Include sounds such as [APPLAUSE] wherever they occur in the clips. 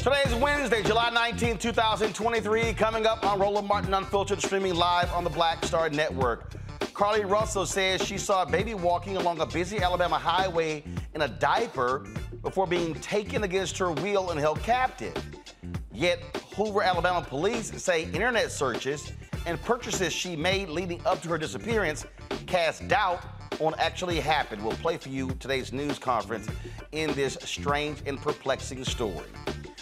Today is Wednesday, July 19, 2023. Coming up on Roland Martin Unfiltered, streaming live on the Black Star Network. Carlee Russell says she saw a baby walking along a busy Alabama highway in a diaper before being taken against her will and held captive. Yet, Hoover, Alabama police say internet searches and purchases she made leading up to her disappearance cast doubt on actually happened. We'll play for you today's news conference in this strange and perplexing story.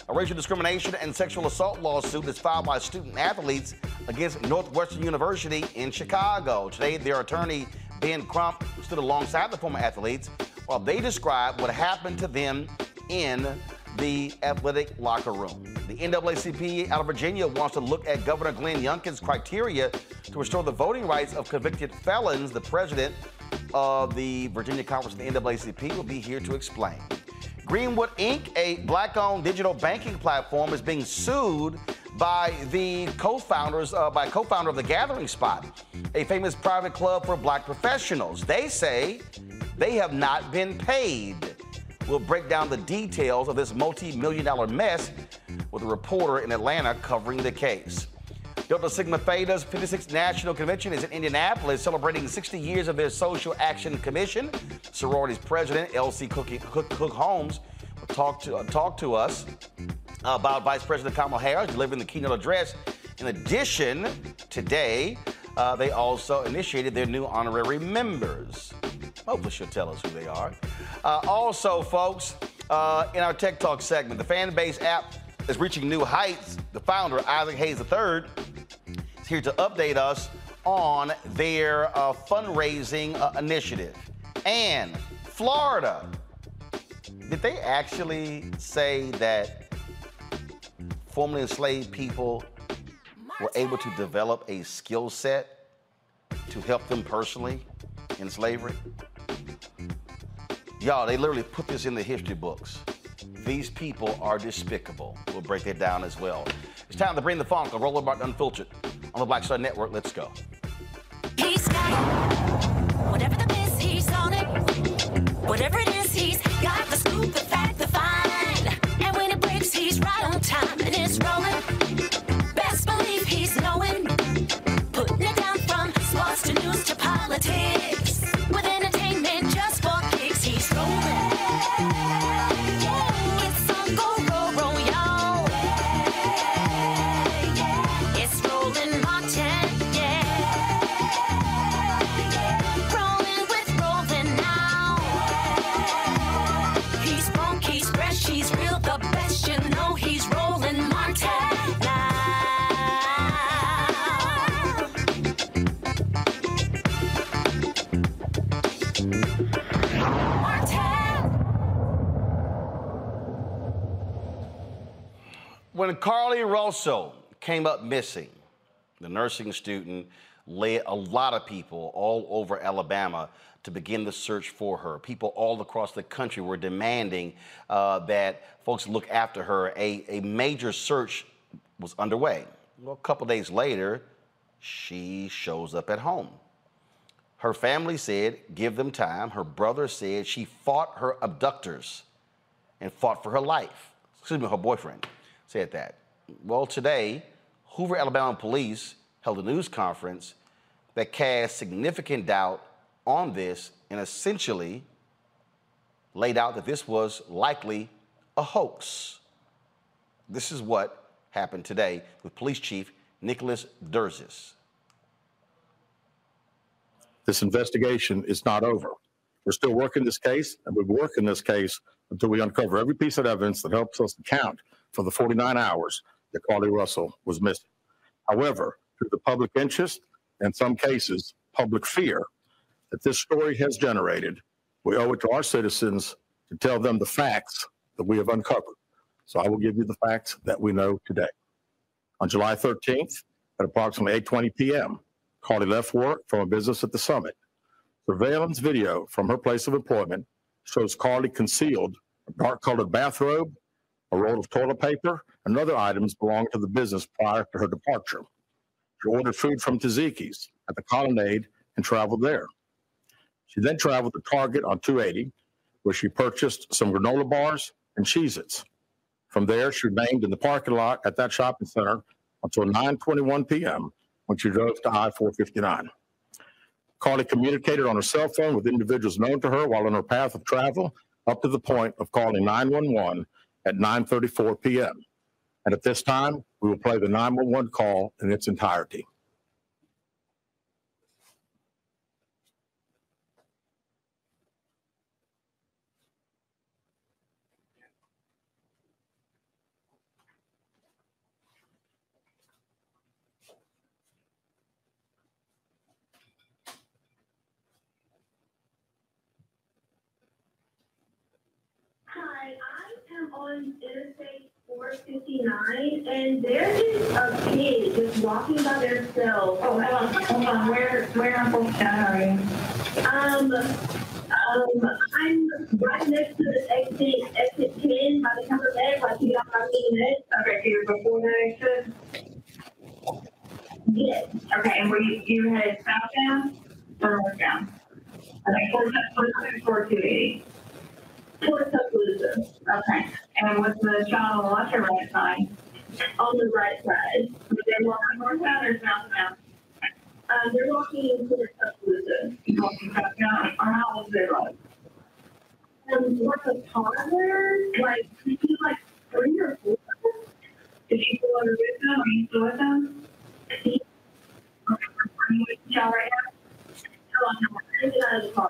A racial discrimination and sexual assault lawsuit is filed by student athletes against Northwestern University in Chicago. Today, their attorney, Ben Crump, stood alongside the former athletes while they described what happened to them in the athletic locker room. The NAACP out of Virginia wants to look at Governor Glenn Youngkin's criteria to restore the voting rights of convicted felons. The president of the Virginia Conference of the NAACP will be here to explain. Greenwood Inc., a black owned digital banking platform, is being sued by the co-founders, uh, by co-founder of the Gathering Spot, a famous private club for black professionals. They say they have not been paid. We'll break down the details of this multi-million dollar mess with a reporter in Atlanta covering the case. Delta Sigma Theta's 56th National Convention is in Indianapolis, celebrating 60 years of their Social Action Commission. Sorority's president, Elsie Cooke, Cooke, Cooke Holmes, will talk to, uh, talk to us about Vice President Kamala Harris delivering the keynote address. In addition, today, uh, they also initiated their new honorary members. Hopefully, she'll tell us who they are. Uh, also, folks, uh, in our Tech Talk segment, the Fanbase app is reaching new heights. The founder, Isaac Hayes III, here to update us on their uh, fundraising uh, initiative. And Florida, did they actually say that formerly enslaved people were able to develop a skill set to help them personally in slavery? Y'all, they literally put this in the history books. These people are despicable. We'll break that down as well. It's time to bring the funk on Roland Martin Unfiltered on the Black Star Network. Let's go. He's got whatever the miss, he's on it. Whatever it is, he's got the scoop, the fact, the fine. And when it breaks, he's right on time and it's rolling. Best believe he's knowing. Putting it down from sports to news to politics. When Carlee Russell came up missing, the nursing student led a lot of people all over Alabama to begin the search for her. People all across the country were demanding uh, that folks look after her. A, a major search was underway. Well, a couple days later, she shows up at home. Her family said, give them time. Her brother said she fought her abductors and fought for her life. Excuse me, her boyfriend said that. Well, today, Hoover, Alabama police held a news conference that cast significant doubt on this and essentially laid out that this was likely a hoax. This is what happened today with Police Chief Nicholas Derzis. This investigation is not over. We're still working this case, and we'll work in this case until we uncover every piece of evidence that helps us account for the 49 hours that Carlee Russell was missing. However, through the public interest, in some cases, public fear that this story has generated, we owe it to our citizens to tell them the facts that we have uncovered. So I will give you the facts that we know today. On July 13th, at approximately 8:20 p.m., Carlee left work from a business at the summit. Surveillance video from her place of employment shows Carlee concealed a dark-colored bathrobe, a roll of toilet paper, and other items belonging to the business prior to her departure. She ordered food from Taziki's at the Colonnade and traveled there. She then traveled to Target on 280, where she purchased some granola bars and Cheez-Its. From there, she remained in the parking lot at that shopping center until 9:21 p.m. when she drove to I-459. Carlee communicated on her cell phone with individuals known to her while on her path of travel, up to the point of calling 911 at 9:34 p.m. And at this time, we will play the 911 call in its entirety. am on Interstate 459, and there is a kid just walking by themselves. Oh, hold on, hold on. Where, where am 459 are you? Um, um, I'm right next to the exit, exit 10 by the counter bed, like you got my meeting Okay, so you're before that exit? Yes. Okay, and were you, you headed southbound or northbound? Okay, 4, 4, 4, 4, 280. Tuscaloosa, Okay, and was the child on the left or right side? on the right side. Were they walking northbound or southbound? Um, they're walking towards Tuscaloosa. You walking southbound, or how old they look? Um, like a toddler, like, maybe like three or four. Did you go under with them, are you still with them? He- Are you with the child right now? Taking out of the car.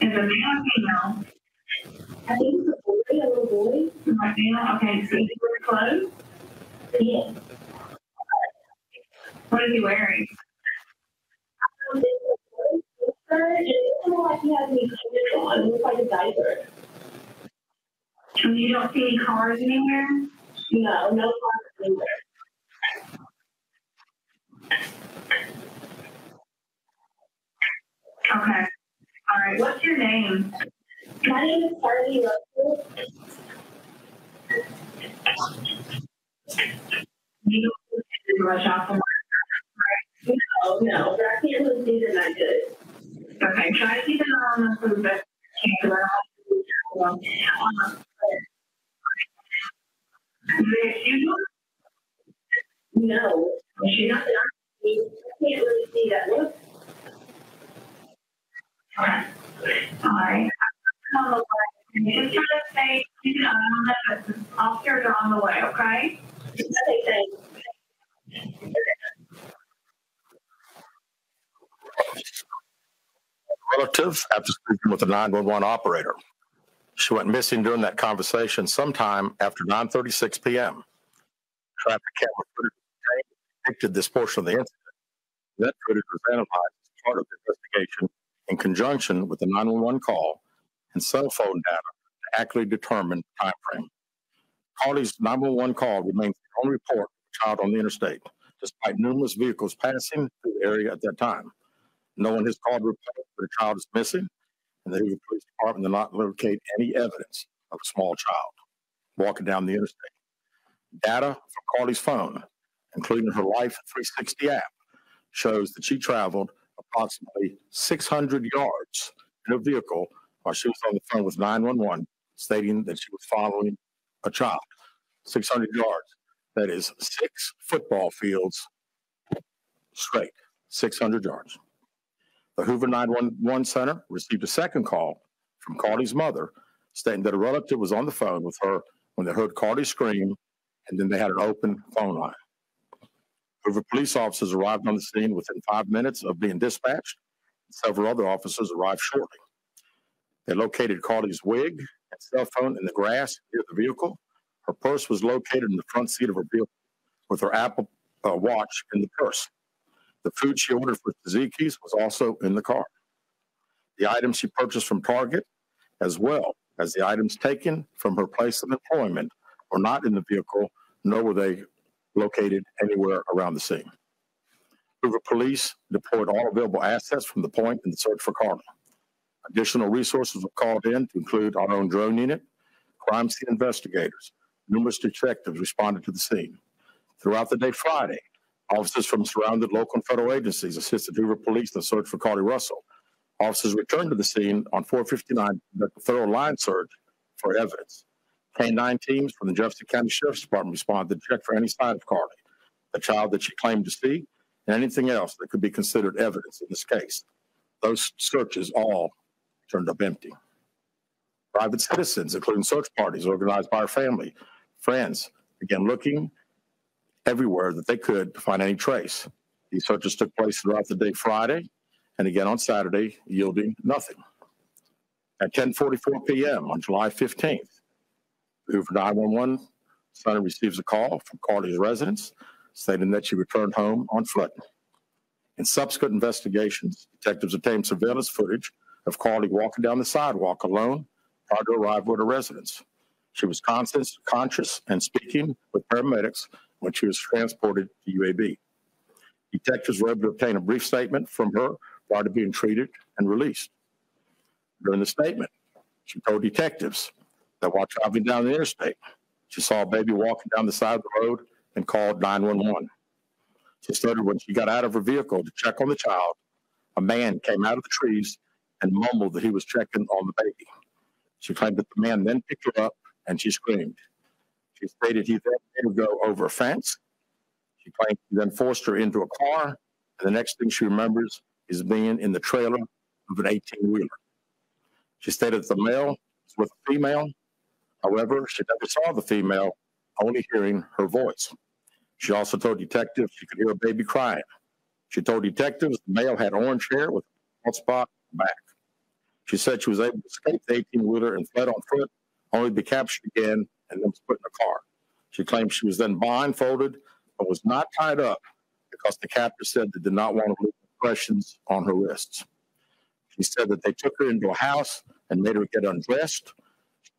Is it male or female? I think it's a boy, a little boy. Like male? Okay, so he's wearing clothes? Yeah. What is he wearing? Um, it's a boy t-shirt, and it doesn't like he has any clothes on. It looks like a diaper. And you don't see any cars anywhere? No, no cars anywhere. Okay. All right, what's your name? My name is Carlee Russell. You don't rush off from No, no, but I can't really see that good. Okay, try to keep an eye on them for the best you can. 'cause I don't to do that. Um, Do they have shoes on? No, she's not. I can't really see that. Look, Alright. On the way. And you just try to stay, know, on the, the officers are on the way? Okay, relative after speaking with the 911 operator. She went missing during that conversation sometime after 9:36 p.m. Traffic camera footage depicted this portion of the incident. That footage was analyzed as part of the investigation in conjunction with the 911 call and cell phone data to accurately determine time frame. Carlee's 911 call remains the only report of a child on the interstate, despite numerous vehicles passing through the area at that time. No one has called to report that a child is missing, and the Hoover Police Department did not locate any evidence of a small child walking down the interstate. Data from Carlee's phone, including her Life 360 app, shows that she traveled approximately 600 yards in a vehicle while she was on the phone with 911, stating that she was following a child. 600 yards. That is six football fields straight, 600 yards. The Hoover 911 Center received a second call from Carlee's mother stating that a relative was on the phone with her when they heard Carlee scream, and then they had an open phone line. Hoover police officers arrived on the scene within five minutes of being dispatched. Several other officers arrived shortly. They located Carlee's wig and cell phone in the grass near the vehicle. Her purse was located in the front seat of her vehicle with her Apple uh, Watch in the purse. The food she ordered for Taziki's was also in the car. The items she purchased from Target, as well as the items taken from her place of employment, were not in the vehicle, nor were they located anywhere around the scene. Hoover police deployed all available assets from the point in the search for Carlee. Additional resources were called in to include our own drone unit, crime scene investigators. Numerous detectives responded to the scene. Throughout the day Friday, officers from surrounded local and federal agencies assisted Hoover police in the search for Carlee Russell. Officers returned to the scene on 459 to conduct a thorough line search for evidence. K-9 teams from the Jefferson County Sheriff's Department responded to check for any sign of Carlee, the child that she claimed to see, and anything else that could be considered evidence in this case. Those searches all turned up empty. Private citizens, including search parties organized by her family, friends, began looking everywhere that they could to find any trace. These searches took place throughout the day Friday and again on Saturday, yielding nothing. At 10:44 p.m. on July 15th, Hoover 911 center receives a call from Carlee's residence stating that she returned home on foot. In subsequent investigations, detectives obtained surveillance footage of Carlee walking down the sidewalk alone prior to arrival at her residence. She was conscious, conscious and speaking with paramedics when she was transported to UAB. Detectives were able to obtain a brief statement from her prior to being treated and released. During the statement, she told detectives that while traveling down the interstate, she saw a baby walking down the side of the road and called 911. She stated when she got out of her vehicle to check on the child, a man came out of the trees and mumbled that he was checking on the baby. She claimed that the man then picked her up and she screamed. She stated he then made her go over a fence. She claimed he then forced her into a car. And the next thing she remembers is being in the trailer of an 18 wheeler. She stated that the male was with a female. However, she never saw the female, only hearing her voice. She also told detectives she could hear a baby crying. She told detectives the male had orange hair with a spot back. She said she was able to escape the 18 wheeler and fled on foot, only to be captured again and then put in a car. She claimed she was then blindfolded but was not tied up because the captor said they did not want to leave impressions on her wrists. She said that they took her into a house and made her get undressed.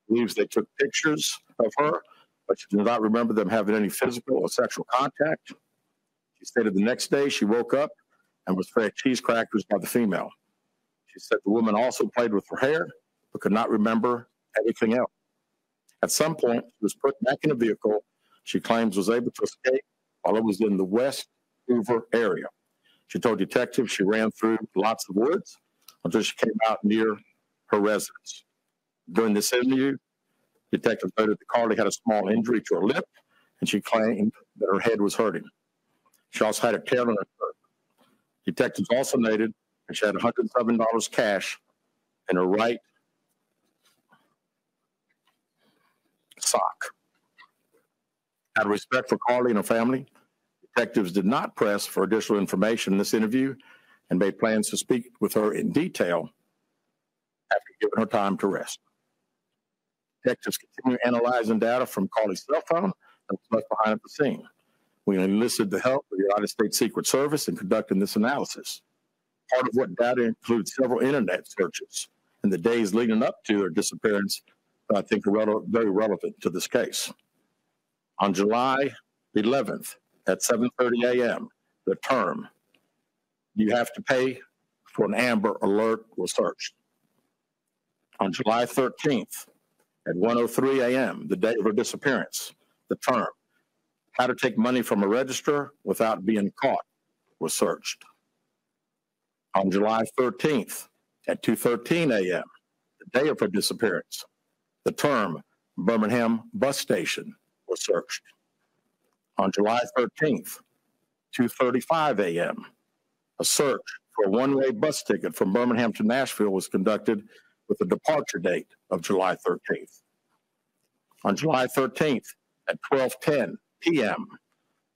Believes they took pictures of her, but she does not remember them having any physical or sexual contact. She stated the next day she woke up and was fed cheese crackers by the female. She said the woman also played with her hair, but could not remember anything else. At some point, she was put back in a vehicle she claims was able to escape while it was in the West Hoover area. She told detectives she ran through lots of woods until she came out near her residence. During this interview, detectives noted that Carlee had a small injury to her lip, and she claimed that her head was hurting. She also had a tear in her shirt. Detectives also noted that she had $107 cash in her right sock. Out of respect for Carlee and her family, detectives did not press for additional information in this interview and made plans to speak with her in detail after giving her time to rest. Detectives continue analyzing data from Carlee's cell phone that was left behind at the scene. We enlisted the help of the United States Secret Service in conducting this analysis. Part of what data includes several internet searches in the days leading up to her disappearance I think are very relevant to this case. On July 11th at 7:30 a.m., the term "you have to pay for an Amber Alert" was searched. On July 13th at 1:03 a.m., the day of her disappearance, the term "how to take money from a register without being caught" was searched. On July 13th at 2:13 a.m., the day of her disappearance, the term Birmingham bus station was searched. On July 13th, 2:35 a.m., a search for a one-way bus ticket from Birmingham to Nashville was conducted with a departure date of July 13th. On July 13th at 12:10 p.m.,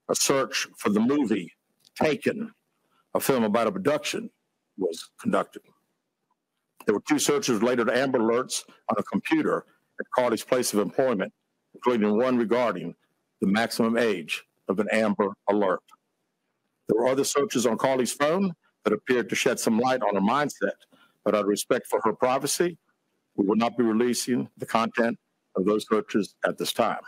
a search for the movie Taken, a film about abduction, was conducted. There were two searches related to Amber Alerts on a computer at Carlee's place of employment, including one regarding the maximum age of an Amber Alert. There were other searches on Carlee's phone that appeared to shed some light on her mindset, but out of respect for her privacy, we will not be releasing the content of those searches at this time.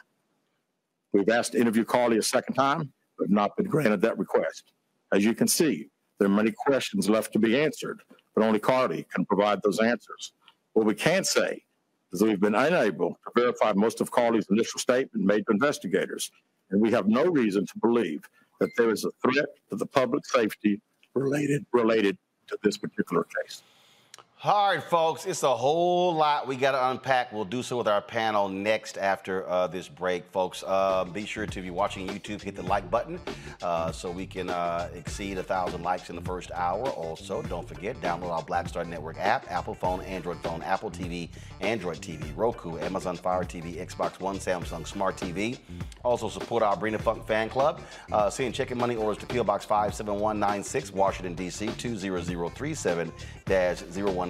We've asked to interview Carlee a second time, but have not been granted that request. As you can see, there are many questions left to be answered, but only Carlee can provide those answers. What we can say is that we've been unable to verify most of Carlee's initial statement made to investigators, and we have no reason to believe that there is a threat to the public safety related related to this particular case. All right, folks, it's a whole lot we got to unpack. We'll do so with our panel next after uh, this break, folks. Uh, be sure to, be watching YouTube, hit the like button uh, so we can uh, exceed a thousand likes in the first hour. Also, don't forget, download our Black Star Network app, Apple phone, Android phone, Apple TV, Android TV, Roku, Amazon Fire TV, Xbox One, Samsung Smart TV. Also, support our Brina Funk fan club. Uh, send checking money orders to PO Box 57196, Washington, D.C. 20037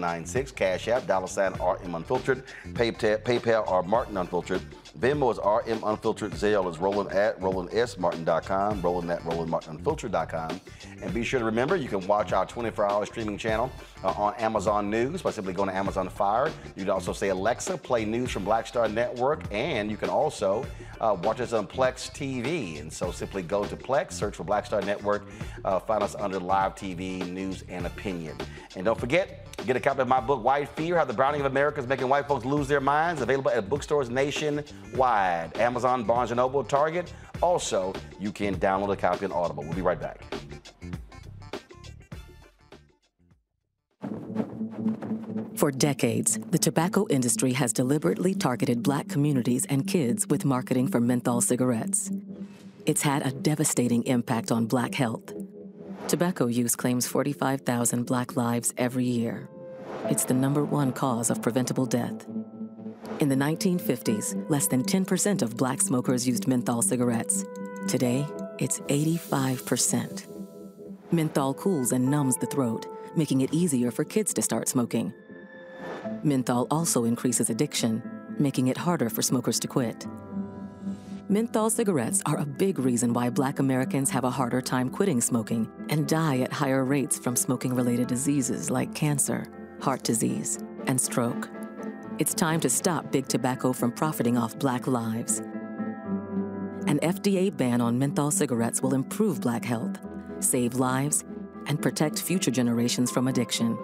0196. Cash App, dollar sign RM Unfiltered. PayPal, PayPal or Martin Unfiltered. Venmo is RM Unfiltered. Zelle is Roland at RolandSMartin.com. Roland at RolandMartinUnfiltered.com. And be sure to remember, you can watch our 24-hour streaming channel uh, on Amazon News by simply going to Amazon Fire. You can also say, Alexa, play news from Black Star Network. And you can also uh, watch us on Plex TV. And so simply go to Plex, search for Black Star Network, uh, find us under Live TV, News, and Opinion. And don't forget, get a copy of my book, White Fear How the Browning of America is Making White Folks Lose Their Minds, available at bookstores nationwide Amazon, Barnes & Noble, Target. Also, you can download a copy on Audible. We'll be right back. For decades, the tobacco industry has deliberately targeted black communities and kids with marketing for menthol cigarettes. It's had a devastating impact on black health. Tobacco use claims 45,000 black lives every year. It's the number one cause of preventable death. In the 1950s, less than 10% of black smokers used menthol cigarettes. Today, it's 85%. Menthol cools and numbs the throat, making it easier for kids to start smoking. Menthol also increases addiction, making it harder for smokers to quit. Menthol cigarettes are a big reason why black Americans have a harder time quitting smoking and die at higher rates from smoking related diseases like cancer, heart disease, and stroke. It's time to stop big tobacco from profiting off black lives. An FDA ban on menthol cigarettes will improve black health, save lives, and protect future generations from addiction.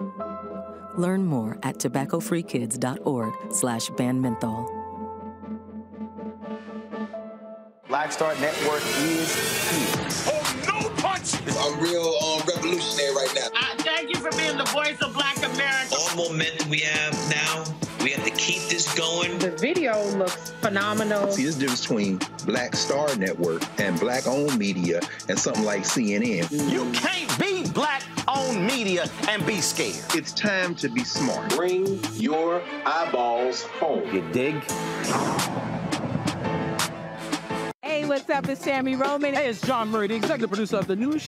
Learn more at tobaccofreekids.org slash ban menthol. Black Star Network is here. Oh, no punch! I'm real um, revolutionary right now. Uh, thank you for being the voice of black America. All momentum we have now, we have to keep this going. The video looks phenomenal. See, this difference between Black Star Network and black owned media and something like CNN. You can't be black own media and be scared. It's time to be smart. Bring your eyeballs home. You dig? Hey, what's up? It's Tammy Roman. Hey, it's John Murray, the executive producer of the news.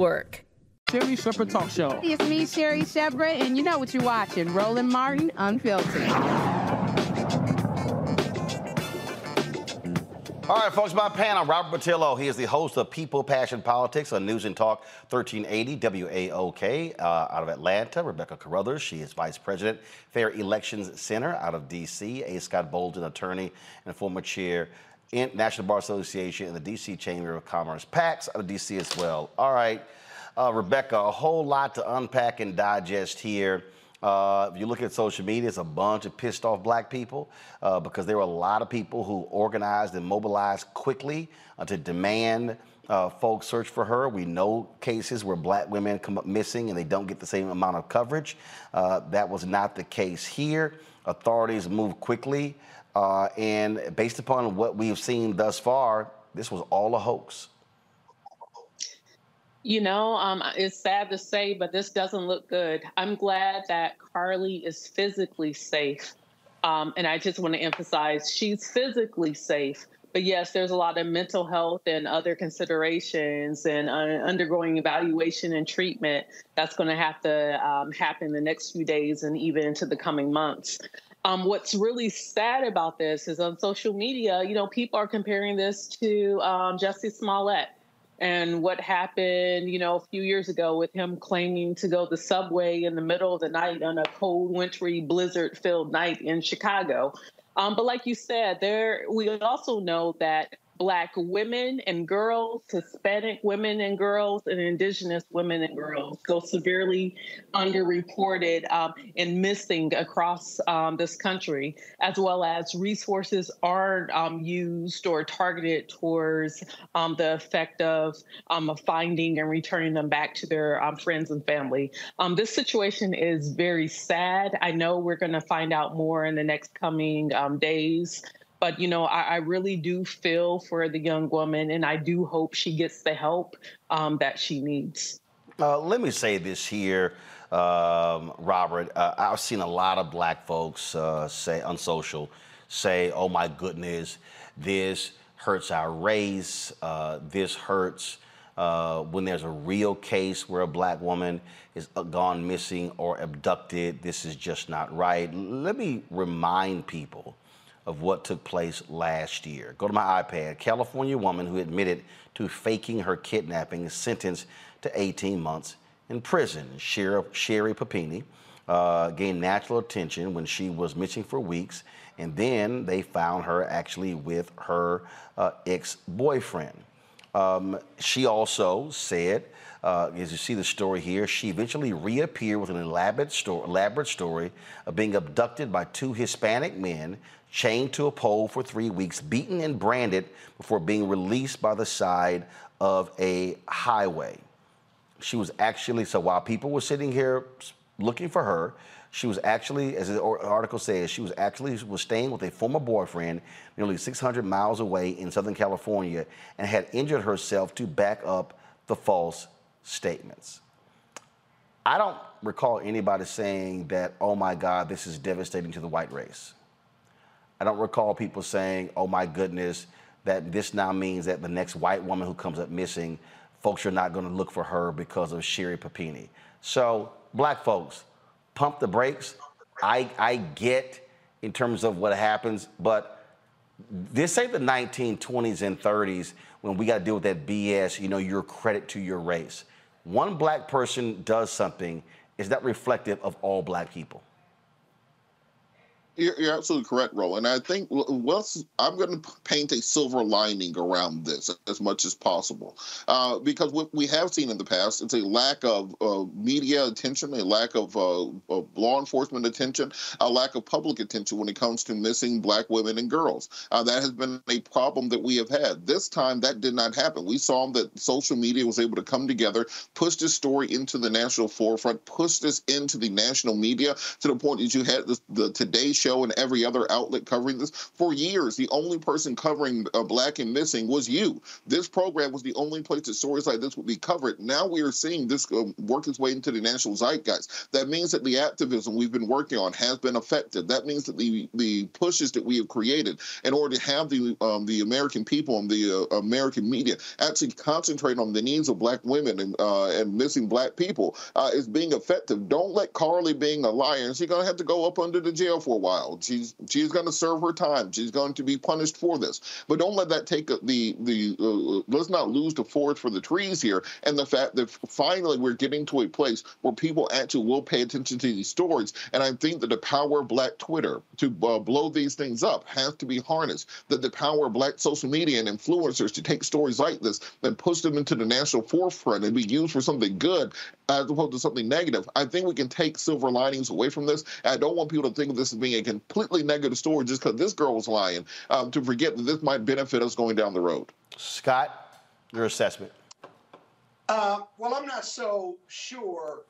Sherri Shepherd Talk Show. It's me, Sherri Shepherd, and you know what you're watching Roland Martin Unfiltered. All right, folks, my panel, Robert Patillo. He is the host of People, Passion, Politics on News and Talk 1380 WAOK uh, out of Atlanta. Rebecca Carruthers, she is Vice President, Fair Elections Center out of D.C. A. Scott Bolden, attorney and former chair in National Bar Association and the D.C. Chamber of Commerce. PAX of D.C. as well. All right, uh, Rebecca, a whole lot to unpack and digest here. Uh, if you look at social media, it's a bunch of pissed off black people uh, because there were a lot of people who organized and mobilized quickly uh, to demand uh, folks search for her. We know cases where black women come up missing and they don't get the same amount of coverage. Uh, that was not the case here. Authorities moved quickly, uh, and based upon what we have seen thus far, this was all a hoax. You know, um, it's sad to say, but this doesn't look good. I'm glad that Carlee is physically safe. Um, and I just want to emphasize she's physically safe. But yes, there's a lot of mental health and other considerations and uh, undergoing evaluation and treatment that's going to have to um, happen the next few days and even into the coming months. Um, what's really sad about this is on social media, you know, people are comparing this to um, Jussie Smollett and what happened, you know, a few years ago with him claiming to go the subway in the middle of the night on a cold, wintry, blizzard-filled night in Chicago. Um, but like you said, there we also know that Black women and girls, Hispanic women and girls, and Indigenous women and girls go severely underreported um, and missing across um, this country, as well as resources aren't um, used or targeted towards um, the effect of um, finding and returning them back to their um, friends and family. this situation is very sad. I know we're going to find out more in the next coming days but you know I, I, really do feel for the young woman and i do hope she gets the help um, that she needs. Uh, let me say this here um, robert. Uh, i've seen a lot of black folks uh, say on social say oh my goodness this hurts our race uh, this hurts uh, when there's a real case where a black woman is gone missing or abducted this is just not right. Let me remind people of what took place last year. Go to my iPad. California woman who admitted to faking her kidnapping is sentenced to 18 months in prison. Sherri, Sherri Papini uh, gained national attention when she was missing for weeks, and then they found her actually with her uh, ex boyfriend. Um, she also said, uh, as you see the story here, she eventually reappeared with an elaborate, elaborate story of being abducted by two Hispanic men, chained to a pole for three weeks, beaten and branded before being released by the side of a highway. She was actually, so while people were sitting here looking for her, she was actually, as the article says, she was actually was staying with a former boyfriend nearly 600 miles away in Southern California and had injured herself to back up the false statements. I don't recall anybody saying that, oh my God, this is devastating to the white race. I don't recall people saying, oh my goodness, that this now means that the next white woman who comes up missing, folks are not going to look for her because of Sherri Papini. So, black folks, pump the brakes. I, I get in terms of what happens, but this ain't the 1920s and 30s when we got to deal with that BS, you know, your credit to your race. One black person does something, is that reflective of all black people? You're, you're absolutely correct, Roland. I think I'm going to paint a silver lining around this as much as possible, uh, because what we have seen in the past is a lack of uh, media attention, a lack of, uh, of, law enforcement attention, a lack of public attention when it comes to missing black women and girls. Uh, that has been a problem that we have had. This time, that did not happen. We saw that social media was able to come together, push this story into the national forefront, push this into the national media to the point that you had the Today Show and every other outlet covering this. For years, the only person covering uh, Black and Missing was you. This program was the only place that stories like this would be covered. Now we are seeing this uh, work its way into the national zeitgeist. That means that the activism we've been working on has been effective. That means that the the pushes that we have created in order to have the um, the American people and the uh, American media actually concentrate on the needs of Black women and uh, and missing Black people uh, is being effective. Don't let Carlee being a liar. She's to have to go up under the jail for a while. She's she's going to serve her time. She's going to be punished for this. But don't let that take the the. Uh, let's not lose the forest for the trees here, and the fact that finally we're getting to a place where people actually will pay attention to these stories. And I think that the power of Black Twitter to uh, blow these things up has to be harnessed. That the power of Black social media and influencers to take stories like this and push them into the national forefront and be used for something good as opposed to something negative. I think we can take silver linings away from this. I don't want people to think of this as being a completely negative story just because this girl was lying, um, to forget that this might benefit us going down the road. Scott, your assessment. Uh, well, I'm not so sure,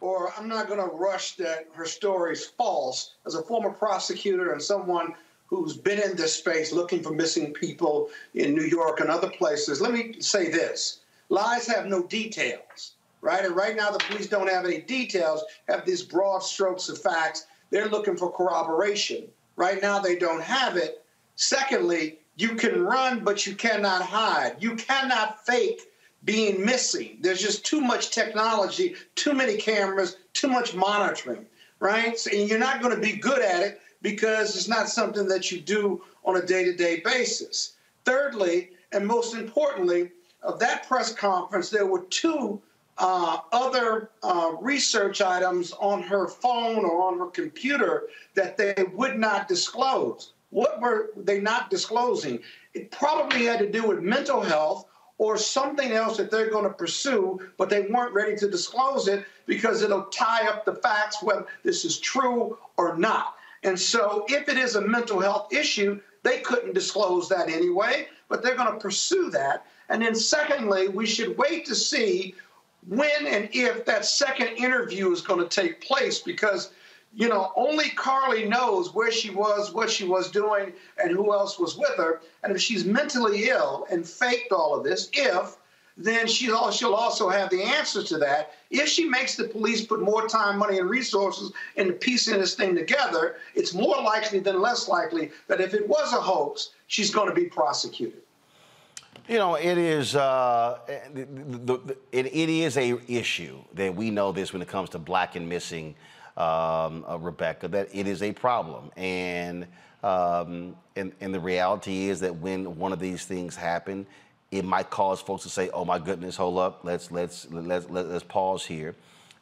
or I'm not going to rush that her story is false. As a former prosecutor and someone who's been in this space looking for missing people in New York and other places, let me say this lies have no details, right? And right now, the police don't have any details, have these broad strokes of facts they're looking for corroboration. Right now, they don't have it. Secondly, you can run, but you cannot hide. You cannot fake being missing. There's just too much technology, too many cameras, too much monitoring, right? So, and you're not going to be good at it because it's not something that you do on a day to day basis. Thirdly, and most importantly, of that press conference, there were two uh, other uh, research items on her phone or on her computer that they would not disclose. What were they not disclosing? It probably had to do with mental health or something else that they're going to pursue, but they weren't ready to disclose it because it'll tie up the facts whether this is true or not. And so, if it is a mental health issue, they couldn't disclose that anyway, but they're going to pursue that. And then, secondly, we should wait to see when and if that second interview is going to take place because you know only carlee knows where she was what she was doing and who else was with her. And if she's mentally ill and faked all of this if then she'll, also have the answers to that. If she makes the police put more time money and resources into piecing this thing together it's more likely than less likely that if it was a hoax she's going to be prosecuted you know, it is uh, the, the, the, it, it is a issue that we know this when it comes to black and missing um, uh, Rebecca that it is a problem, and, um, and and the reality is that when one of these things happen, it might cause folks to say, "Oh my goodness, hold up, let's let's let's let's, let's pause here."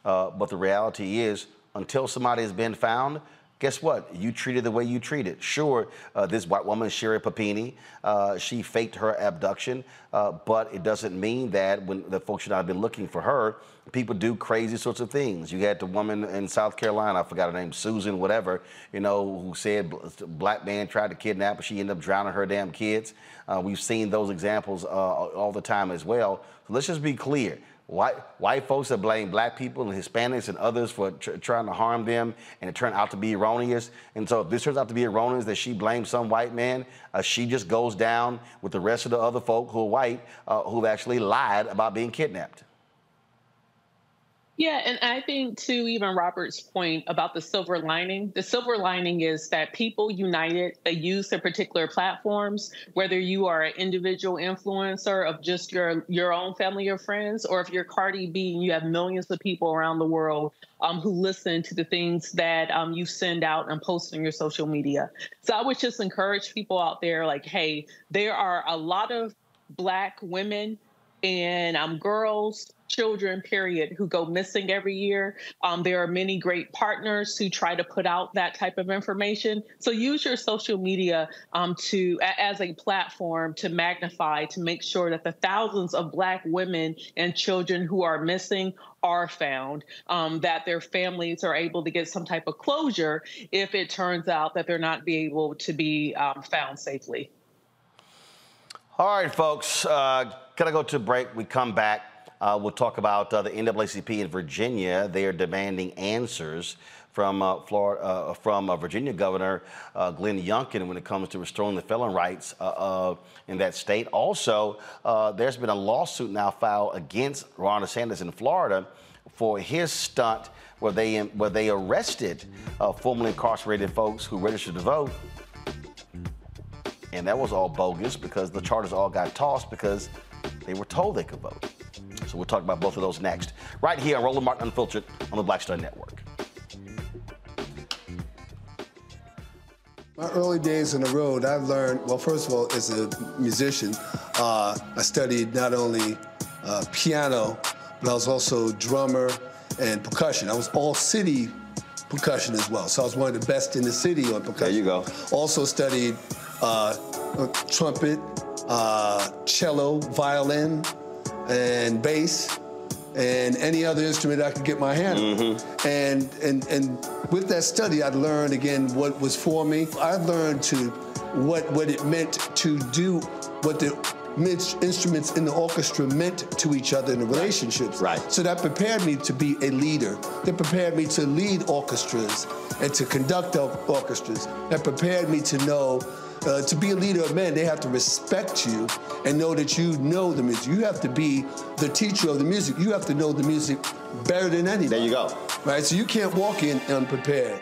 Uh, but the reality is, until somebody has been found, guess what? You treated the way you treated. Sure, uh, this white woman, Sherri Papini, uh, she faked her abduction, uh, but it doesn't mean that when the folks should not have been looking for her, people do crazy sorts of things. You had the woman in South Carolina, I forgot her name, Susan, whatever, you know, who said black man tried to kidnap her. She ended up drowning her damn kids. Uh, we've seen those examples uh, all the time as well. So let's just be clear. White, white folks that blame black people and Hispanics and others for tr- trying to harm them, and it turned out to be erroneous. And so, if this turns out to be erroneous that she blames some white man, uh, she just goes down with the rest of the other folk who are white uh, who've actually lied about being kidnapped. Yeah, and I think to even Robert's point about the silver lining, the silver lining is that people united, they use their particular platforms, whether you are an individual influencer of just your your own family or friends, or if you're Cardi B and you have millions of people around the world um, who listen to the things that um, you send out and post on your social media. So I would just encourage people out there, like, hey, there are a lot of Black women and um, girls, children, period, who go missing every year. Um, there are many great partners who try to put out that type of information. So use your social media um, to as a platform to magnify to make sure that the thousands of Black women and children who are missing are found, um, that their families are able to get some type of closure if it turns out that they're not be able to be um, found safely. All right, folks, uh, gotta go to break. We come back. Uh, we'll talk about uh, the NAACP in Virginia. They are demanding answers from uh, Florida, uh, from uh, Virginia Governor uh, Glenn Youngkin when it comes to restoring the felon rights in that state. Also, there's been a lawsuit now filed against Ron DeSantis in Florida for his stunt where they where they arrested formerly incarcerated folks who registered to vote and that was all bogus because the charters all got tossed because they were told they could vote. So we'll talk about both of those next, right here on Roland Martin Unfiltered on the Black Star Network. My early days on the road, I've learned, well, first of all, as a musician, uh, I studied not only uh, piano, but I was also drummer and percussion. I was all city percussion as well. So I was one of the best in the city on percussion. There you go. Also studied uh, trumpet, uh, cello, violin, and bass, and any other instrument I could get my hand on. Mm-hmm. And, and, and with that study, I'd learned again what was for me. I learned to what, what it meant to do what the instruments in the orchestra meant to each other in the relationships. Right. So that prepared me to be a leader. That prepared me to lead orchestras and to conduct orchestras. That prepared me to know uh, to be a leader of men, they have to respect you and know that you know the music. You have to be the teacher of the music. You have to know the music better than anybody. There you go. Right? So you can't walk in unprepared.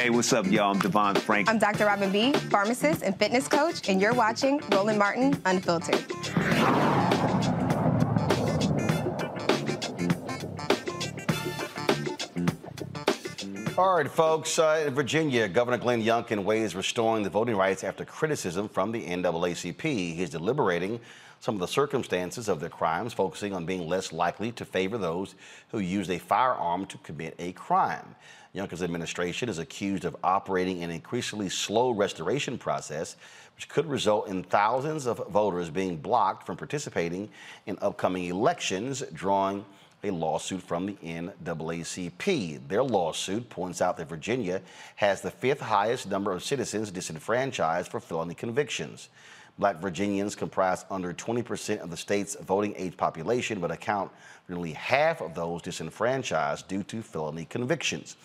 Hey, what's up, y'all? I'm Devon Frank. I'm Dr. Robin B., pharmacist and fitness coach, and you're watching Roland Martin Unfiltered. All right, folks. Uh, in Virginia, Governor Glenn Youngkin weighs restoring the voting rights after criticism from the NAACP. He's deliberating some of the circumstances of their crimes, focusing on being less likely to favor those who used a firearm to commit a crime. Youngkin's administration is accused of operating an increasingly slow restoration process, which could result in thousands of voters being blocked from participating in upcoming elections, drawing a lawsuit from the NAACP. Their lawsuit points out that Virginia has the fifth highest number of citizens disenfranchised for felony convictions. Black Virginians comprise under 20% of the state's voting age population, but account for nearly half of those disenfranchised due to felony convictions.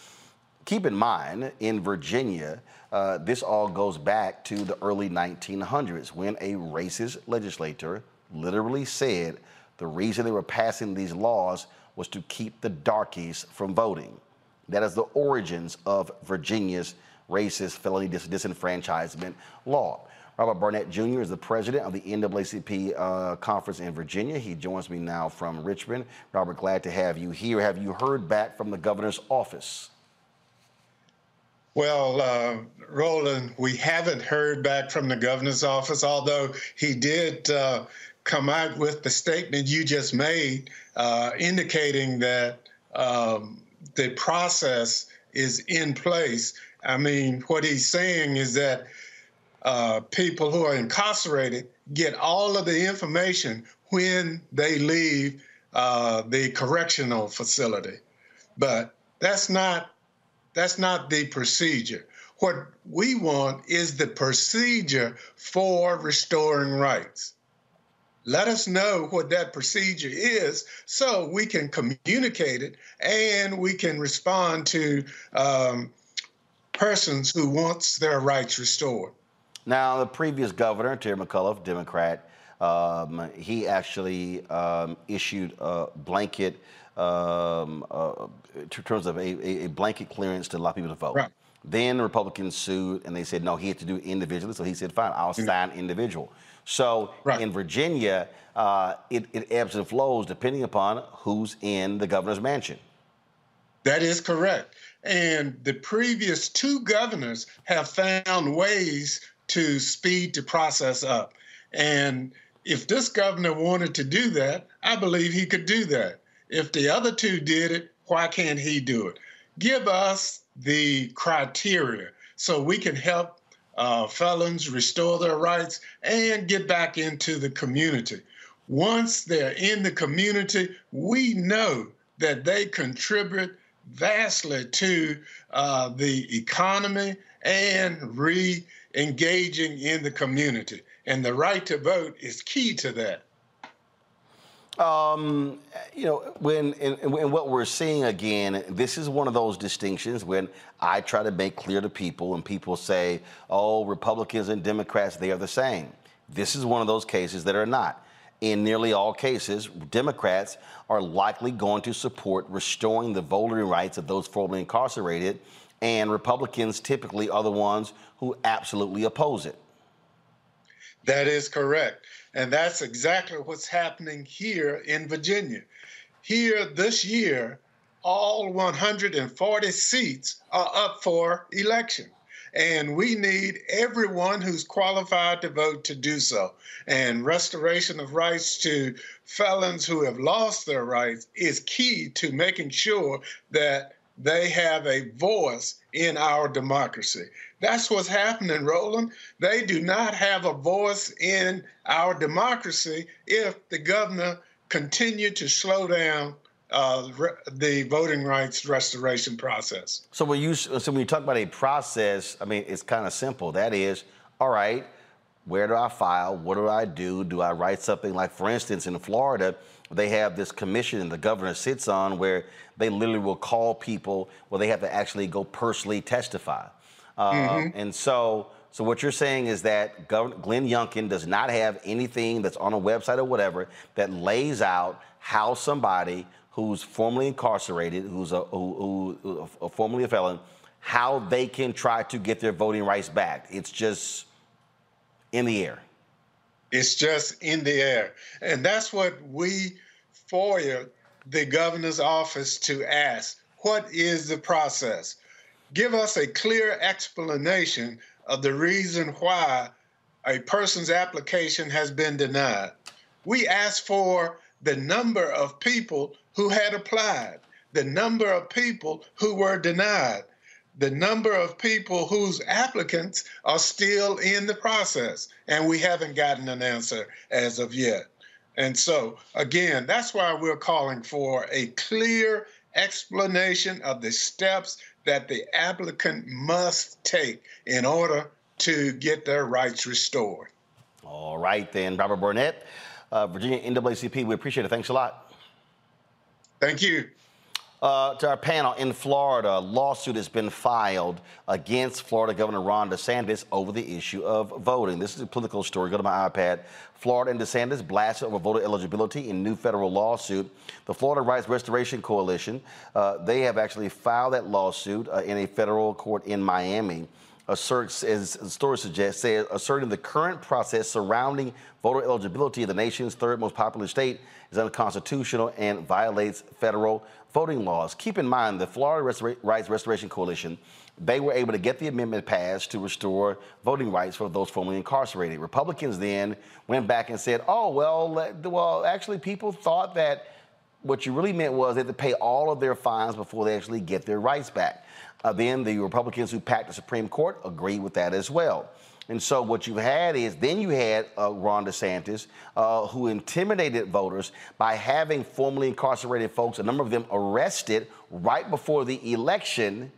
Keep in mind, in Virginia, uh, this all goes back to the early 1900s when a racist legislator literally said the reason they were passing these laws was to keep the darkies from voting. That is the origins of Virginia's racist felony dis- disenfranchisement law. Robert Barnette Jr. is the president of the NAACP uh, conference in Virginia. He joins me now from Richmond. Robert, glad to have you here. Have you heard back from the governor's office? Well, uh, Roland, we haven't heard back from the governor's office, although he did uh, come out with the statement you just made, uh, indicating that um, the process is in place. I mean, what he's saying is that uh, people who are incarcerated get all of the information when they leave uh, the correctional facility, but that's not that's not the procedure. What we want is the procedure for restoring rights. Let us know what that procedure is so we can communicate it and we can respond to um, persons who wants their rights restored. Now, the previous governor, Terry McAuliffe, Democrat, um, he actually um, issued a blanket um, uh, in terms of a, a, blanket clearance to allow people to vote. Right. Then the Republicans sued and they said, no, he had to do it individually. So he said, fine, I'll mm-hmm. sign individual. So right. in Virginia, uh, it, it ebbs and flows depending upon who's in the governor's mansion. That is correct. And the previous two governors have found ways to speed the process up. And if this governor wanted to do that, I believe he could do that. If the other two did it, why can't he do it? Give us the criteria so we can help uh, felons restore their rights and get back into the community. Once they're in the community, we know that they contribute vastly to uh, the economy and re engaging in the community. And the right to vote is key to that. Um, you know, when and, what we're seeing again, this is one of those distinctions when I try to make clear to people, and people say, "Oh, Republicans and Democrats, they are the same." This is one of those cases that are not. In nearly all cases, Democrats are likely going to support restoring the voting rights of those formerly incarcerated, and Republicans typically are the ones who absolutely oppose it. That is correct. And that's exactly what's happening here in Virginia. Here this year, all 140 seats are up for election. And we need everyone who's qualified to vote to do so. And restoration of rights to felons who have lost their rights is key to making sure that they have a voice in our democracy. That's what's happening, Roland. They do not have a voice in our democracy if the governor continue to slow down uh, the voting rights restoration process. So when you so when you talk about a process, I mean it's kind of simple. That is, all right, where do I file? What do I do? Do I write something like, for instance, in Florida, they have this commission the governor sits on where they literally will call people where they have to actually go personally testify. Uh, mm-hmm. And so, so what you're saying is that Glenn Youngkin does not have anything that's on a website or whatever that lays out how somebody who's formerly incarcerated, who's a, who, who, who, formerly a felon, how they can try to get their voting rights back. It's just in the air. It's just in the air. And that's what we FOIA the governor's office to ask what is the process? Give us a clear explanation of the reason why a person's application has been denied. We asked for the number of people who had applied, the number of people who were denied, the number of people whose applicants are still in the process, and we haven't gotten an answer as of yet. And so, again, that's why we're calling for a clear explanation of the steps that the applicant must take in order to get their rights restored. All right, then, Robert Barnette, uh, Virginia NAACP, we appreciate it. Thanks a lot. Thank you. Uh, to our panel in Florida, a lawsuit has been filed against Florida Governor Ron DeSantis over the issue of voting. This is a political story. Go to my iPad. Florida and DeSantis blasted over voter eligibility in new federal lawsuit. The Florida Rights Restoration Coalition, uh, they have actually filed that lawsuit uh, in a federal court in Miami asserts, as the story suggests, says, asserting the current process surrounding voter eligibility of the nation's third most populous state is unconstitutional and violates federal voting laws. Keep in mind, the Florida Rights Restoration Coalition, they were able to get the amendment passed to restore voting rights for those formerly incarcerated. Republicans then went back and said, oh, well, well, actually, people thought that what you really meant was they had to pay all of their fines before they actually get their rights back. Uh, then the Republicans who packed the Supreme Court agreed with that as well. And so what you had is then you had uh, Ron DeSantis, uh, who intimidated voters by having formerly incarcerated folks, a number of them arrested right before the election,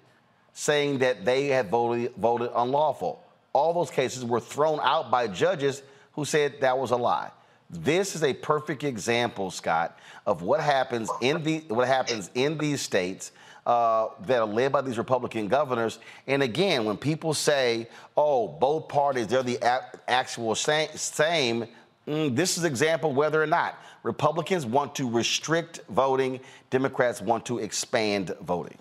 saying that they had voted, voted unlawful. All those cases were thrown out by judges who said that was a lie. This is a perfect example, Scott, of what happens in the what happens in these states uh, that are led by these Republican governors. And again, when people say, "Oh, both parties they're the actual same,", same mm, this is example whether or not Republicans want to restrict voting, Democrats want to expand voting.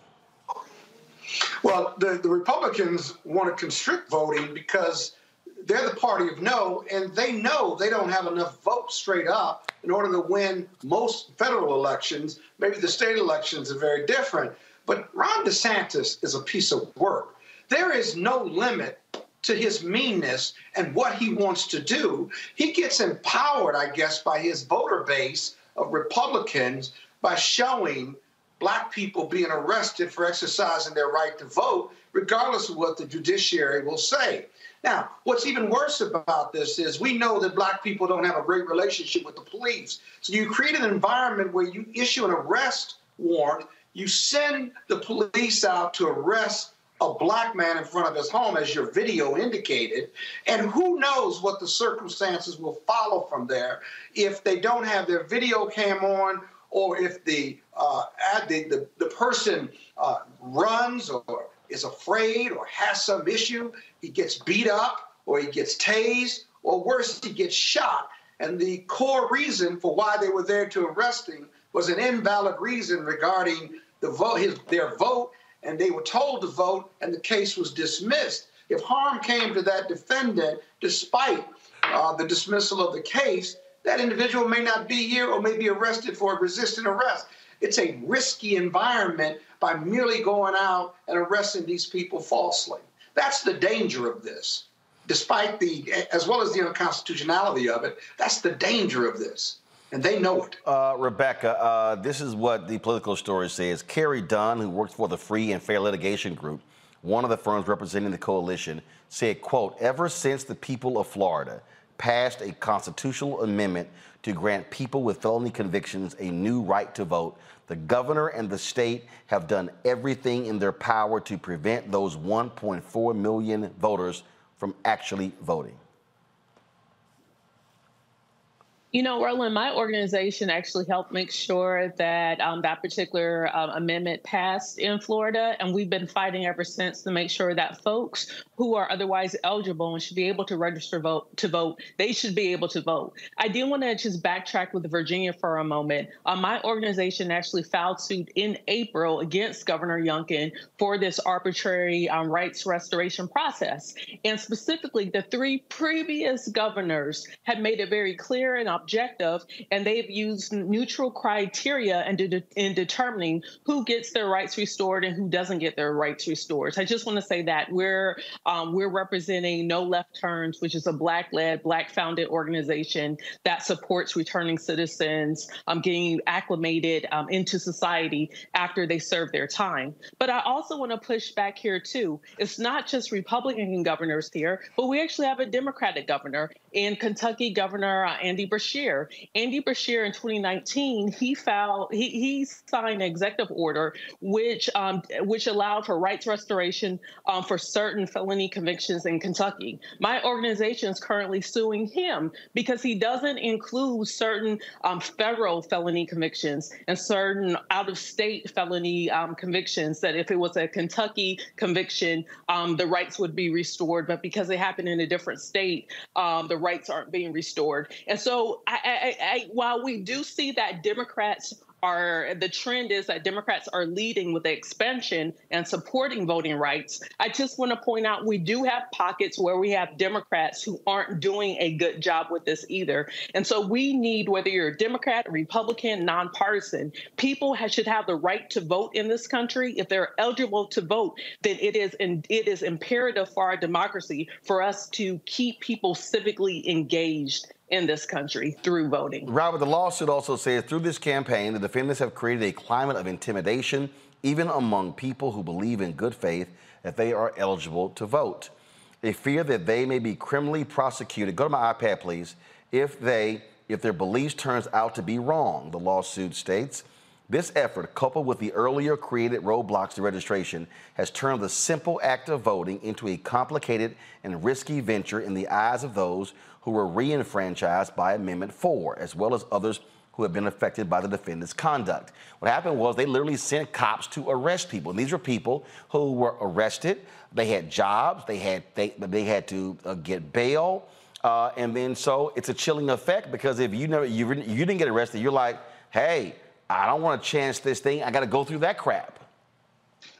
Well, the, the Republicans want to constrict voting because they're the party of no, and they know they don't have enough votes straight up in order to win most federal elections. Maybe the state elections are very different. But Ron DeSantis is a piece of work. There is no limit to his meanness and what he wants to do. He gets empowered, I guess, by his voter base of Republicans by showing black people being arrested for exercising their right to vote, regardless of what the judiciary will say. Now, what's even worse about this is we know that black people don't have a great relationship with the police. So you create an environment where you issue an arrest warrant you send the police out to arrest a black man in front of his home, as your video indicated, and who knows what the circumstances will follow from there if they don't have their video cam on or if the uh, the, the, the person uh, runs or is afraid or has some issue, he gets beat up or he gets tased or worse, he gets shot. And the core reason for why they were there to arrest him was an invalid reason regarding the vote, his, their vote, and they were told to vote, and the case was dismissed. If harm came to that defendant, despite uh, the dismissal of the case, that individual may not be here or may be arrested for resisting arrest. It's a risky environment by merely going out and arresting these people falsely. That's the danger of this. Despite the, as well as the unconstitutionality of it, that's the danger of this and they know it. Uh, Rebecca, uh, this is what the political story says. Carrie Dunn, who works for the Free and Fair Litigation Group, one of the firms representing the coalition, said, quote, ever since the people of Florida passed a constitutional amendment to grant people with felony convictions a new right to vote, the governor and the state have done everything in their power to prevent those 1.4 million voters from actually voting. You know, Roland, my organization actually helped make sure that um, that particular um, amendment passed in Florida, and we've been fighting ever since to make sure that folks who are otherwise eligible and should be able to register vote to vote, they should be able to vote. I do want to just backtrack with Virginia for a moment. Uh, my organization actually filed suit in April against Governor Youngkin for this arbitrary um, rights restoration process, and specifically, the three previous governors had made it very clear and objective, and they've used neutral criteria in, de- in determining who gets their rights restored and who doesn't get their rights restored. So I just want to say that we're um, we're representing Nolef Turns, which is a Black-led, Black-founded organization that supports returning citizens um, getting acclimated um, into society after they serve their time. But I also want to push back here too. It's not just Republican governors here, but we actually have a Democratic governor in Kentucky, Governor uh, Andy Beshear. Andy Beshear in 2019, he filed, he, he signed an executive order which um, which allowed for rights restoration um, for certain felony convictions in Kentucky. My organization is currently suing him because he doesn't include certain um, federal felony convictions and certain out-of-state felony um, convictions. That if it was a Kentucky conviction, um, the rights would be restored, but because it happened in a different state, um, the rights aren't being restored. And so, I, I, I, while we do see that Democrats are the trend is that Democrats are leading with the expansion and supporting voting rights. I just want to point out we do have pockets where we have Democrats who aren't doing a good job with this either. And so we need, whether you're a Democrat, Republican, nonpartisan, people should have the right to vote in this country. If they're eligible to vote, then it is in, it is imperative for our democracy for us to keep people civically engaged in this country through voting. Robert, the lawsuit also says through this campaign, the defendants have created a climate of intimidation, even among people who believe in good faith that they are eligible to vote. They fear that they may be criminally prosecuted. Go to my iPad, please. If they, if their beliefs turns out to be wrong, the lawsuit states. This effort, coupled with the earlier created roadblocks to registration, has turned the simple act of voting into a complicated and risky venture in the eyes of those who were re-enfranchised by Amendment 4, as well as others who have been affected by the defendant's conduct. What happened was they literally sent cops to arrest people. And these were people who were arrested. They had jobs. They had they, they had to uh, get bail. Uh, and then so it's a chilling effect because if you never you, you didn't get arrested, you're like, hey, I don't want to chance this thing. I got to go through that crap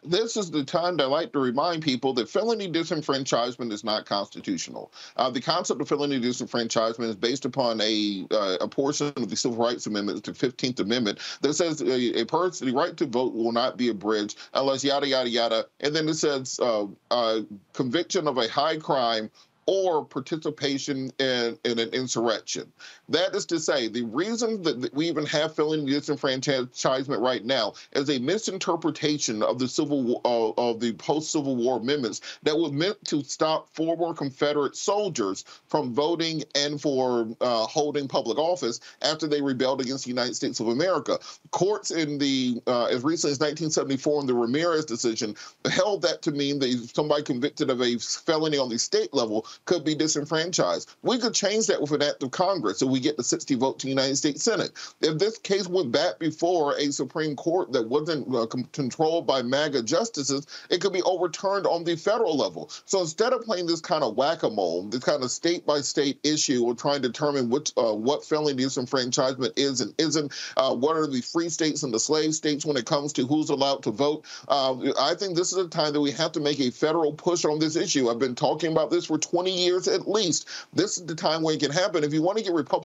this is the time that I like to remind people that felony disenfranchisement is not constitutional. Uh, the concept of felony disenfranchisement is based upon a uh, a portion of the Civil Rights Amendment, the 15th Amendment, that says a, a, person, the right to vote will not be abridged unless yada, yada, yada. And then it says uh, uh conviction of a high crime or participation in, in an insurrection. That is to say, the reason that we even have felony disenfranchisement right now is a misinterpretation of the civil uh, of the post Civil War amendments that was meant to stop former Confederate soldiers from voting and for uh, holding public office after they rebelled against the United States of America. Courts in the uh, as recently as 1974 in the Ramirez decision held that to mean that somebody convicted of a felony on the state level could be disenfranchised. We could change that with an act of Congress so we get the 60 vote to the United States Senate. If this case went back before a Supreme Court that wasn't uh, controlled by MAGA justices, it could be overturned on the federal level. So instead of playing this kind of whack-a-mole, this kind of state-by-state issue of trying to determine which uh, what felony disenfranchisement is and isn't, uh, what are the free states and the slave states when it comes to who's allowed to vote, uh, I think this is a time that we have to make a federal push on this issue. I've been talking about this for 20 years at least. This is the time when it can happen. If you want to get Republican.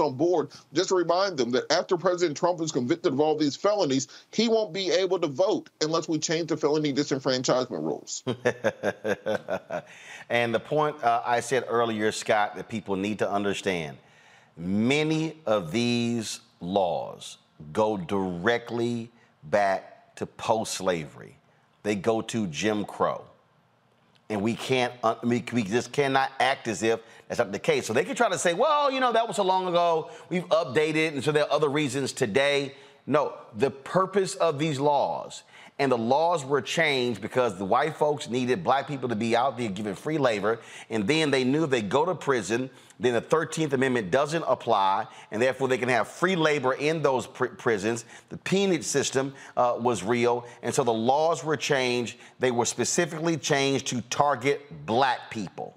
On board, just to remind them that after President Trump is convicted of all these felonies, he won't be able to vote unless we change the felony disenfranchisement rules. [LAUGHS] and the point uh, I said earlier, Scott, that people need to understand many of these laws go directly back to post slavery, they go to Jim Crow. And we can't, uh, we, we just cannot act as if that's not the case. So they can try to say, well, you know, that was so long ago, we've updated, and so there are other reasons today. No, the purpose of these laws and the laws were changed because the white folks needed black people to be out there giving free labor, and then they knew they go to prison, then the 13th Amendment doesn't apply, and therefore they can have free labor in those pr- prisons. The peonage system uh, was real, and so the laws were changed. They were specifically changed to target black people.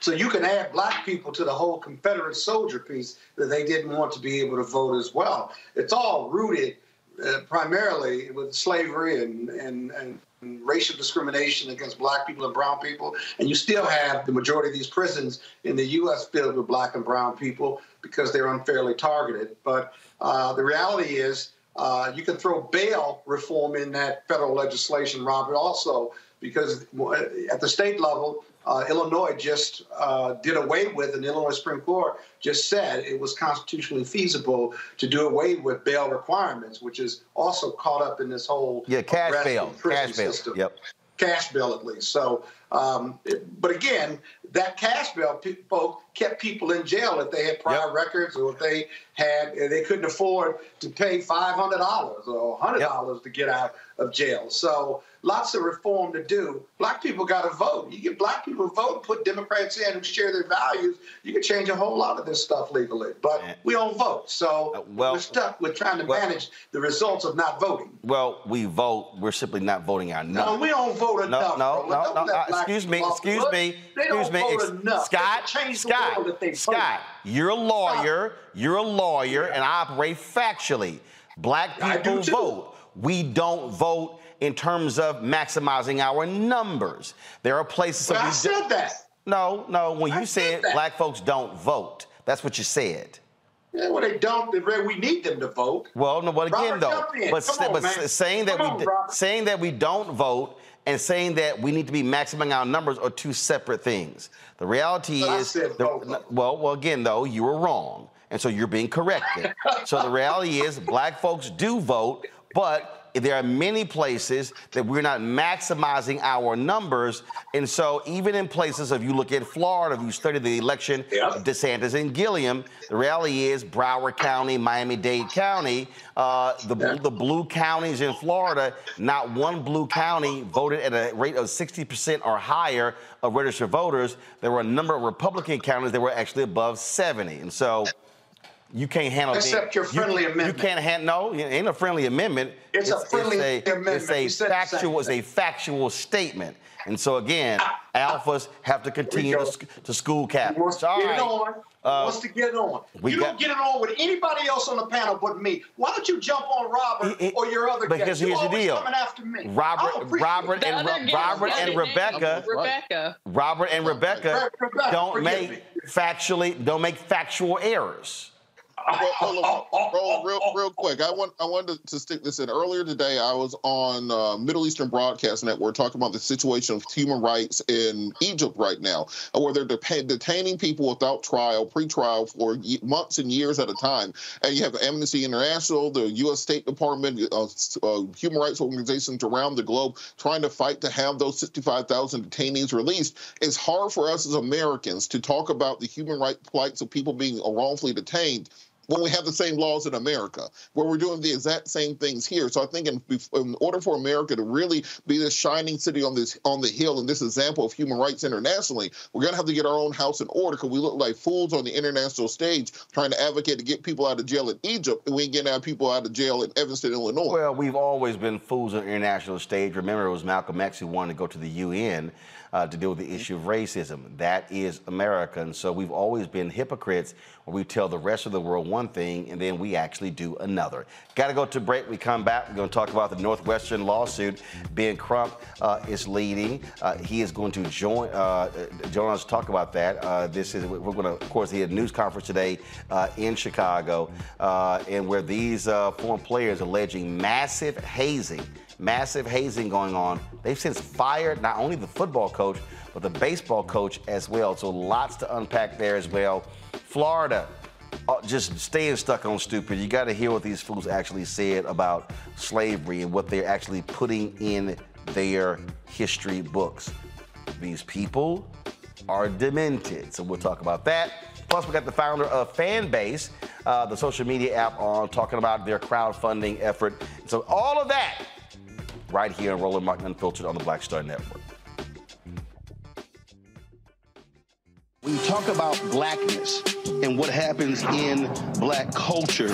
So you can add black people to the whole Confederate soldier piece that they didn't want to be able to vote as well. It's all rooted uh, primarily with slavery and, and, and, racial discrimination against black people and brown people. And you still have the majority of these prisons in the U.S. filled with black and brown people because they're unfairly targeted. But uh, the reality is, uh, you can throw bail reform in that federal legislation, Robert, also, because at the state level, uh, Illinois just uh, did away with, and the Illinois Supreme Court just said it was constitutionally feasible to do away with bail requirements, which is also caught up in this whole yeah cash bail, cash bail, system. yep, cash bail at least. So, um, but again, that cash bail people kept people in jail if they had prior yep. records or if they had they couldn't afford to pay five hundred dollars or hundred dollars yep. to get out of jail. So lots of reform to do. Black people got to vote. You get black people to vote, put Democrats in who share their values, you can change a whole lot of this stuff legally. But we don't vote. So uh, well, we're stuck with trying to well, manage the results of not voting. Well, we vote. We're simply not voting our No, we don't vote enough. No, no, no. no. Uh, excuse me. Excuse me. Excuse me. Ex- Scott, Scott, Scott, you're a lawyer. You're a lawyer, and I operate factually. Black people vote. We don't vote in terms of maximizing our numbers. There are places. But I said that. No, no. When you said black folks don't vote, that's what you said. Yeah, well, they don't. We need them to vote. Well, no, but again, Robert, though, but, on, but saying that Come we on, saying that we don't vote and saying that we need to be maximizing our numbers are two separate things. The reality I is, the, well, well, again, though, you were wrong, and so you're being corrected. so the reality is, black folks do vote, but there are many places that we're not maximizing our numbers. And so, even in places, if you look at Florida, if you study the election of DeSantis and Gillum, the reality is Broward County, Miami Dade County, uh, the, yeah. the blue counties in Florida, not one blue county voted at a rate of 60% or higher of registered voters. There were a number of Republican counties that were actually above 70. And so, You can't handle Except your friendly you, amendment. You can't handle. No, it ain't a friendly amendment. It's a friendly it's a, amendment. It's a We factual. same It's a factual statement. And so again, alphas have to continue to, to school cap. Wants to get right. it on. Uh, wants to get it on. we You got- don't get it on with anybody else on the panel but me. Why don't you jump on Robert It- it- or your other because guest? You here's the deal. coming after me. Robert, Robert, and The Ro- Robert and Rebecca, Rebecca. Robert and Rebecca Re- Rebecca, don't make me. factually don't make factual errors. On, roll real, [LAUGHS] real quick. I want I wanted to stick this in. Earlier today, I was on uh, Middle Eastern Broadcast Network talking about the situation of human rights in Egypt right now, where they're de- detaining people without trial, pre-trial for ye- months and years at a time. And you have Amnesty International, the U.S. State Department, uh, uh, human rights organizations around the globe trying to fight to have those 65,000 detainees released. It's hard for us as Americans to talk about the human rights plights of people being wrongfully detained when we have the same laws in America, where we're doing the exact same things here. So I think in, in order for America to really be this shining city on this on the hill and this example of human rights internationally, we're gonna have to get our own house in order because we look like fools on the international stage trying to advocate to get people out of jail in Egypt, and we ain't getting our people out of jail in Evanston, Illinois. Well, we've always been fools on the international stage. Remember, it was Malcolm X who wanted to go to the UN uh, to deal with the issue of racism. That is America. And so we've always been hypocrites where we tell the rest of the world one thing and then we actually do another. Got to go to break. We come back. We're going to talk about the Northwestern lawsuit. Ben Crump uh, is leading. Uh, he is going to join, uh, join us to talk about that. Uh, this is, we're going to, of course, he had a news conference today uh, in Chicago, and where these former players alleging massive hazing massive hazing going on. They've since fired not only the football coach, but the baseball coach as well. So lots to unpack there as well. Florida, uh, just staying stuck on stupid. You got to hear what these fools actually said about slavery and what they're actually putting in their history books. These people are demented. So we'll talk about that. Plus, we got the founder of Fanbase, uh, the social media app, on talking about their crowdfunding effort. So all of that right here on Roland Martin Unfiltered on the Black Star Network. When you talk about blackness and what happens in black culture,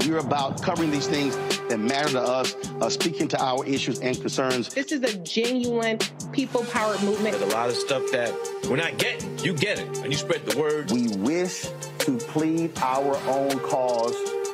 we're about covering these things that matter to us, uh, speaking to our issues and concerns. This is a genuine people powered movement. There's a lot of stuff that we're not getting. You get it, and you spread the word. We wish to plead our own cause.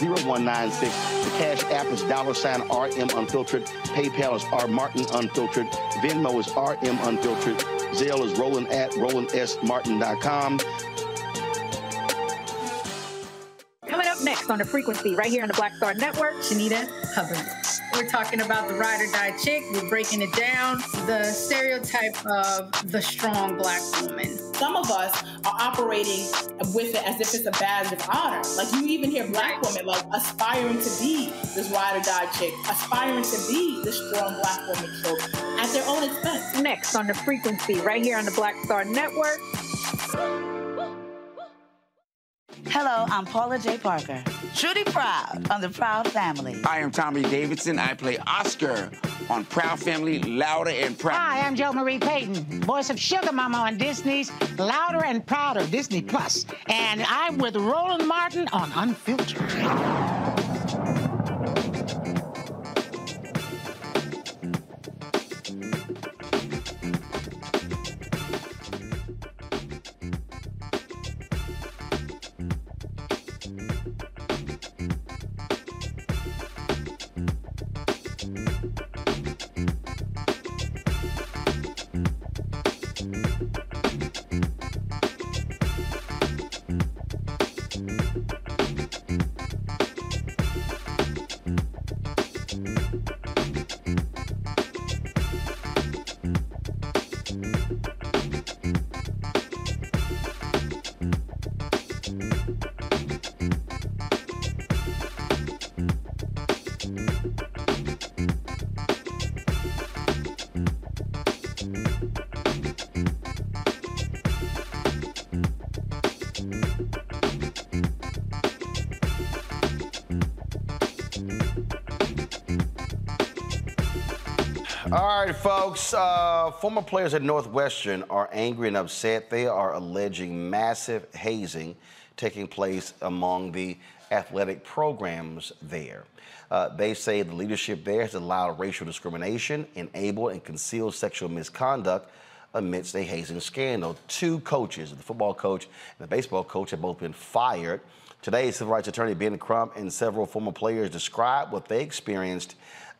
0196. The Cash App is dollar sign RM Unfiltered. PayPal is R Martin Unfiltered. Venmo is RM Unfiltered. Zelle is Roland at RolandSMartin.com. next on the frequency, right here on the Black Star Network, Shanita Hubbard. We're talking about the ride or die chick. We're breaking it down. The stereotype of the strong black woman. Some of us are operating with it as if it's a badge of honor. Like you even hear black women like aspiring to be this ride or die chick, aspiring to be this strong black woman. So at their own expense. Next on the frequency, right here on the Black Star Network. Hello, I'm Paula Jai Parker. Truly proud on the Proud Family. I am Tommy Davidson. I play Oscar on Proud Family, Louder and Proud. Hi, I'm Jo Marie Payton, voice of Sugar Mama on Disney's Louder and Prouder Disney Plus. Plus, and I'm with Roland Martin on Unfiltered. Folks. Uh, former players at Northwestern are angry and upset. They are alleging massive hazing taking place among the athletic programs there. Uh, they say the leadership there has allowed racial discrimination, enabled and concealed sexual misconduct amidst a hazing scandal. Two coaches, the football coach and the baseball coach, have both been fired. Today, civil rights attorney Ben Crump and several former players describe what they experienced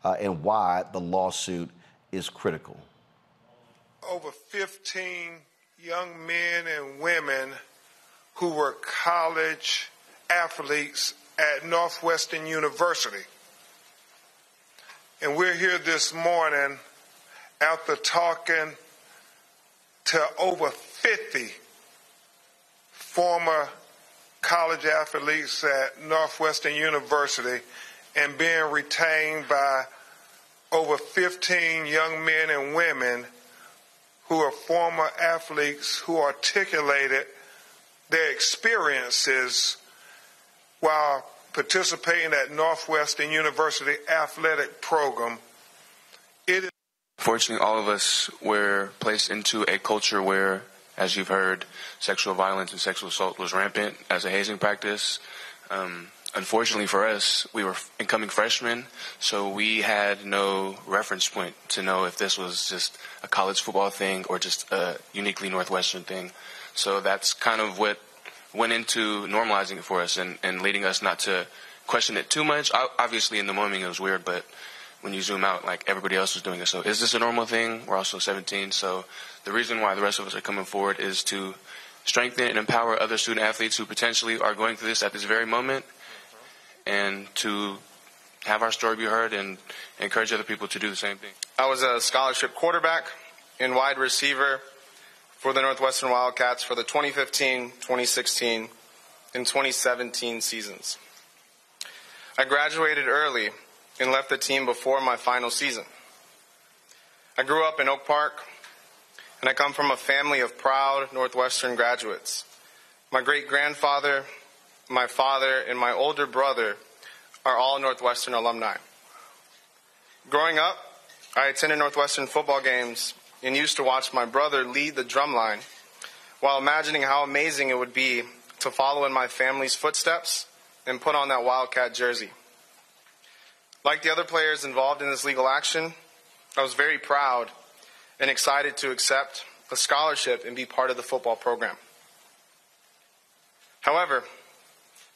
uh, and why the lawsuit is critical. Over 15 young men and women who were college athletes at Northwestern University. And we're here this morning after talking to over 50 former college athletes at Northwestern University and being retained by over 15 young men and women who are former athletes who articulated their experiences while participating at Northwestern University athletic program. It Fortunately, all of us were placed into a culture where, as you've heard, sexual violence and sexual assault was rampant as a hazing practice. Um, unfortunately for us, we were incoming freshmen, so we had no reference point to know if this was just a college football thing or just a uniquely Northwestern thing. So that's kind of what went into normalizing it for us and, and leading us not to question it too much. Obviously, in the moment, it was weird, but when you zoom out, like everybody else was doing it. So is this a normal thing? We're also 17. So the reason why the rest of us are coming forward is to strengthen and empower other student athletes who potentially are going through this at this very moment and to have our story be heard and encourage other people to do the same thing. I was a scholarship quarterback and wide receiver for the Northwestern Wildcats for the 2015, 2016, and 2017 seasons. I graduated early and left the team before my final season. I grew up in Oak Park, and I come from a family of proud Northwestern graduates. My great grandfather, my father, and my older brother are all Northwestern alumni. Growing up, I attended Northwestern football games and used to watch my brother lead the drum line while imagining how amazing it would be to follow in my family's footsteps and put on that Wildcat jersey. Like the other players involved in this legal action, I was very proud and excited to accept a scholarship and be part of the football program. However,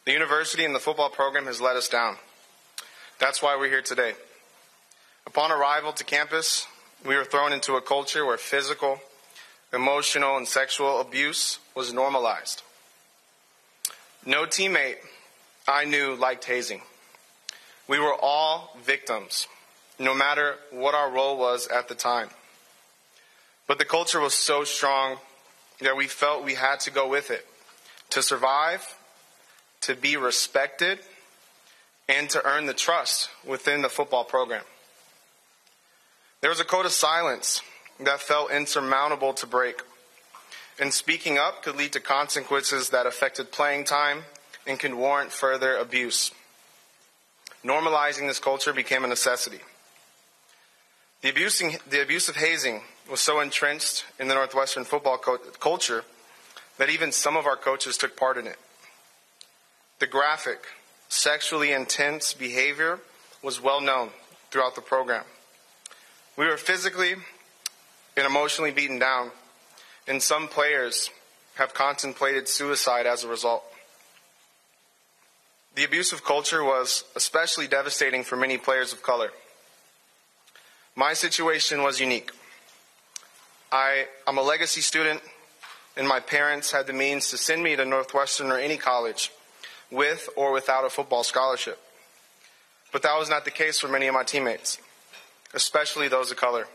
the university and the football program has let us down. That's why we're here today. Upon arrival to campus, we were thrown into a culture where physical, emotional, and sexual abuse was normalized. No teammate I knew liked hazing. We were all victims, no matter what our role was at the time. But the culture was so strong that we felt we had to go with it to survive, to be respected, and to earn the trust within the football program. There was a code of silence that felt insurmountable to break. And speaking up could lead to consequences that affected playing time and could warrant further abuse. Normalizing this culture became a necessity. The, abusing, the abuse of hazing was so entrenched in the Northwestern football co- culture that even some of our coaches took part in it. The graphic, sexually intense behavior was well known throughout the program. We were physically and emotionally beaten down, and some players have contemplated suicide as a result. The abusive culture was especially devastating for many players of color. My situation was unique. I, am a legacy student, and my parents had the means to send me to Northwestern or any college with or without a football scholarship. But that was not the case for many of my teammates especially those of color.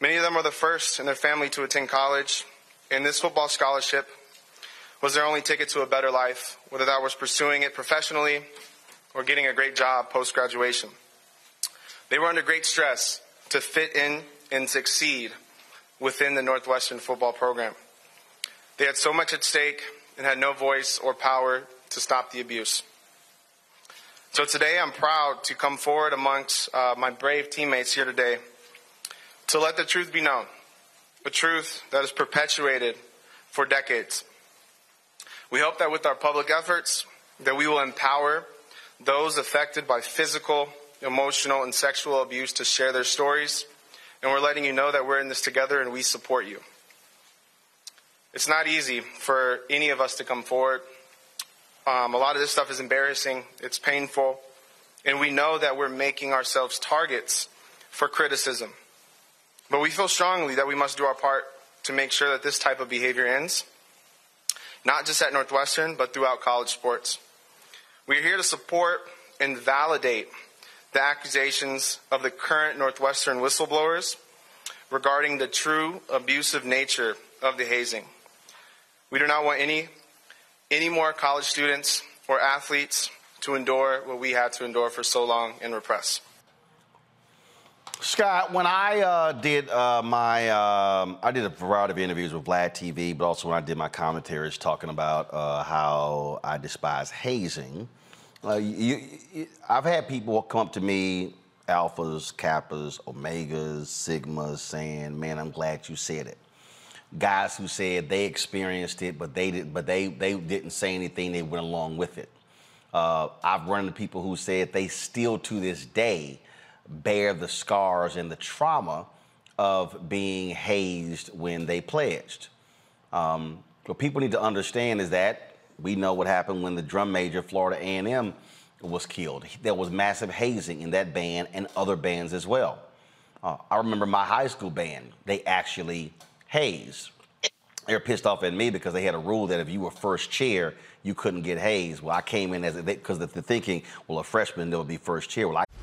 Many of them were the first in their family to attend college, and this football scholarship was their only ticket to a better life, whether that was pursuing it professionally or getting a great job post graduation. They were under great stress to fit in and succeed within the Northwestern football program. They had so much at stake and had no voice or power to stop the abuse. So today I'm proud to come forward amongst uh, my brave teammates here today to let the truth be known, a truth that is perpetuated for decades. We hope that with our public efforts, that we will empower those affected by physical, emotional, and sexual abuse to share their stories. And we're letting you know that we're in this together and we support you. It's not easy for any of us to come forward. Um, a lot of this stuff is embarrassing, it's painful, and we know that we're making ourselves targets for criticism. But we feel strongly that we must do our part to make sure that this type of behavior ends, not just at Northwestern, but throughout college sports. We're here to support and validate the accusations of the current Northwestern whistleblowers regarding the true abusive nature of the hazing. We do not want any, any more college students or athletes to endure what we had to endure for so long and repress. Scott, when I uh, did uh, my, um, I did a variety of interviews with Vlad TV, but also when I did my commentaries talking about uh, how I despise hazing. Uh, you, you, I've had people come up to me, alphas, kappas, omegas, sigmas, saying, "Man, I'm glad you said it." Guys who said they experienced it, but they did, but they they didn't say anything. They went along with it. Uh, I've run into people who said they still to this day bear the scars and the trauma of being hazed when they pledged. Um, what people need to understand is that we know what happened when the drum major, Florida A&M, was killed. There was massive hazing in that band and other bands as well. Uh, I remember my high school band, they actually hazed. They were pissed off at me because they had a rule that if you were first chair, you couldn't get hazed. Well, I came in as a, because the thinking, well, a freshman would be first chair. Well, I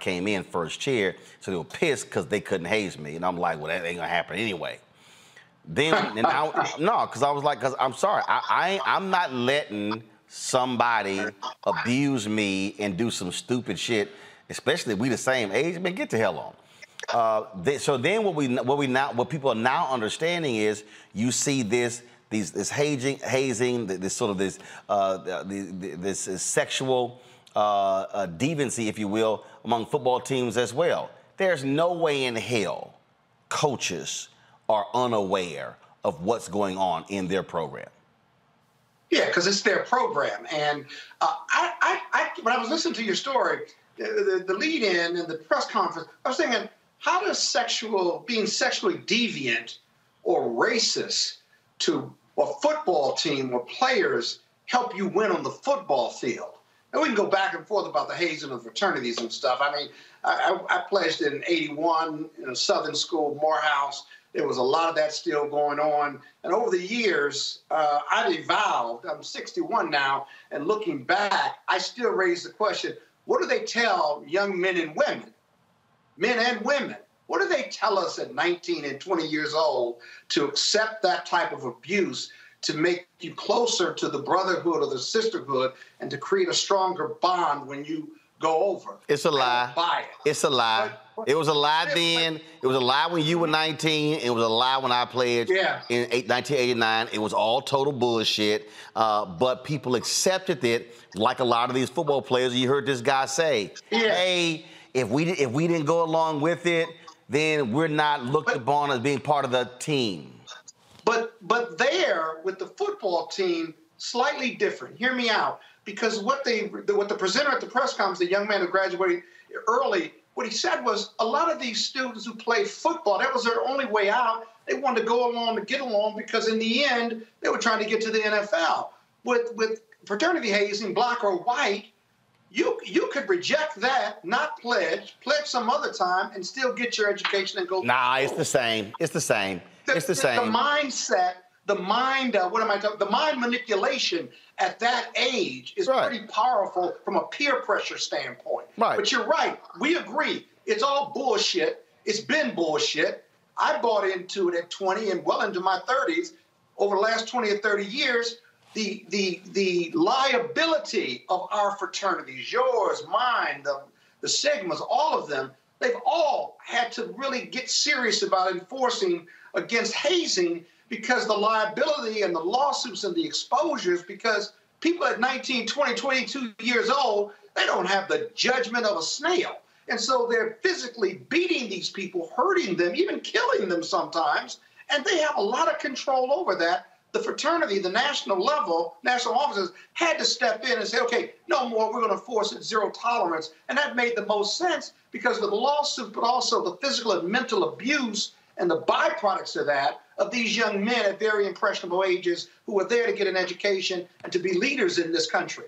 Came in first chair, so they were pissed because they couldn't haze me, and I'm like, well, that ain't gonna happen anyway. Then, [LAUGHS] and I, no, because I was like, because I'm sorry, I, I, I'm not letting somebody abuse me and do some stupid shit, especially if we the same age. Man, get the hell on. Uh, th- so then, what we what we now what people are now understanding is you see this these this hazing hazing this sort of this uh, this, this sexual uh, deviancy, if you will, among football teams as well. There's no way in hell coaches are unaware of what's going on in their program. Yeah, because it's their program. And uh, I, I, I, when I was listening to your story, the, the, the lead in and the press conference, I was thinking, how does sexual, being sexually deviant or racist to a football team or players help you win on the football field? And we can go back and forth about the hazing of fraternities and stuff. I mean, I, I, I pledged in 81 in a Southern school, Morehouse. There was a lot of that still going on. And over the years, uh, I've evolved. I'm 61 now. And looking back, I still raise the question what do they tell young men and women, men and women? What do they tell us at 19 and 20 years old to accept that type of abuse, to make you closer to the brotherhood or the sisterhood, and to create a stronger bond when you go over? It's a lie. Buy it. It's a lie. It was a lie then. It was a lie when you were 19. It was a lie when I played yeah. in 1989. It was all total bullshit. Uh, but people accepted it like a lot of these football players. You heard this guy say, yeah. hey, if we, if we didn't go along with it, then we're not looked but, upon as being part of the team. But but there with the football team, slightly different. Hear me out, because what they what the presenter at the press conference, the young man who graduated early, what he said was a lot of these students who play football, that was their only way out. They wanted to go along to get along because in the end they were trying to get to the NFL. With with fraternity hazing, black or white, you you could reject that, not pledge, pledge some other time, and still get your education and go. Nah, it's the same. It's the same. The, it's the, the, same. The mindset, the mind, uh, what am I talking? The mind manipulation at that age is right. pretty powerful from a peer pressure standpoint. Right. But you're right. We agree. It's all bullshit. It's been bullshit. I bought into it at 20 and well into my 30s. Over the last 20 or 30 years, the the the liability of our fraternities, yours, mine, the the Sigmas, all of them, they've all had to really get serious about enforcing against hazing because the liability and the lawsuits and the exposures because people at 19, 20, 22 years old, they don't have the judgment of a snail. And so they're physically beating these people, hurting them, even killing them sometimes. And they have a lot of control over that the fraternity, the national level, national officers had to step in and say, okay, no more, we're going to force it zero tolerance. And that made the most sense because of the lawsuit, but also the physical and mental abuse and the byproducts of that of these young men at very impressionable ages who are there to get an education and to be leaders in this country.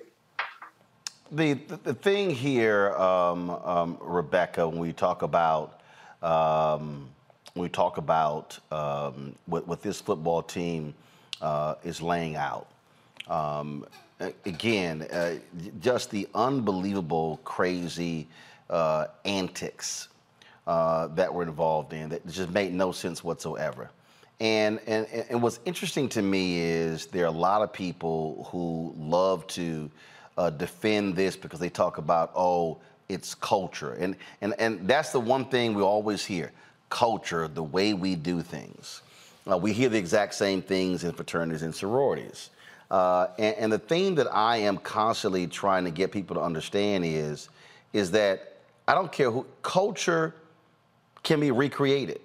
The, the thing here, um, um, Rebecca, when we talk about um, when we talk about um, what, what this football team uh, is laying out. Um, again, uh, just the unbelievable, crazy uh, antics uh, that were involved in that just made no sense whatsoever. And, and, and what's interesting to me is there are a lot of people who love to uh, defend this because they talk about, oh, it's culture. And, and, and that's the one thing we always hear culture, the way we do things. Uh, we hear the exact same things in fraternities and sororities. Uh, and, and, the thing that I am constantly trying to get people to understand is, is that I don't care who, culture can be recreated.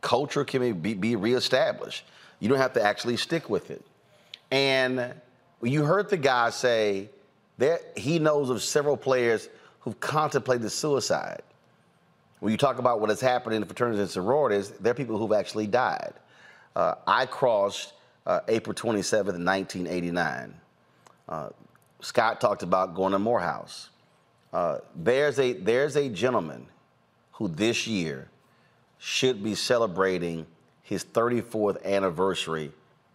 Culture can be, be reestablished. You don't have to actually stick with it. And you heard the guy say that he knows of several players who've contemplated suicide. When you talk about what has happened in the fraternities and sororities, there are people who've actually died. Uh, I crossed uh, April 27th, 1989. Uh, Scott talked about going to Morehouse. Uh, there's, a, there's a gentleman who this year should be celebrating his 34th anniversary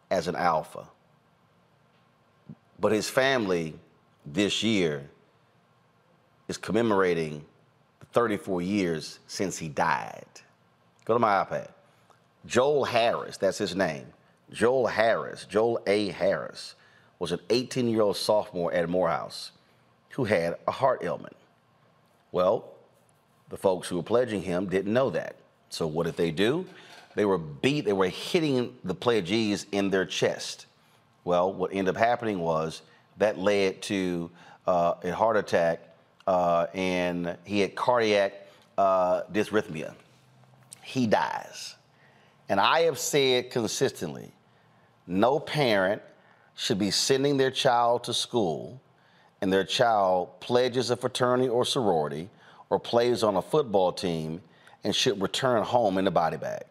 as an alpha. But his family this year is commemorating the 34 years since he died. Go to my iPad. Joel Harris, that's his name. Joel Harris, Joel A. Harris, was an 18 year old sophomore at Morehouse who had a heart ailment. Well, the folks who were pledging him didn't know that. So what did they do? They were beat, they were hitting the pledgees in their chest. Well, what ended up happening was that led to uh, a heart attack uh, and he had cardiac uh, dysrhythmia. He dies. And I have said consistently no parent should be sending their child to school and their child pledges a fraternity or sorority or plays on a football team and should return home in a body bag.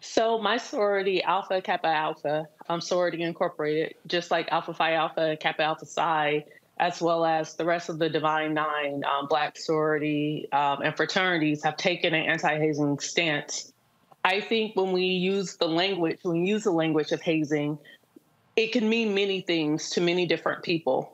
So my sorority, Alpha Kappa Alpha, um, sorority incorporated, just like Alpha Phi Alpha, Kappa Alpha Psi, as well as the rest of the Divine Nine, um, Black sorority, um, and fraternities have taken an anti hazing stance. I think when we use the language, when we use the language of hazing, it can mean many things to many different people.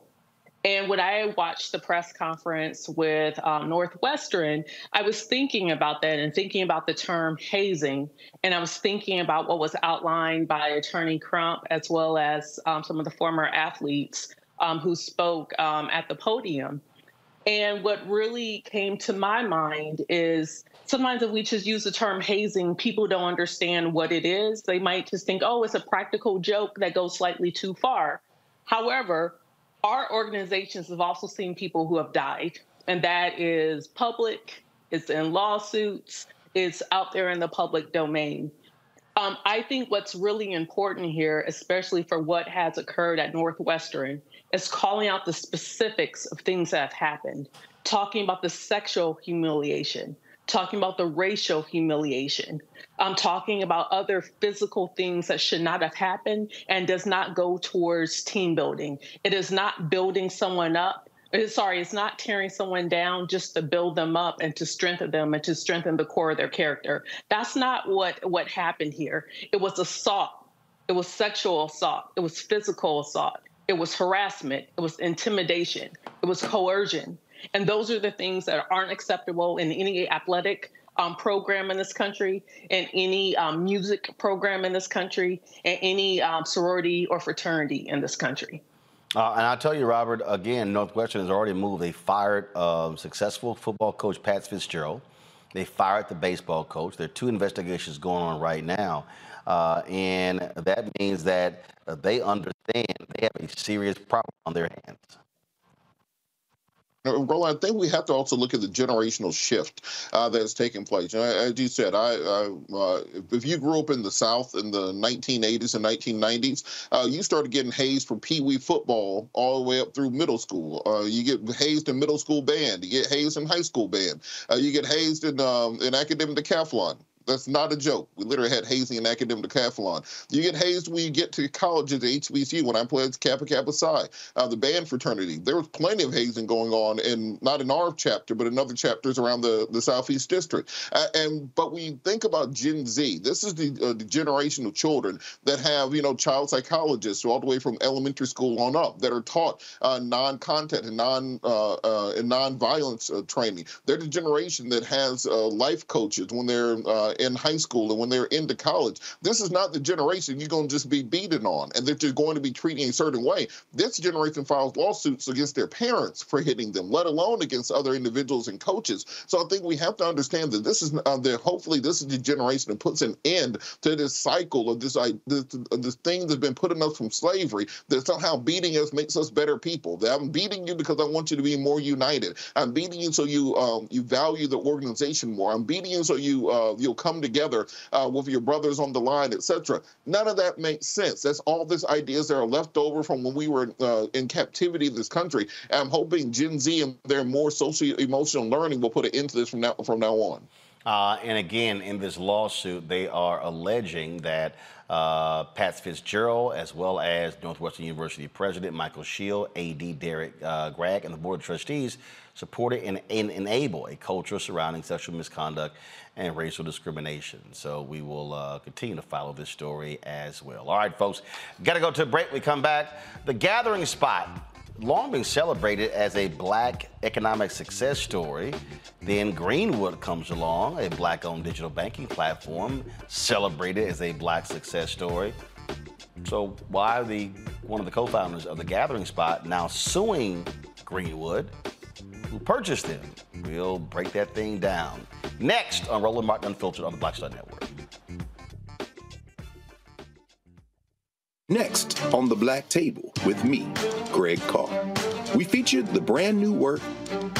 And when I watched the press conference with um, Northwestern, I was thinking about that and thinking about the term hazing. And I was thinking about what was outlined by Attorney Crump, as well as um, some of the former athletes um, who spoke um, at the podium. And what really came to my mind is sometimes if we just use the term hazing, people don't understand what it is. They might just think, oh, it's a practical joke that goes slightly too far. However, our organizations have also seen people who have died, and that is public, it's in lawsuits, it's out there in the public domain. Um, I think what's really important here, especially for what has occurred at Northwestern, is calling out the specifics of things that have happened, talking about the sexual humiliation, talking about the racial humiliation. I'm talking about other physical things that should not have happened and does not go towards team building. It is not building someone up. Sorry, it's not tearing someone down just to build them up and to strengthen them and to strengthen the core of their character. That's not what what happened here. It was assault. It was sexual assault. It was physical assault. It was harassment. It was intimidation. It was coercion. And those are the things that aren't acceptable in any athletic um, program in this country, in any um, music program in this country, and any um, sorority or fraternity in this country. Uh, and I'll tell you, Robert, again, Northwestern has already moved. They fired uh, successful football coach Pat Fitzgerald. They fired the baseball coach. There are two investigations going on right now. Uh, and that means that uh, they understand they have a serious problem on their hands. Roland, I think we have to also look at the generational shift uh, that has taken place. You know, as you said, I, I uh, if you grew up in the South in the 1980s and 1990s, uh, you started getting hazed for Pee Wee football all the way up through middle school. Uh, you get hazed in middle school band. You get hazed in high school band. Uh, you get hazed in um, in academic decathlon. That's not a joke. We literally had hazing in academic decathlon. You get hazed when you get to college at HBCU. When I played Kappa Kappa Psi, uh, the band fraternity, there was plenty of hazing going on, and not in our chapter, but in other chapters around the, the Southeast District. Uh, and but we think about Gen Z. This is the, uh, the generation of children that have you know child psychologists all the way from elementary school on up that are taught uh, non-content and non uh, uh, and non-violence training. They're the generation that has life coaches when they're in high school and when they're into college. This is not the generation you're going to just be beaten on and that you're going to be treating a certain way. This generation files lawsuits against their parents for hitting them, let alone against other individuals and coaches. So I think we have to understand that this is uh, that hopefully this is the generation that puts an end to this cycle of this, uh, this, uh, this thing that's been putting us from slavery that somehow beating us makes us better people. That I'm beating you because I want you to be more united. I'm beating you so you um, you value the organization more. I'm beating you so you uh, you'll come together uh, with your brothers on the line, etc. None of that makes sense. That's all these ideas that are left over from when we were uh, in captivity in this country. And I'm hoping Gen Z and their more social emotional learning will put an end to this from now from now on. Uh, and again, in this lawsuit, they are alleging that uh, Pat Fitzgerald, as well as Northwestern University President Michael Schill, AD Derrick uh, Gragg, and the Board of Trustees supported and, and enable a culture surrounding sexual misconduct and racial discrimination. So we will uh, continue to follow this story as well. All right, folks, got to go to a break. We come back. The Gathering Spot, long been celebrated as a black economic success story. Then Greenwood comes along, a black owned digital banking platform, celebrated as a black success story. So why the one of the co-founders of the Gathering Spot now suing Greenwood who purchased them. We'll break that thing down. Next on Roland Martin Unfiltered on the Black Star Network. Next on the Black Table with me, Greg Carr. We featured the brand new work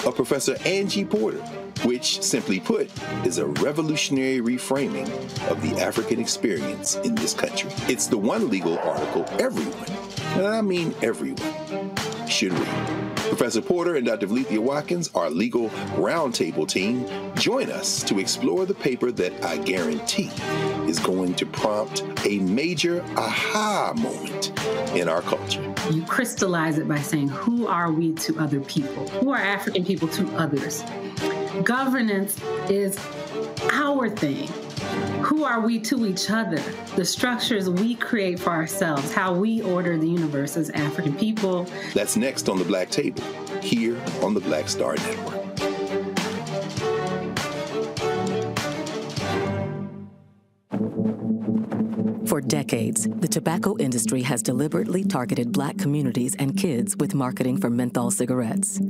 of Professor Angie Porter, which, simply put, is a revolutionary reframing of the African experience in this country. It's the one legal article everyone, and I mean everyone, should read. Professor Porter and Dr. Valencia Watkins, our legal roundtable team, join us to explore the paper that I guarantee is going to prompt a major aha moment in our culture. You crystallize it by saying, Who are we to other people? Who are African people to others? Governance is our thing. Who are we to each other? The structures we create for ourselves, how we order the universe as African people. That's next on the Black Table, here on the Black Star Network. For decades, the tobacco industry has deliberately targeted black communities and kids with marketing for menthol cigarettes.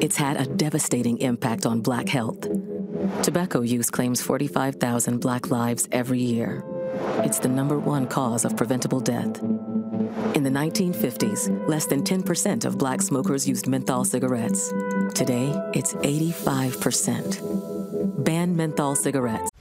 It's had a devastating impact on black health. Tobacco use claims 45,000 black lives every year. It's the number one cause of preventable death. In the 1950s, less than 10% of black smokers used menthol cigarettes. Today, it's 85%. Ban menthol cigarettes.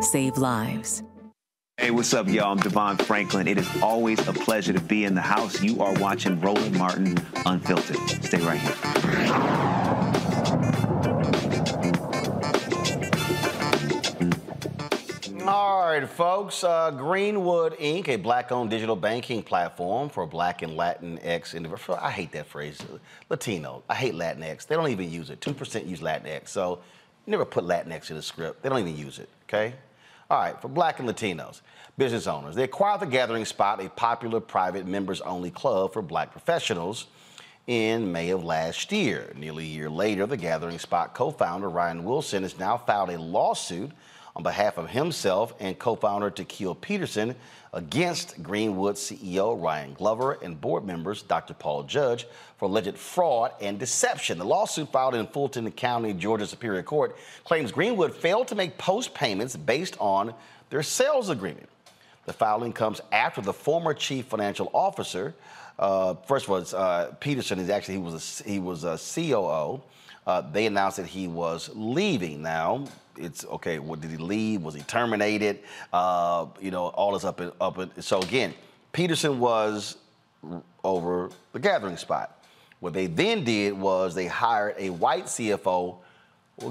Save lives. Hey, what's up, y'all? I'm DeVon Franklin. It is always a pleasure to be in the house. You are watching Roland Martin Unfiltered. Stay right here. All right, folks. Uh, Greenwood Inc., a black-owned digital banking platform for Black and Latinx individuals. I hate that phrase, Latino. I hate Latinx. They don't even use it. Two percent use Latinx, so you never put Latinx in the script. They don't even use it. Okay. All right, for Black and Latinos business owners, they acquired the Gathering Spot, a popular private members-only club for Black professionals in May of last year. Nearly a year later, the Gathering Spot co founder Ryan Wilson has now filed a lawsuit on behalf of himself and co founder Tequil Peterson against Greenwood CEO Ryan Glover and board members Dr. Paul Judge for alleged fraud and deception. The lawsuit filed in Fulton County, Georgia Superior Court claims Greenwood failed to make post payments based on their sales agreement. The filing comes after the former chief financial officer, uh, first of all, uh, Peterson is actually he was a, he was a COO. Uh, they announced that he was leaving. Now it's okay. What did he leave? Was he terminated? Uh, you know, all this up and up. And, so again, Peterson was over the gathering spot. What they then did was they hired a white CFO,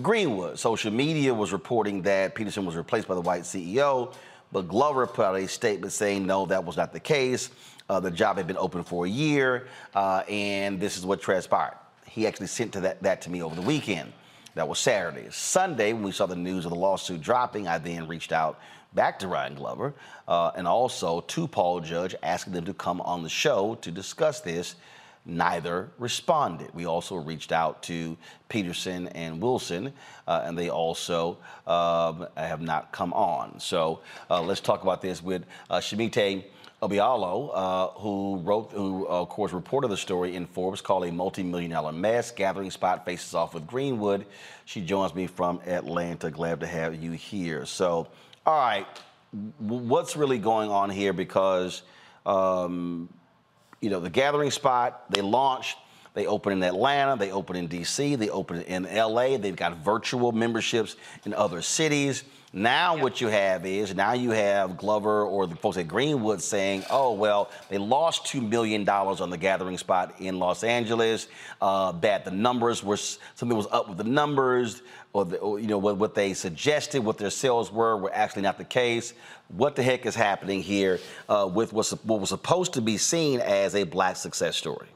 Greenwood. Social media was reporting that Peterson was replaced by the white CEO. But Glover put out a statement saying, no, that was not the case. Uh, the job had been open for a year, uh, and this is what transpired. He actually sent to that, that to me over the weekend. That was Saturday. Sunday, when we saw the news of the lawsuit dropping, I then reached out back to Ryan Glover uh, and also to Paul Judge, asking them to come on the show to discuss this. Neither responded. We also reached out to Peterson and Wilson, uh, and they also um, have not come on. So uh, let's talk about this with uh, Shemite Obialo, uh, who wrote, who uh, of course reported the story in Forbes called a multi-million dollar mess. Gathering spot faces off with Greenwood. She joins me from Atlanta. Glad to have you here. So, all right, what's really going on here? Because um, you know, the gathering spot, they launched, they open in Atlanta, they open in DC, they open in LA, they've got virtual memberships in other cities. Now, what you have is now you have Glover or the folks at Greenwood saying, oh, well, they lost $2 million on the gathering spot in Los Angeles, uh, that the numbers were, something was up with the numbers, or, the, or you know, what, what, they suggested, what their sales were, were actually not the case. What the heck is happening here uh, with what's, what was supposed to be seen as a black success story?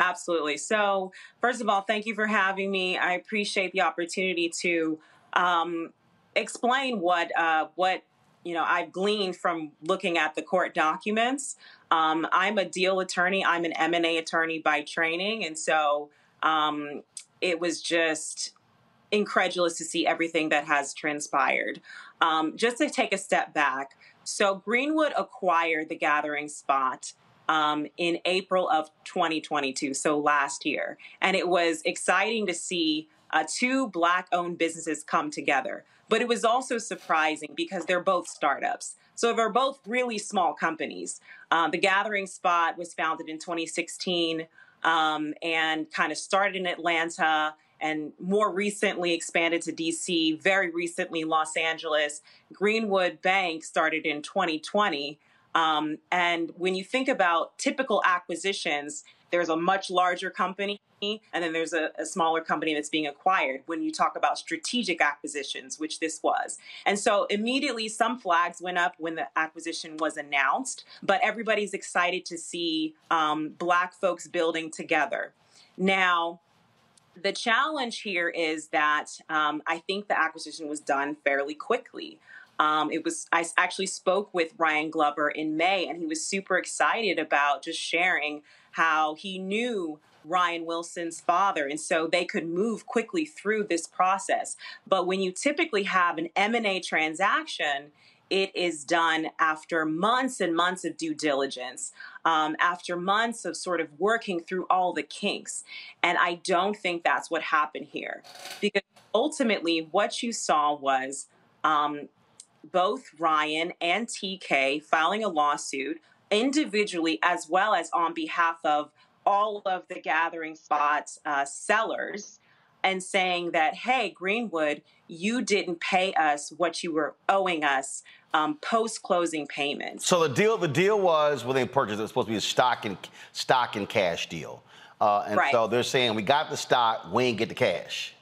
Absolutely. So, first of all, thank you for having me. I appreciate the opportunity to um, explain what uh, what you know I've gleaned from looking at the court documents. Um, I'm a deal attorney. I'm an M and A attorney by training, and so um, it was just incredulous to see everything that has transpired. Um, just to take a step back, so Greenwood acquired the Gathering Spot. Um, in April of 2022, so last year. And it was exciting to see uh, two black owned businesses come together. But it was also surprising because they're both startups. So they're both really small companies. Um, the Gathering Spot was founded in 2016 um, and kind of started in Atlanta and more recently expanded to DC, very recently Los Angeles. Greenwood Bank started in 2020. Um, and when you think about typical acquisitions, there's a much larger company and then there's a, a, smaller company that's being acquired when you talk about strategic acquisitions, which this was. And so immediately some flags went up when the acquisition was announced, but everybody's excited to see um, Black folks building together. Now, the challenge here is that um, I think the acquisition was done fairly quickly. Um, it was I actually spoke with Ryan Glover in May, and he was super excited about just sharing how he knew Ryan Wilson's father and so they could move quickly through this process but when you typically have an M&A transaction it is done after months and months of due diligence, um, after months of sort of working through all the kinks. And I don't think that's what happened here. Because ultimately, what you saw was um, both Ryan and TK filing a lawsuit individually as well as on behalf of all of the gathering spots uh, sellers and saying that, hey, Greenwood, you didn't pay us what you were owing us um, post closing payments. So the deal, the deal was when they purchased it was supposed to be a stock and stock and cash deal, uh, and right. so they're saying we got the stock, we ain't get the cash.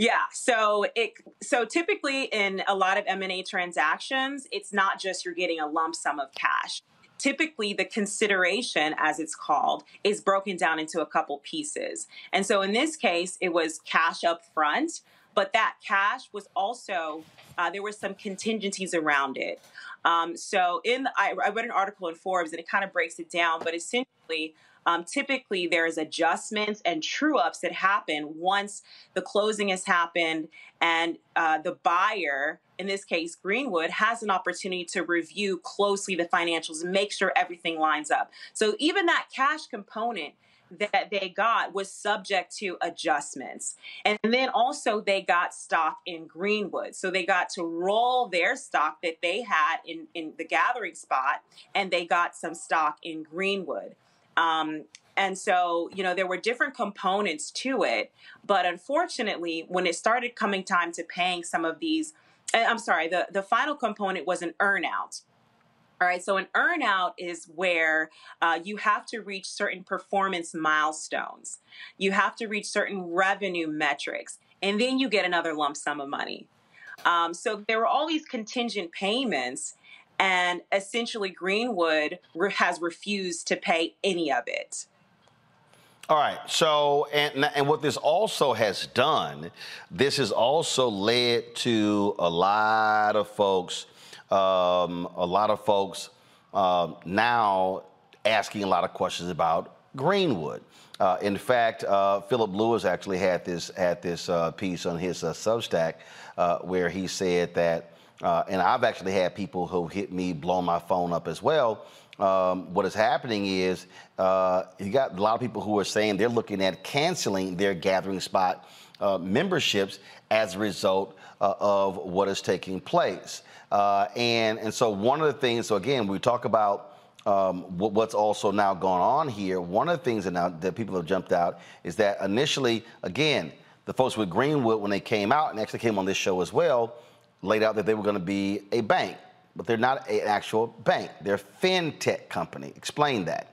Yeah. So it so typically in a lot of M&A transactions, it's not just you're getting a lump sum of cash. Typically the consideration as it's called is broken down into a couple pieces. And so in this case, it was cash up front, but that cash was also uh, there were some contingencies around it. Um, so in the, I, I read an article in Forbes and it kind of breaks it down, but essentially um, typically, there's adjustments and true ups that happen once the closing has happened and uh, the buyer, in this case Greenwood, has an opportunity to review closely the financials and make sure everything lines up. So even that cash component that they got was subject to adjustments. And then also they got stock in Greenwood. So they got to roll their stock that they had in, in the gathering spot and they got some stock in Greenwood. Um, and so, you know, there were different components to it. But unfortunately, when it started coming time to paying some of these, eh, I'm sorry, the, the final component was an earnout. All right, so an earnout is where uh, you have to reach certain performance milestones. You have to reach certain revenue metrics, and then you get another lump sum of money. Um, so there were all these contingent payments and essentially Greenwood has refused to pay any of it. All right. So, and and what this also has done, this has also led to a lot of folks, um, a lot of folks um, now asking a lot of questions about Greenwood. Uh, in fact, uh, Philip Lewis actually had this had this uh, piece on his uh, Substack uh, where he said that, uh, and I've actually had people who hit me blow my phone up as well. Um, what is happening is you got a lot of people who are saying they're looking at canceling their gathering spot memberships as a result of what is taking place. and and so one of the things, so again, we talk about um, what's also now gone on here, one of the things that now that people have jumped out is that initially, again, the folks with Greenwood, when they came out and actually came on this show as well, laid out that they were going to be a bank, but they're not an actual bank. They're a fintech company. Explain that.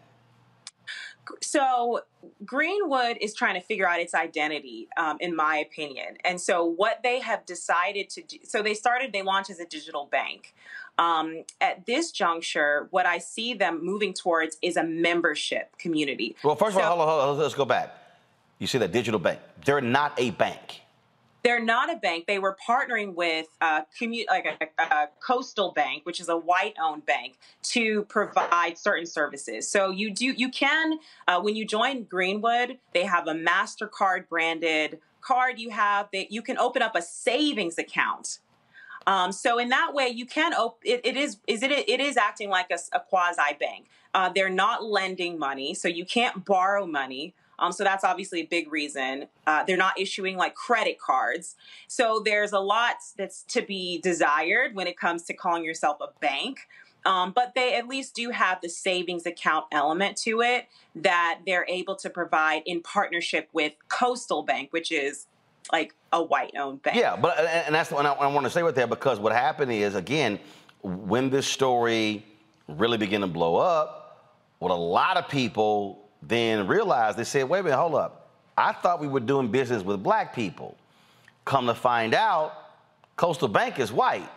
So Greenwood is trying to figure out its identity, um, in my opinion. And so what they have decided to do, so they started, they launched as a digital bank. Um, at this juncture, what I see them moving towards is a membership community. Well, first of all, hold on, hold on, let's go back. You see that digital bank. They're not a bank. They're not a bank. They were partnering with a commu- like a, a coastal bank, which is a white-owned bank, to provide certain services. So you do you can uh, when you join Greenwood, they have a Mastercard branded card. You have that you can open up a savings account um, so in that way, you can op- it, it is is it it is acting like a, a quasi bank. Uh, they're not lending money, so you can't borrow money. Um, so that's obviously a big reason. Uh, they're not issuing like credit cards. So there's a lot that's to be desired when it comes to calling yourself a bank. Um, but they at least do have the savings account element to it that they're able to provide in partnership with Coastal Bank, which is like a white owned bank. Yeah, but and that's what I, I want to say with that because what happened is again, when this story really began to blow up, what a lot of people then realized they said, wait a minute, hold up. I thought we were doing business with black people. Come to find out, Coastal Bank is white.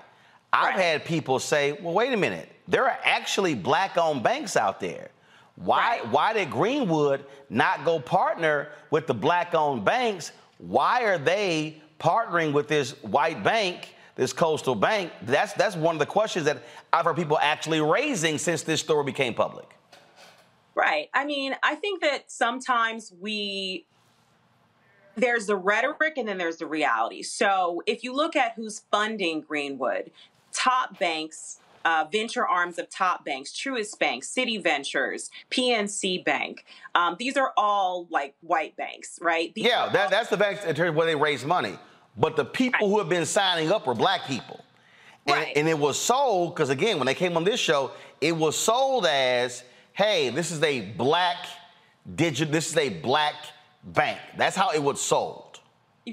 I've right. had people say, well, wait a minute, there are actually black owned banks out there. Why, right. why did Greenwood not go partner with the black owned banks why are they partnering with this white bank, this coastal bank? That's that's one of the questions that I've heard people actually raising since this story became public. Right. I mean, I think that sometimes we there's the rhetoric and then there's the reality. So if you look at who's funding Greenwood, top banks uh, venture arms of top banks, Truist Bank, Citi Ventures, PNC Bank. Um, these are all like white banks, right? These yeah, that, all- that's the banks in terms of where they raise money. But the people right. who have been signing up are black people. And, right. and it was sold, because again, when they came on this show, it was sold as, hey, this is a black digital, this is a black bank. That's how it was sold.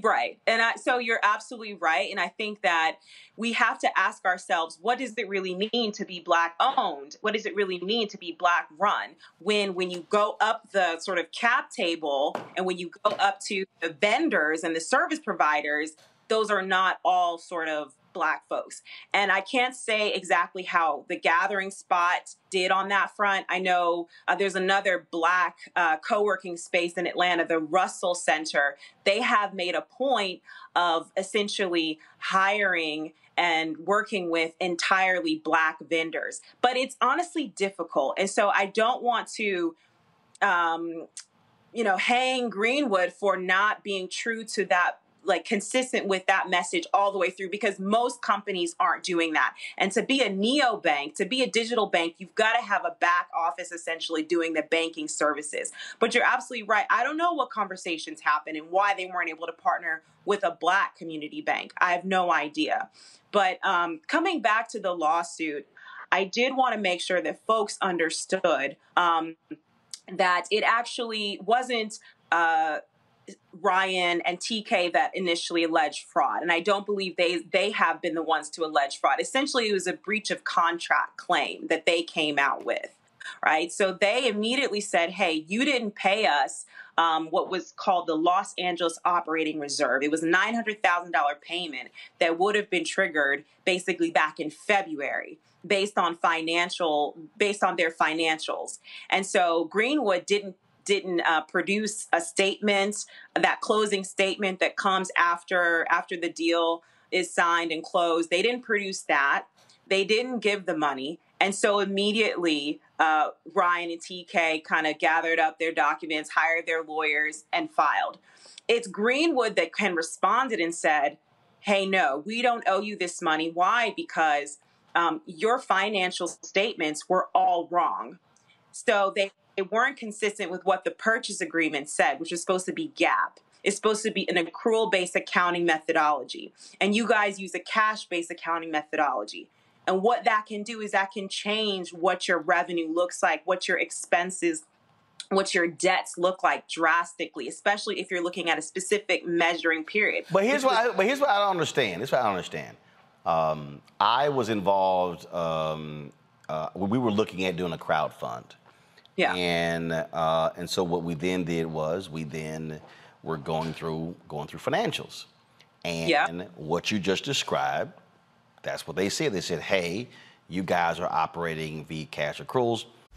Right. And I, so you're absolutely right. And I think that we have to ask ourselves, what does it really mean to be black owned? What does it really mean to be black run? When when you go up the sort of cap table and when you go up to the vendors and the service providers, those are not all sort of black folks. And I can't say exactly how the gathering spot did on that front. I know uh, there's another black uh, co working space in Atlanta, the Russell Center. They have made a point of essentially hiring and working with entirely black vendors. But it's honestly difficult. And so I don't want to. Um, you know, hang Greenwood for not being true to that like consistent with that message all the way through because most companies aren't doing that. And to be a neo bank, to be a digital bank, you've got to have a back office essentially doing the banking services. But you're absolutely right. I don't know what conversations happened and why they weren't able to partner with a black community bank. I have no idea. But um, coming back to the lawsuit, I did want to make sure that folks understood um, that it actually wasn't. Uh, Ryan and TK that initially alleged fraud, and I don't believe they they have been the ones to allege fraud. Essentially, it was a breach of contract claim that they came out with, right? So they immediately said, "Hey, you didn't pay us." Um, what was called the Los Angeles Operating Reserve. It was a $900,000 payment that would have been triggered basically back in February based on financial based on their financials. And so Greenwood didn't didn't uh, produce a statement, that closing statement that comes after after the deal is signed and closed. They didn't produce that. They didn't give the money. And so immediately, uh, Ryan and TK kind of gathered up their documents, hired their lawyers, and filed. It's Greenwood that can responded and said, "Hey, no, we don't owe you this money. Why? Because um, your financial statements were all wrong. So they, they weren't consistent with what the purchase agreement said, which was supposed to be GAAP. It's supposed to be an accrual based accounting methodology. And you guys use a cash based accounting methodology. And what that can do is that can change what your revenue looks like, what your expenses what your debts look like drastically, especially if you're looking at a specific measuring period. But here's what I, but here's what I don't understand. This is what I don't understand. Um, I was involved. Um, uh, we were looking at doing a crowd fund. Yeah. And uh, and so what we then did was we then were going through going through financials, and Yeah. what you just described, that's what they said. They said, "Hey, you guys are operating via cash accruals."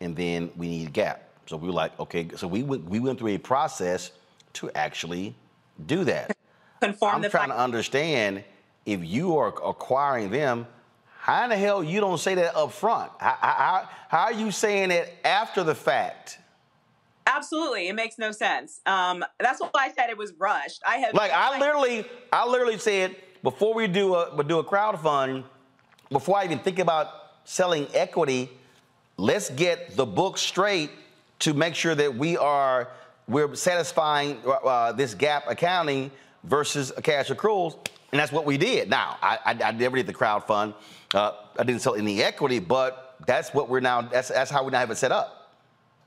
And then we need a GAAP. So we were like, okay, so we went, we went through a process to actually do that. [LAUGHS] Conform I'm the trying to understand if you are acquiring them, how in the hell you don't say that up front? How, how, how are you saying it after the fact? Absolutely, it makes no sense. Um, that's why I said it was rushed. I have Like I literally, I literally said before we do a we do a crowd fund, before I even think about selling equity, let's get the book straight to make sure that we are we're satisfying uh, this GAAP accounting versus cash accruals, and that's what we did. Now I, I, I never did the crowd fund. Uh, I didn't sell any equity, but that's what we're now. That's that's how we now have it set up.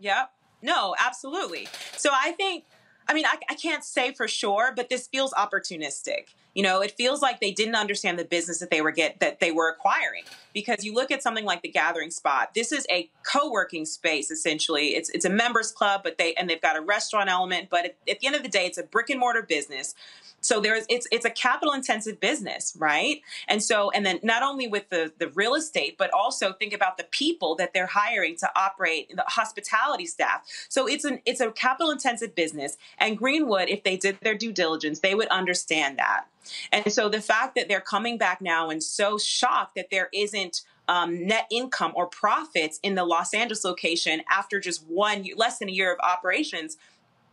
Yep. No, absolutely. So I think, I mean, I, I can't say for sure, but this feels opportunistic. You know, it feels like they didn't understand the business that they were get that they were acquiring. Because you look at something like the Gathering Spot. This is a co-working space essentially. It's it's a members club, but they and they've got a restaurant element. But at, at the end of the day, it's a brick and mortar business. So there's it's it's a capital intensive business, right? And so and then not only with the the real estate, but also think about the people that they're hiring to operate the hospitality staff. So it's an it's a capital intensive business. And Greenwood, if they did their due diligence, they would understand that. And so the fact that they're coming back now and so shocked that there isn't um, net income or profits in the Los Angeles location after just one less than a year of operations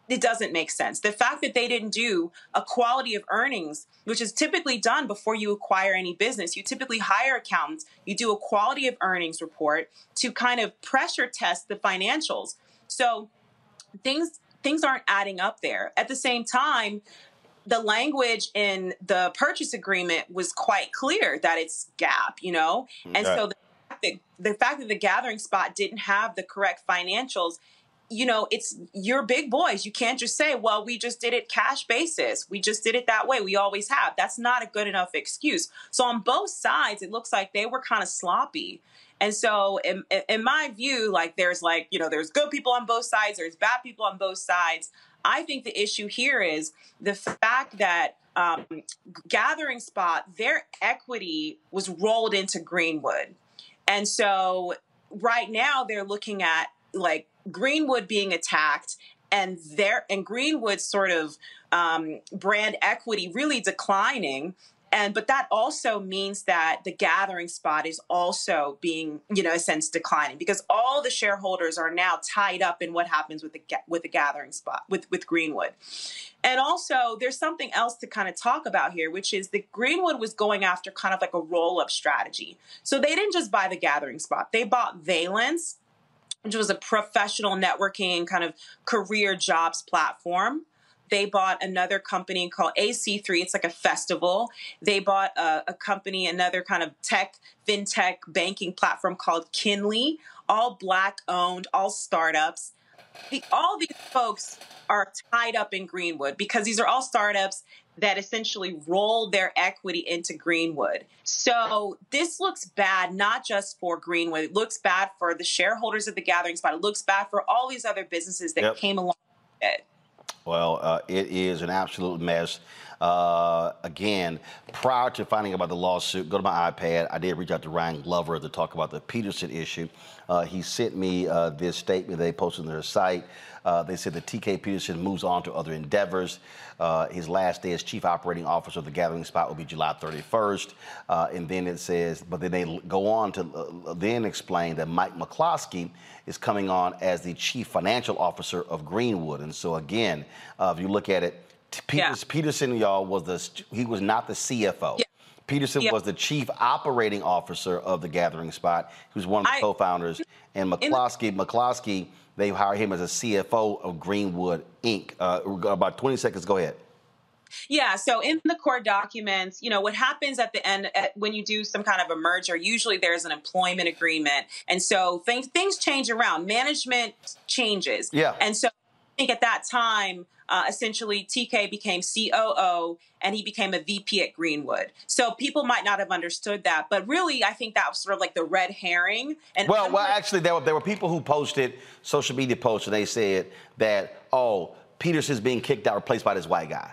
it doesn't make sense. The fact that they didn't do a quality of earnings, which is typically done before you acquire any business, you typically hire accountants, you do a quality of earnings report to kind of pressure test the financials. So things things aren't adding up there. At the same time, the language in the purchase agreement was quite clear that it's GAAP, you know? And so the fact, that, the fact that the gathering spot didn't have the correct financials you know, it's you're big boys. You can't just say, well, we just did it cash basis. We just did it that way. We always have. That's not a good enough excuse. So on both sides, it looks like they were kind of sloppy. And so in, in my view, like there's like, you know, there's good people on both sides, there's bad people on both sides. I think the issue here is the fact that um, Gathering Spot, their equity was rolled into Greenwood. And so right now they're looking at like Greenwood being attacked and there and Greenwood's sort of um, brand equity really declining. And but that also means that the gathering spot is also being, you know, a sense declining because all the shareholders are now tied up in what happens with the with the gathering spot with with Greenwood. And also, there's something else to kind of talk about here, which is that Greenwood was going after kind of like a roll up strategy. So they didn't just buy the gathering spot; they bought Valence, which was a professional networking kind of career jobs platform. They bought another company called AC3. It's like a festival. They bought a, a company, another kind of tech, fintech banking platform called Kinly, all black owned, all startups. The, all these folks are tied up in Greenwood because these are all startups that essentially rolled their equity into Greenwood. So this looks bad, not just for Greenwood. It looks bad for the shareholders of the gathering spot. It looks bad for all these other businesses that yep. came along with it. Well, uh, it is an absolute mess. Uh, again, prior to finding out about the lawsuit, go to my iPad. I did reach out to Ryan Glover to talk about the Peterson issue. Uh, he sent me uh, this statement they posted on their site. Uh, they said that TK Peterson moves on to other endeavors. Uh, his last day as chief operating officer of the gathering spot will be July 31st. Uh, and then it says, but then they go on to uh, then explain that Mike McCloskey is coming on as the chief financial officer of Greenwood. And so again, uh, if you look at it, Peters, yeah. Peterson, y'all, was the he was not the CFO. Yeah. Peterson was the chief operating officer of the Gathering Spot. He was one of the I, co-founders. And McCloskey, McCloskey they hired him as a CFO of Greenwood Inc. Uh, about 20 seconds. Go ahead. Yeah, so in the court documents, you know, what happens at the end at, when you do some kind of a merger, usually there's an employment agreement. And so things things change around. Management changes. Yeah. And so I think at that time, uh, essentially TK became COO and he became a VP at Greenwood. So people might not have understood that, but really, I think that was sort of like the red herring. And well, well, actually, there were there were people who posted social media posts and they said that oh, Peterson's being kicked out, replaced by this white guy.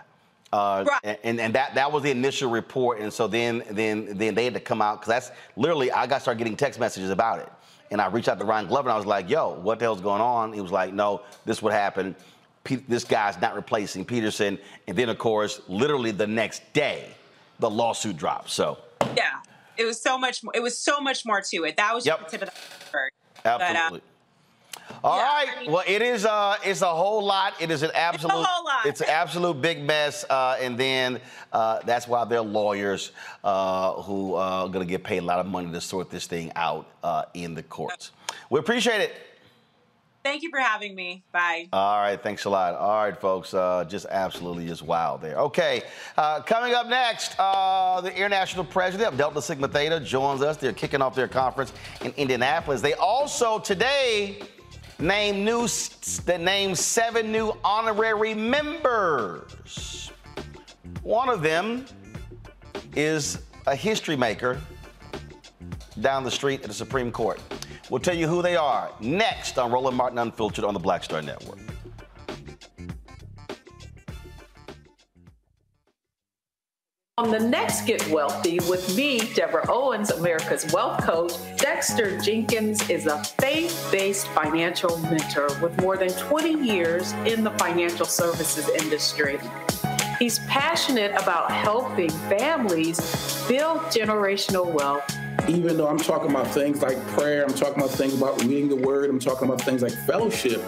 Uh, right. and, and that that was the initial report, and so then then then they had to come out because that's literally I got started getting text messages about it, and I reached out to Ryan Glover and I was like, "Yo, what the hell's going on?" He was like, "No, this would happen this guy's not replacing Peterson. And then, of course, literally the next day, the lawsuit drops. So yeah, it was so much. More, it was so much more to it. That was yep. the tip of the iceberg. Absolutely. But, uh, all yeah, right. I mean, well, it is. Uh, it's a whole lot. It is an absolute. It's, a whole lot. it's an absolute big mess. Uh, and then uh, that's why there are lawyers uh, who are going to get paid a lot of money to sort this thing out uh, in the courts. We appreciate it. Thank you for having me. Bye. All right. Thanks a lot. All right, folks. Uh, just absolutely just wow there. Okay. Uh, coming up next, uh, the international president of Delta Sigma Theta joins us. They're kicking off their conference in Indianapolis. They also today named new that named seven new honorary members. One of them is a history maker down the street at the Supreme Court. We'll tell you who they are next on Roland Martin Unfiltered on the Black Star Network. On the next Get Wealthy with me, Deborah Owens, America's Wealth Coach, Dexter Jenkins is a faith based financial mentor with more than 20 years in the financial services industry. He's passionate about helping families build generational wealth even though I'm talking about things like prayer, I'm talking about things about reading the word, I'm talking about things like fellowship,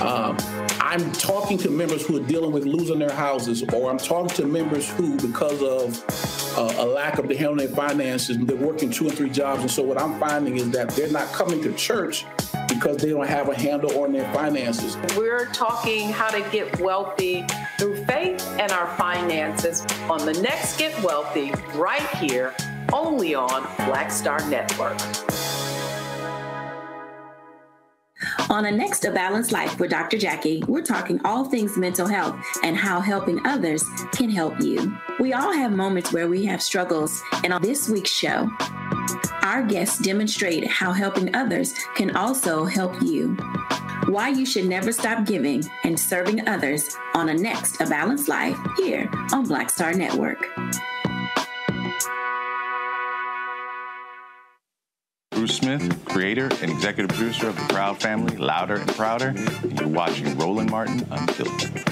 Um, I'm talking to members who are dealing with losing their houses, or I'm talking to members who, because of uh, a lack of the handling their finances, they're working two and three jobs. And so what I'm finding is that they're not coming to church because they don't have a handle on their finances. We're talking how to get wealthy through faith and our finances on the next Get Wealthy right here, only on Black Star Network. On the next A Balanced Life with Dr. Jackie, we're talking all things mental health and how helping others can help you. We all have moments where we have struggles, and on this week's show, our guests demonstrate how helping others can also help you. Why you should never stop giving and serving others on a next A Balanced Life here on Black Star Network. Bruce Smith, creator and executive producer of the Proud Family, Louder and Prouder, and you're watching Roland Martin Unfiltered.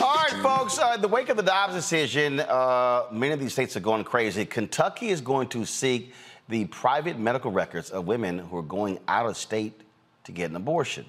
All right, folks. Uh, the wake of the Dobbs decision, uh, many of these states are going crazy. Kentucky is going to seek the private medical records of women who are going out of state to get an abortion.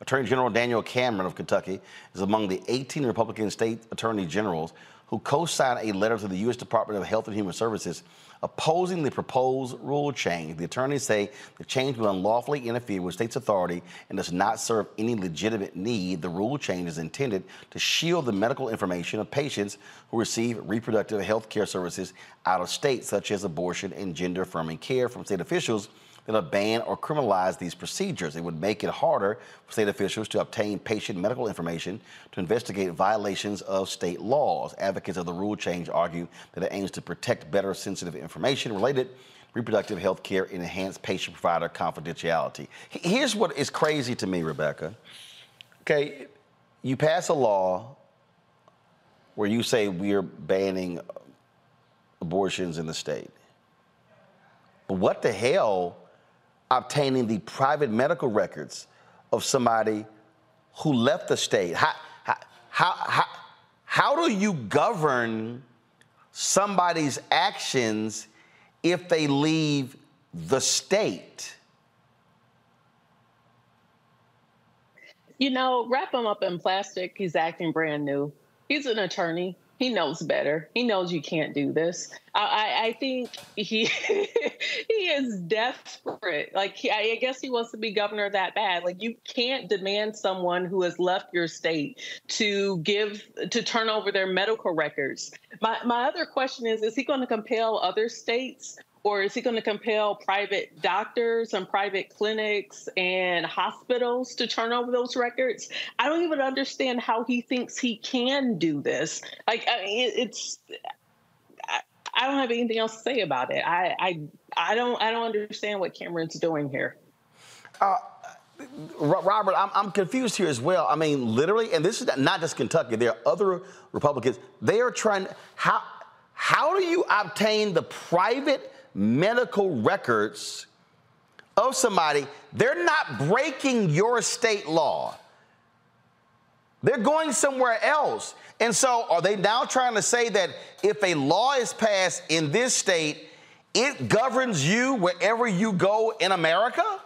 Attorney General Daniel Cameron of Kentucky is among the 18 Republican state attorney generals who co-signed a letter to the U.S. Department of Health and Human Services opposing the proposed rule change. The attorneys say the change will unlawfully interfere with states' authority and does not serve any legitimate need. The rule change is intended to shield the medical information of patients who receive reproductive health care services out of state, such as abortion and gender affirming care from state officials that would ban or criminalize these procedures. It would make it harder for state officials to obtain patient medical information to investigate violations of state laws. Advocates of the rule change argue that it aims to protect better sensitive information related reproductive health care and enhance patient provider confidentiality. Here's what is crazy to me, Rebecca. Okay, you pass a law where you say we're banning abortions in the state. But what the hell obtaining the private medical records of somebody who left the state? How, how, how, how do you govern somebody's actions if they leave the state? You know, wrap him up in plastic. He's acting brand new. He's an attorney he knows better. He knows you can't do this. I, I think he [LAUGHS] he is desperate. Like he, I guess he wants to be governor that bad. Like you can't demand someone who has left your state to give to turn over their medical records. My my other question is: Is he going to compel other states or is he going to compel private doctors and private clinics and hospitals to turn over those records? I don't even understand how he thinks he can do this. Like, I mean, it's. I don't have anything else to say about it. I, I, I don't, I don't understand what Cameron's doing here. Uh, Robert, I'm, I'm, confused here as well. I mean, literally, and this is not just Kentucky. There are other Republicans. They are trying. How how do you obtain the private medical records of somebody, they're not breaking your state law. They're going somewhere else. And so, are they now trying to say that if a law is passed in this state, it governs you wherever you go in America?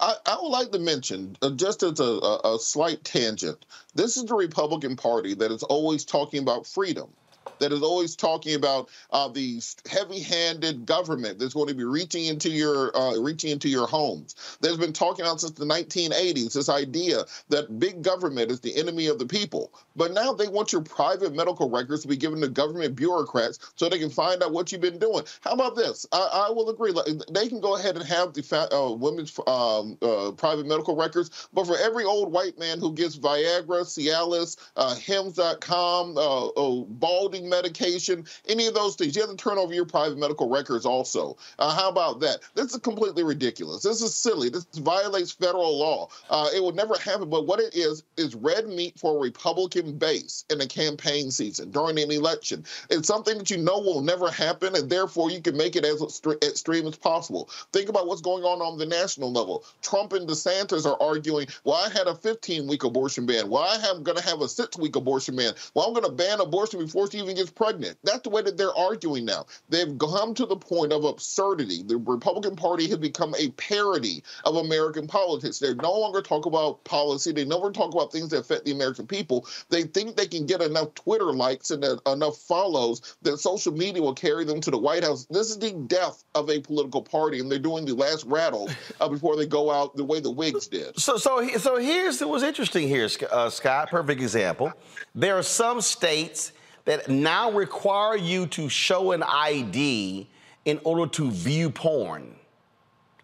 I, I, would like to mention, uh, just as a, a, a slight tangent, this is the Republican Party that is always talking about freedom that is always talking about uh, the heavy-handed government that's going to be reaching into your uh, reaching into your homes. There's been talking about since the 1980s this idea that big government is the enemy of the people. But now they want your private medical records to be given to government bureaucrats so they can find out what you've been doing. How about this? I, I will agree. They can go ahead and have the uh, women's um, uh, private medical records, but for every old white man who gets Viagra, Cialis, uh, Hims.com, uh, oh, balding medication, any of those things. You have to turn over your private medical records also. Uh, how about that? This is completely ridiculous. This is silly. This violates federal law. Uh, it would never happen. But what it is, is red meat for a Republican base in a campaign season during an election. It's something that you know will never happen, and therefore you can make it as extreme as possible. Think about what's going on on the national level. Trump and DeSantis are arguing, well, I had a 15 week abortion ban. Well, I am going to have a six week abortion ban. Well, I'm going to ban abortion before it's even gets pregnant. That's the way that they're arguing now. They've come to the point of absurdity. The Republican Party has become a parody of American politics. They no longer talk about policy. They never talk about things that affect the American people. They think they can get enough Twitter likes and enough follows that social media will carry them to the White House. This is the death of a political party, and they're doing the last rattle uh, before they go out the way the Whigs did. So, so, so here's what's interesting here, uh, Scott. Perfect example. There are some states that now require you to show an ID in order to view porn.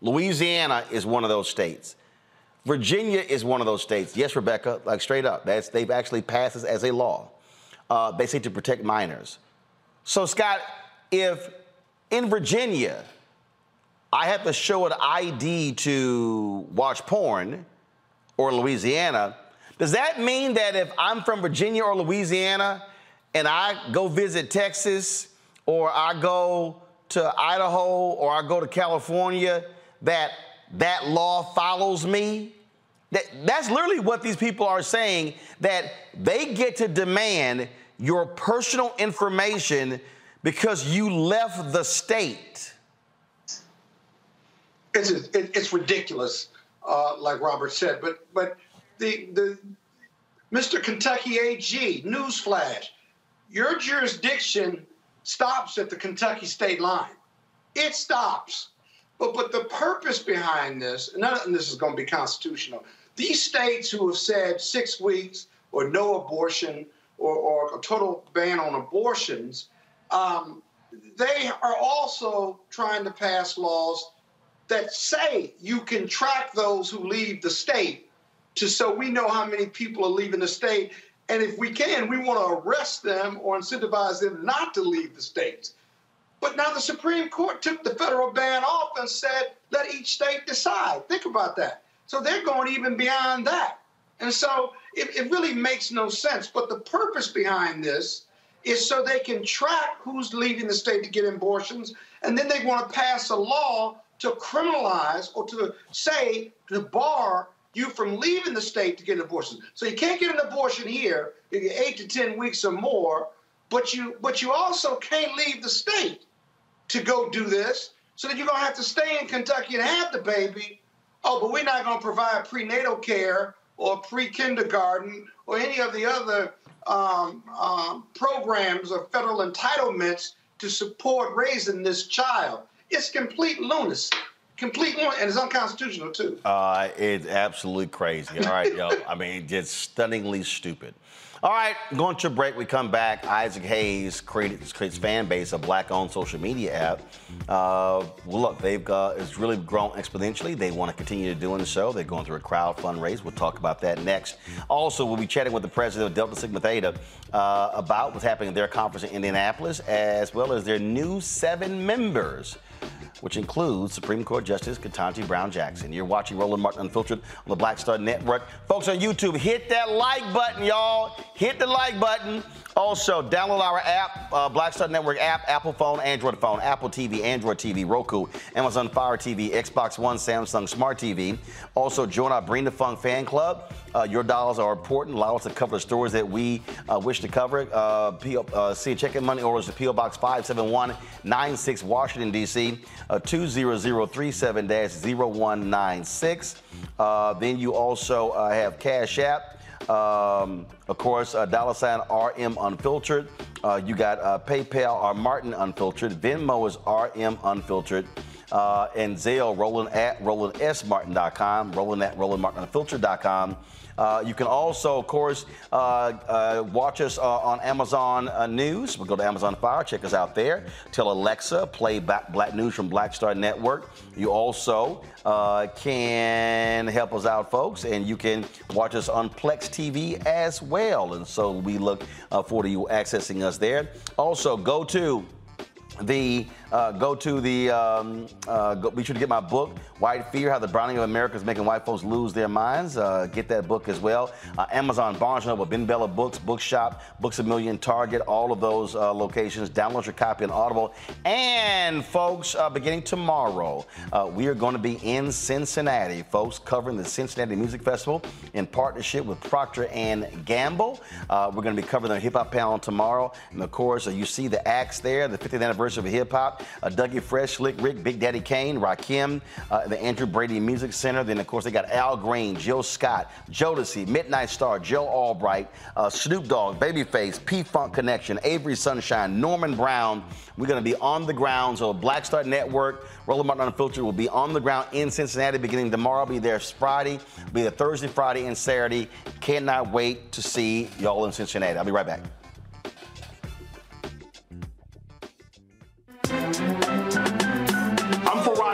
Louisiana is one of those states. Virginia is one of those states. Yes, Rebecca, like straight up. That's, they've actually passed this as a law. Uh, they say to protect minors. So, Scott, if in Virginia I have to show an ID to watch porn, or Louisiana, does that mean that if I'm from Virginia or Louisiana and I go visit Texas or I go to Idaho or I go to California, that that law follows me? That, that's literally what these people are saying that they get to demand your personal information because you left the state. It's, it's ridiculous, uh, like Robert said. But but the the Mr. Kentucky AG newsflash: your jurisdiction stops at the Kentucky state line. It stops. But but the purpose behind this, and none of this is going to be constitutional. These states who have said six weeks or no abortion or, or a total ban on abortions, um, they are also trying to pass laws that say you can track those who leave the state to so we know how many people are leaving the state. And if we can, we want to arrest them or incentivize them not to leave the states. But now the Supreme Court took the federal ban off and said, let each state decide. Think about that. So they're going even beyond that. And so it, it really makes no sense. But the purpose behind this is so they can track who's leaving the state to get abortions. And then they want to pass a law to criminalize or to say, to bar you from leaving the state to get an abortion. So you can't get an abortion here, eight to 10 weeks or more, but you, but you also can't leave the state to go do this. So that you're to have to stay in Kentucky and have the baby. Oh, but we're not to provide prenatal care or pre kindergarten or any of the other um, um, programs or federal entitlements to support raising this child. It's complete lunacy. Complete one, and it's unconstitutional too. Uh, it's absolutely crazy. All right, yo. I mean, it's stunningly stupid. All right, going to a break. We come back. Isaac Hayes created, creates Fanbase, a black-owned social media app. Uh, well, look, they've got it's really grown exponentially. They want to continue to doing so. They're going through a crowd fundraise. We'll talk about that next. Also, we'll be chatting with the president of Delta Sigma Theta uh, about what's happening at their conference in Indianapolis, as well as their new seven members which includes Supreme Court Justice Ketanji Brown Jackson. You're watching Roland Martin Unfiltered on the Black Star Network. Folks on YouTube, hit that like button, y'all. Hit the like button. Also, download our app, uh, Black Star Network app, Apple phone, Android phone, Apple TV, Android TV, Roku, Amazon Fire TV, Xbox One, Samsung Smart TV. Also, join our Bring the Funk fan club. Uh, your dollars are important. Allow us to cover the stories that we uh, wish to cover. Uh, uh, see checking money orders to P.O. Box 57196, Washington, D.C. Uh, 20037 0196. Uh, then you also uh, have Cash App. Um, of course, uh, dollar sign RM Unfiltered. Uh, you got uh, PayPal or Martin Unfiltered. Venmo is RM Unfiltered. Uh, and Zelle, Roland at RolandSMartin.com, Roland at RolandMartinUnfiltered.com. Uh, you can also, of course, uh, uh, watch us uh, on Amazon uh, News. We'll go to Amazon Fire, check us out there. Tell Alexa, play Black, Black News from Black Star Network. You also uh, can help us out, folks, and you can watch us on Plex TV as well. And so we look forward to you accessing us there. Also, go to the uh, go to the um, uh, go, be sure to get my book white fear how the browning of america is making white folks lose their minds. Uh, get that book as well. Uh, amazon barnes noble ben bella books bookshop books a million target all of those uh, locations. Download your copy on audible. And folks uh, beginning tomorrow we are going to be in cincinnati folks covering the cincinnati music festival in partnership with procter and gamble. We're going to be covering the hip-hop panel tomorrow. And of course you see the acts there the 50th anniversary of hip-hop uh, Dougie Fresh, Slick Rick, Big Daddy Kane, Rakim, uh, the Andrew Brady Music Center. Then, of course, they got Al Green, Jill Scott, Jodeci, Midnight Star, Joe Albright, uh, Snoop Dogg, Babyface, P Funk Connection, Avery Sunshine, Norman Brown. We're going to be on the ground. So, Black Star Network, Roland Martin Unfiltered will be on the ground in Cincinnati beginning tomorrow. I'll be there Friday, be there Thursday, Friday, and Saturday. Cannot wait to see y'all in Cincinnati. I'll be right back.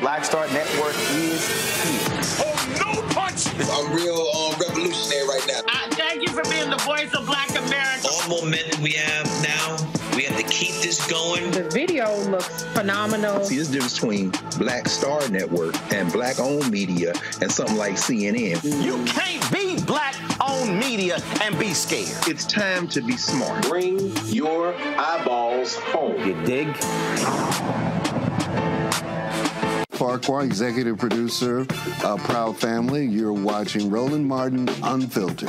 Black Star Network is here. Oh, no punch! I'm real um, revolutionary right now. Uh, thank you for being the voice of Black America. All momentum we have now, we have to keep this going. The video looks phenomenal. See, there's a difference between Black Star Network and black owned media and something like CNN. You can't be black owned media and be scared. It's time to be smart. Bring your eyeballs home. You dig? Farquhar, executive producer of Proud Family. You're watching Roland Martin Unfiltered.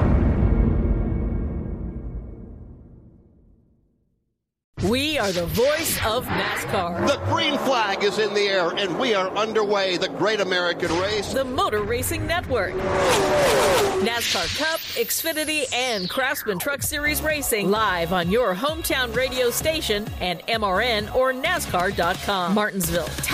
We are the voice of NASCAR. The green flag is in the air, and we are underway. The great American race. The Motor Racing Network. NASCAR Cup, Xfinity, and Craftsman Truck Series Racing live on your hometown radio station and MRN or NASCAR.com. Martinsville,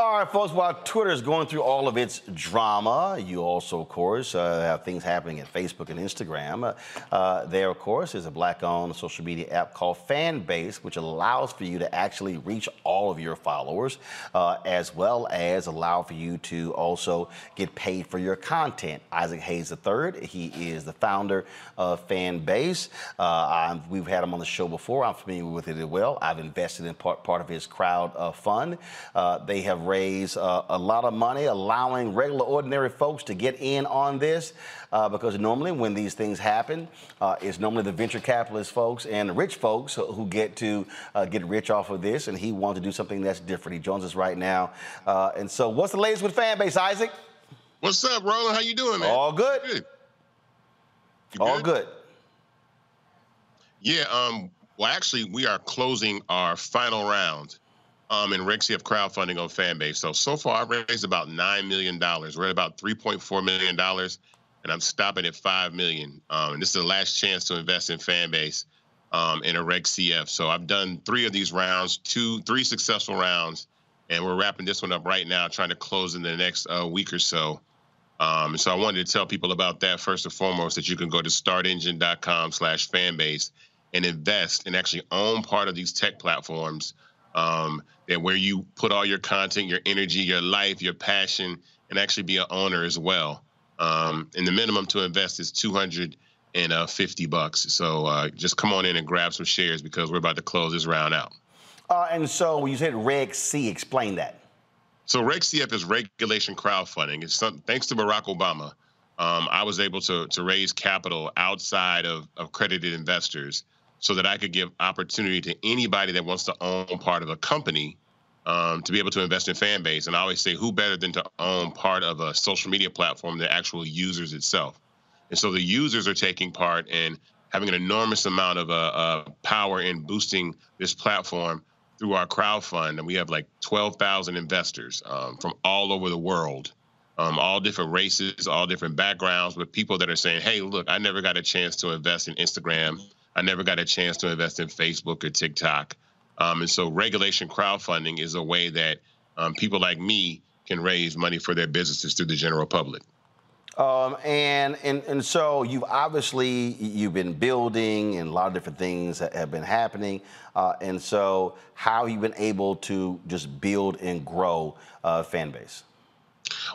All right, folks, while Twitter is going through all of its drama, you also, of course, uh, have things happening at Facebook and Instagram. Uh, there, of course, is a black owned social media app called Fanbase, which allows for you to actually reach all of your followers, uh, as well as allow for you to also get paid for your content. Isaac Hayes III, he is the founder of Fanbase. Uh, we've had him on the show before. I'm familiar with it as well. I've invested in part, part of his crowd uh, fund. Uh, they have raise uh, a lot of money, allowing regular, ordinary folks to get in on this. Uh, because normally, when these things happen, uh, it's normally the venture capitalist folks and the rich folks who get to uh, get rich off of this. And he wants to do something that's different. He joins us right now. Uh, and so, what's the latest with Fanbase, Isaac? What's up, Roland? How you doing, man? All good. good. All good. Yeah. Um. Well, actually, we are closing our final round um, in CF crowdfunding on Fanbase. So so far, I've raised about nine million dollars. We're at about three point four million dollars, and I'm stopping at five million. Um, and this is the last chance to invest in Fanbase um, in a Reg CF. So I've done three of these rounds, two, three successful rounds, and we're wrapping this one up right now, trying to close in the next uh, week or so. Um, so I wanted to tell people about that first and foremost that you can go to startengine.com slash fanbase and invest and actually own part of these tech platforms um, that where you put all your content, your energy, your life, your passion, and actually be an owner as well. Um, and the minimum to invest is 250 bucks. So uh, just come on in and grab some shares because we're about to close this round out. Uh, and so when you said Reg C, explain that. So Reg CF is regulation crowdfunding. It's some, thanks to Barack Obama. Um, I was able to to raise capital outside of, of accredited investors so that I could give opportunity to anybody that wants to own part of a company um, to be able to invest in Fanbase. And I always say, who better than to own part of a social media platform than actual users itself? And so the users are taking part in having an enormous amount of uh, uh, power in boosting this platform through our crowd fund. And we have like 12,000 investors um, from all over the world. Um, all different races, all different backgrounds, but people that are saying, "Hey, look, I never got a chance to invest in Instagram I never got a chance to invest in Facebook or TikTok. Um, and so regulation crowdfunding is a way that um, people like me can raise money for their businesses through the general public. Um, and, and and so you've obviously you've been building and a lot of different things have been happening. Uh, and so how you've been able to just build and grow a fan base?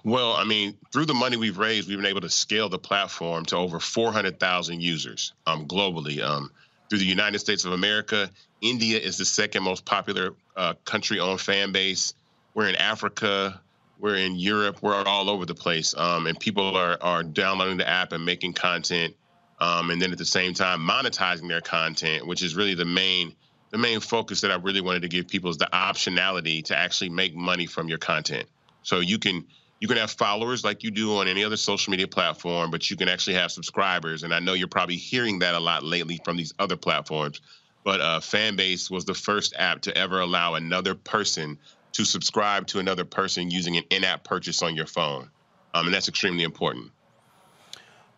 Well, I mean, through the money we've raised, we've been able to scale the platform to over 400,000 users um, globally. Um, through the United States of America, India is the second most popular uh, country on Fanbase. We're in Africa, we're in Europe, we're all over the place, um, and people are are downloading the app and making content, um, and then at the same time monetizing their content, which is really the main the main focus that I really wanted to give people is the optionality to actually make money from your content. So you can you can have followers like you do on any other social media platform, but you can actually have subscribers. And I know you're probably hearing that a lot lately from these other platforms. But uh, Fanbase was the first app to ever allow another person to subscribe to another person using an in-app purchase on your phone, um, and that's extremely important.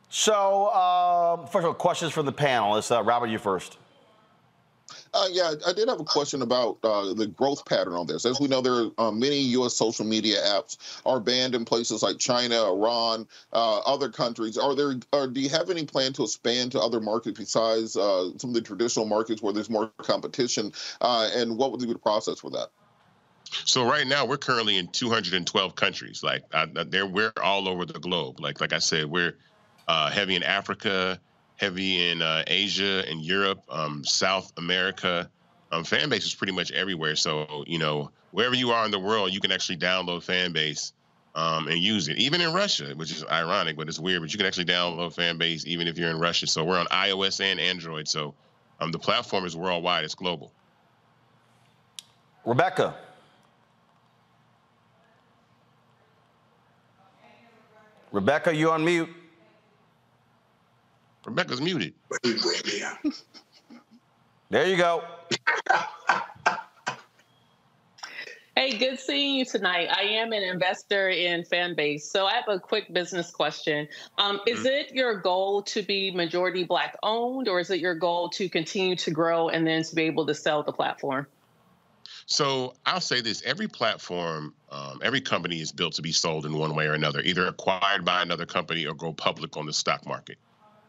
So, uh, first of all, questions from the panelists. Uh, Robert, you first. Uh, yeah, I did have a question about uh, the growth pattern on this. As we know, there are uh, many U.S. social media apps are banned in places like China, Iran, uh, other countries. Are there? Or do you have any plan to expand to other markets besides uh, some of the traditional markets where there's more competition? Uh, and what would be the process for that? So right now we're currently in 212 countries. Like there, we're all over the globe. Like like I said, we're heavy in Africa heavy in uh, Asia and Europe, um, South America. Um, Fanbase is pretty much everywhere. So you know, wherever you are in the world, you can actually download Fanbase um, and use it. Even in Russia, which is ironic, but it's weird. But you can actually download Fanbase even if you're in Russia. So we're on iOS and Android. So um, the platform is worldwide. It's global. Rebecca. Rebecca, you on mute. Rebecca's muted. [LAUGHS] there you go. Hey, good seeing you tonight. I am an investor in Fanbase. So I have a quick business question. Um, is mm-hmm. it your goal to be majority Black owned, or is it your goal to continue to grow and then to be able to sell the platform? So I'll say this: every platform, um, every company is built to be sold in one way or another, either acquired by another company or go public on the stock market.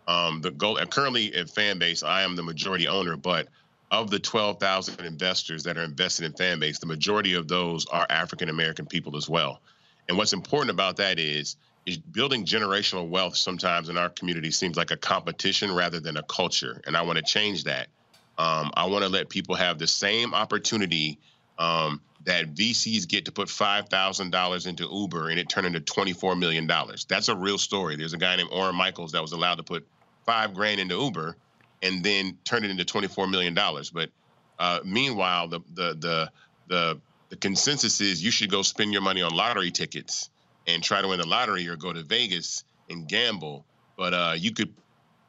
Um, the goal currently at Fanbase, I am the majority owner, but of the 12,000 investors that are invested in Fanbase, the majority of those are African American people as well. And what's important about that is is building generational wealth sometimes in our community seems like a competition rather than a culture. And I want to change that. Um, I want to let people have the same opportunity um, that VCs get to put $5,000 into Uber and it turned into $24 million. That's a real story. There's a guy named Oren Michaels that was allowed to put five grand into Uber and then turn it into $24 million. But uh, meanwhile, the, the, the, the, the consensus is you should go spend your money on lottery tickets and try to win the lottery or go to Vegas and gamble. But uh, you could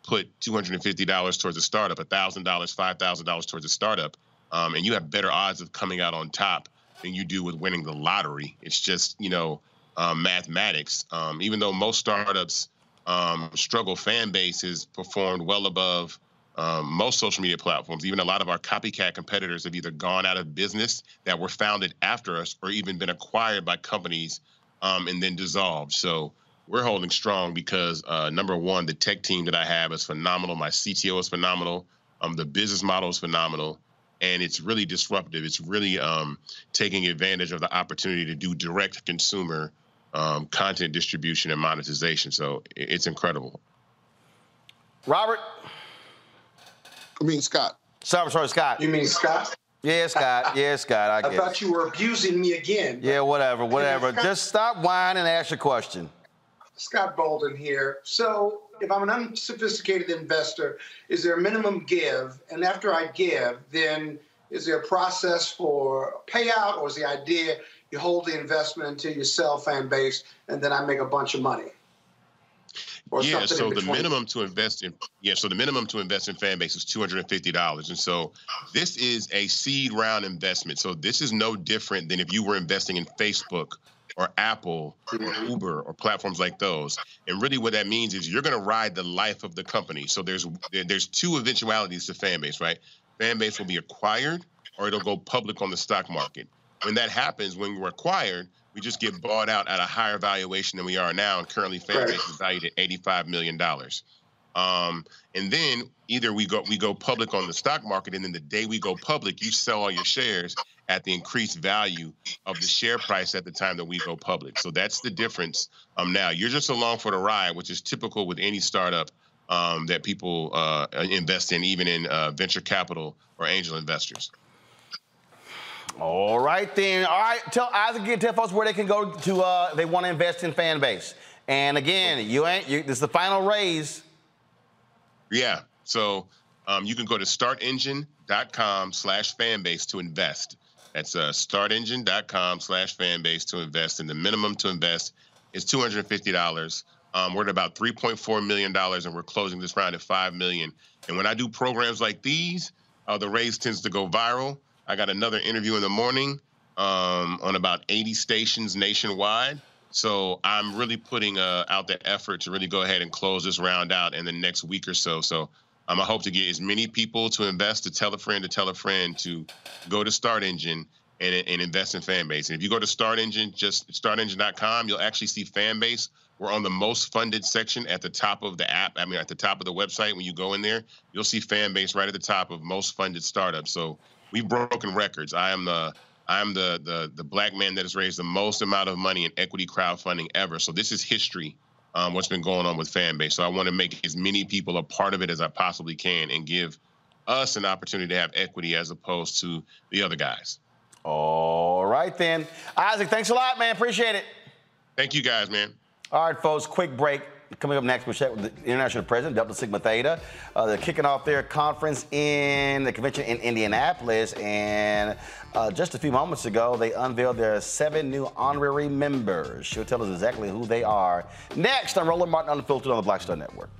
put $250 towards a startup, $1,000, $5,000 towards a startup, um, and you have better odds of coming out on top than you do with winning the lottery. It's just, you know, um, mathematics. Um, even though most startups um, struggle, Fanbase has performed well above um, most social media platforms. Even a lot of our copycat competitors have either gone out of business that were founded after us or even been acquired by companies um, and then dissolved. So we're holding strong because uh, number one, the tech team that I have is phenomenal. My CTO is phenomenal. Um, the business model is phenomenal. And it's really disruptive. It's really um, taking advantage of the opportunity to do direct consumer um, content distribution and monetization. So it's incredible. Robert? I mean, Scott. Sorry, sorry, Scott. You mean Scott? Yeah, Scott. Yeah, Scott. I, I thought you were abusing me again. Yeah, whatever, whatever. Just stop whining and ask your question. Scott Bolden here. So, if I'm an unsophisticated investor, is there a minimum give? And after I give, then is there a process for payout, or is the idea you hold the investment until you sell Fanbase, and then I make a bunch of money? Yeah, so the minimum to invest in yeah, so the minimum to invest in Fanbase is two hundred and fifty dollars, and so this is a seed round investment. So this is no different than if you were investing in Facebook or Apple or mm-hmm. Uber or platforms like those. And really, what that means is you're going to ride the life of the company. So there's there's two eventualities to Fanbase, right? Fanbase will be acquired or it'll go public on the stock market. When that happens, when we're acquired, we just get bought out at a higher valuation than we are now. And currently, Fanbase is valued at $85 million. Um, and then either we go we go public on the stock market, and then the day we go public, you sell all your shares at the increased value of the share price at the time that we go public. So that's the difference. Um, now you're just along for the ride, which is typical with any startup um, that people uh, invest in, even in uh, venture capital or angel investors. All right, then. All right, tell Isaac again, tell folks where they can go to. Uh, they want to invest in Fanbase. And again, you ain't. You, this is the final raise. Yeah. So um, you can go to startengine.com/slash fanbase to invest. That's uh, startengine.com slash fanbase to invest. And the minimum to invest is $250. Um, we're at about $3.4 million, and we're closing this round at 5 million. And when I do programs like these, uh, the raise tends to go viral. I got another interview in the morning um, on about 80 stations nationwide. So I'm really putting uh, out the effort to really go ahead and close this round out in the next week or so. So um, I hope to get as many people to invest, to tell a friend, to tell a friend to go to Start Engine and, and invest in Fanbase. And if you go to Start Engine, just startengine.com, you'll actually see Fanbase. We're on the most funded section at the top of the app. I mean, at the top of the website. When you go in there, you'll see Fanbase right at the top of most funded startups. So we've broken records. I am the I'm the the the black man that has raised the most amount of money in equity crowdfunding ever. So this is history. Um, what's been going on with Fanbase. So I want to make as many people a part of it as I possibly can and give us an opportunity to have equity as opposed to the other guys. All right then, Isaac. Thanks a lot, man. Appreciate it. Thank you, guys, man. All right, folks. Quick break. Coming up next, we'll with the international president, Delta Sigma Theta. Uh, they're kicking off their conference in the convention in Indianapolis. And uh, just a few moments ago, they unveiled their seven new honorary members. She'll tell us exactly who they are. Next, I'm Roland Martin Unfiltered on the Black Star Network.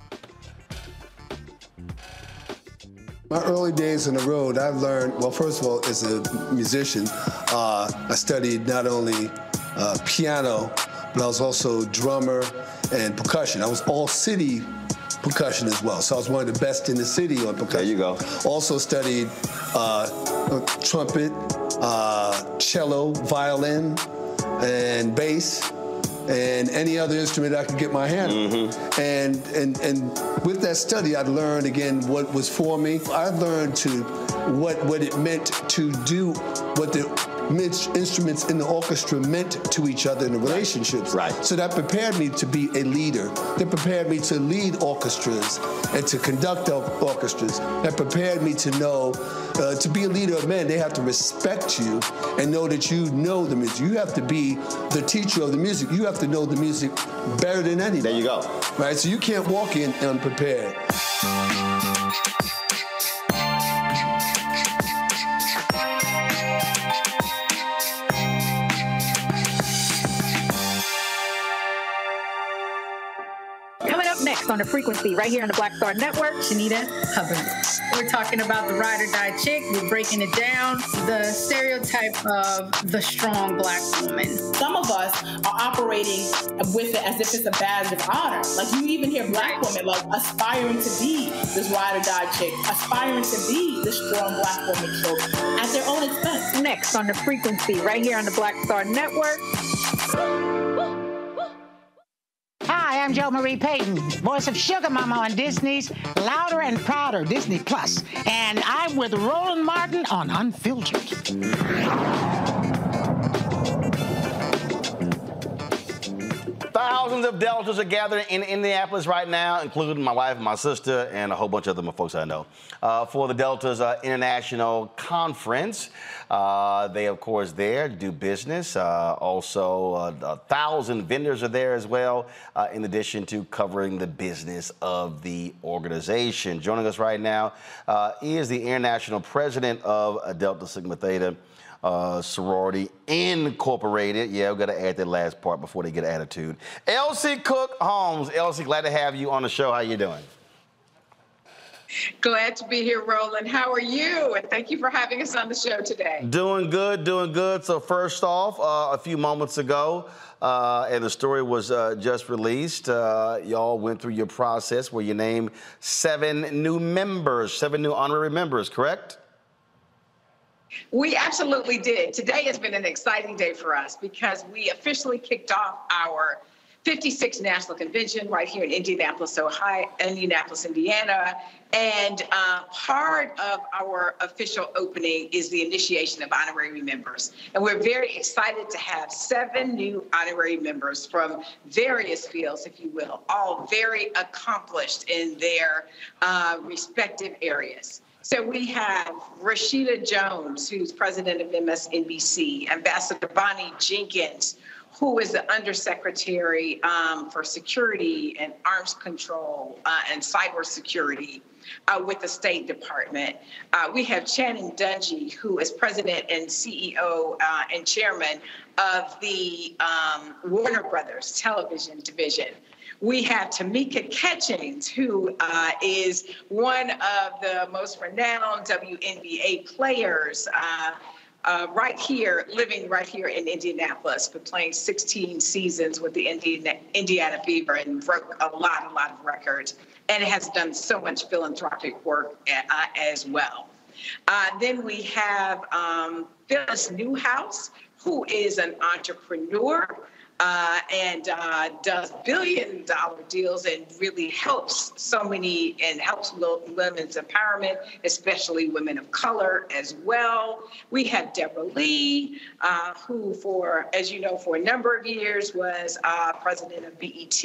My early days on the road, I've learned, well, first of all, as a musician, uh, I studied not only uh, piano, but I was also drummer and percussion. I was all city percussion as well. So I was one of the best in the city on percussion. There you go. Also studied uh, trumpet, uh, cello, violin, and bass and any other instrument I could get my hand on. Mm-hmm. And, and, and with that study, I learned again what was for me. I learned to what, what it meant to do what the instruments in the orchestra meant to each other in the relationships. Right. So that prepared me to be a leader. That prepared me to lead orchestras and to conduct orchestras. That prepared me to know, uh, to be a leader of men, they have to respect you and know that you know the music. You have to be the teacher of the music. You have to know the music better than anybody. There you go. Right. So you can't walk in unprepared. On the frequency right here on the Black Star Network. Shanita Hubbard. We're talking about the ride or die chick. We're breaking it down. The stereotype of the strong black woman. Some of us are operating with it as if it's a badge of honor. Like you even hear black women like aspiring to be this ride or die chick, aspiring to be the strong black woman So at their own expense. Next on the frequency right here on the Black Star Network. Hi, I'm Jo Marie Payton, voice of Sugar Mama on Disney's Louder and Prouder Disney Plus, and I'm with Roland Martin on Unfiltered. Thousands of Deltas are gathering in Indianapolis right now, including my wife, my sister, and a whole bunch of other folks I know, uh, for the Deltas uh, International Conference. Uh, they, of course, there do business. Uh, also, uh, a thousand vendors are there as well, uh, in addition to covering the business of the organization. Joining us right now is the international president of Delta Sigma Theta uh, sorority incorporated. Yeah, we got to add that last part before they get attitude. Elsie Cooke-Holmes. Elsie, glad to have you on the show. How you doing? Glad to be here, Roland. How are you? And thank you for having us on the show today. Doing good, doing good. So first off, uh, a few moments ago, uh, and the story was uh, just released. Uh, y'all went through your process where you named seven new members, seven new honorary members, correct? We absolutely did. Today has been an exciting day for us because we officially kicked off our 56th National Convention right here in Indianapolis, Ohio, Indianapolis, Indiana. And uh, part of our official opening is the initiation of honorary members. And we're very excited to have seven new honorary members from various fields, if you will, all very accomplished in their uh, respective areas. So we have Rashida Jones, who's president of MSNBC, Ambassador Bonnie Jenkins, who is the undersecretary um, for security and arms control uh, and cybersecurity uh, with the State Department. Uh, we have Channing Dungey, who is president and CEO uh, and chairman of the um, Warner Brothers television division. We have Tamika Catchings, who uh, is one of the most renowned WNBA players. Uh, uh, right here, living right here in Indianapolis, for playing 16 seasons with the Indiana, Indiana Fever and broke a lot, a lot of records, and has done so much philanthropic work uh, as well. Uh, then we have um, Phyllis Newhouse, who is an entrepreneur uh, and uh, does billion dollar deals and really helps so many and helps women's empowerment, especially women of color as well. We have Deborah Lee, uh, who, for as you know, for a number of years was uh, president of BET.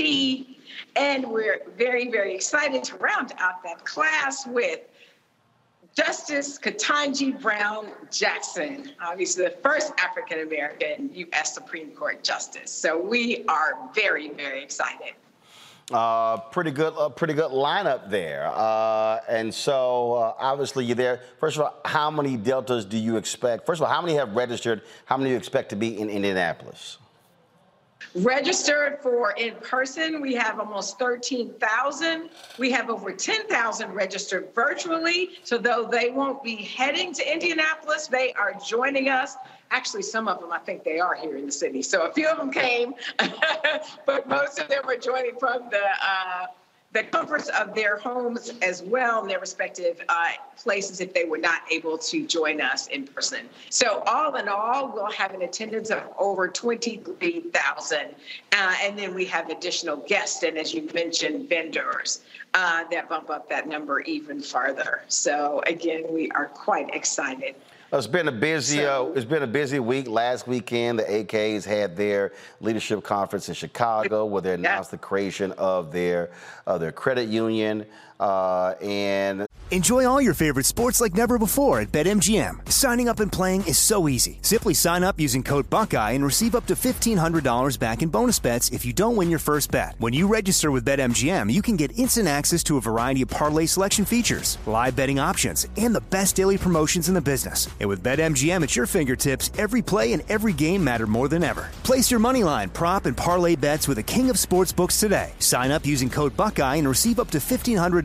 And we're very, very excited to round out that class with Justice Ketanji Brown Jackson, obviously the first African American U.S. Supreme Court justice. So we are very, very excited. Uh, pretty good, uh, pretty good lineup there. Uh, and so, uh, obviously, you're there. First of all, how many deltas do you expect? First of all, how many have registered? How many do you expect to be in Indianapolis? Registered for in person, we have almost 13,000. We have over 10,000 registered virtually. So, though they won't be heading to Indianapolis, they are joining us. Actually, some of them, I think they are here in the city. So, a few of them came, [LAUGHS] but most of them are joining from the uh, the comforts of their homes as well in their respective uh, places if they were not able to join us in person. So all in all, we'll have an attendance of over 23,000. Uh, and then we have additional guests and as you mentioned, vendors uh, that bump up that number even farther. So again, we are quite excited. It's been a busy. So, uh, it's been a busy week. Last weekend, the AKs had their leadership conference in Chicago, where they announced yeah. the creation of their of their credit union. Uh, and enjoy all your favorite sports like never before at BetMGM. Signing up and playing is so easy. Simply sign up using code Buckeye and receive up to fifteen hundred dollars back in bonus bets if you don't win your first bet. When you register with BetMGM, you can get instant access to a variety of parlay selection features, live betting options, and the best daily promotions in the business. And with BetMGM at your fingertips, every play and every game matter more than ever. Place your moneyline, prop, and parlay bets with the king of sportsbooks today. Sign up using code Buckeye and receive up to fifteen hundred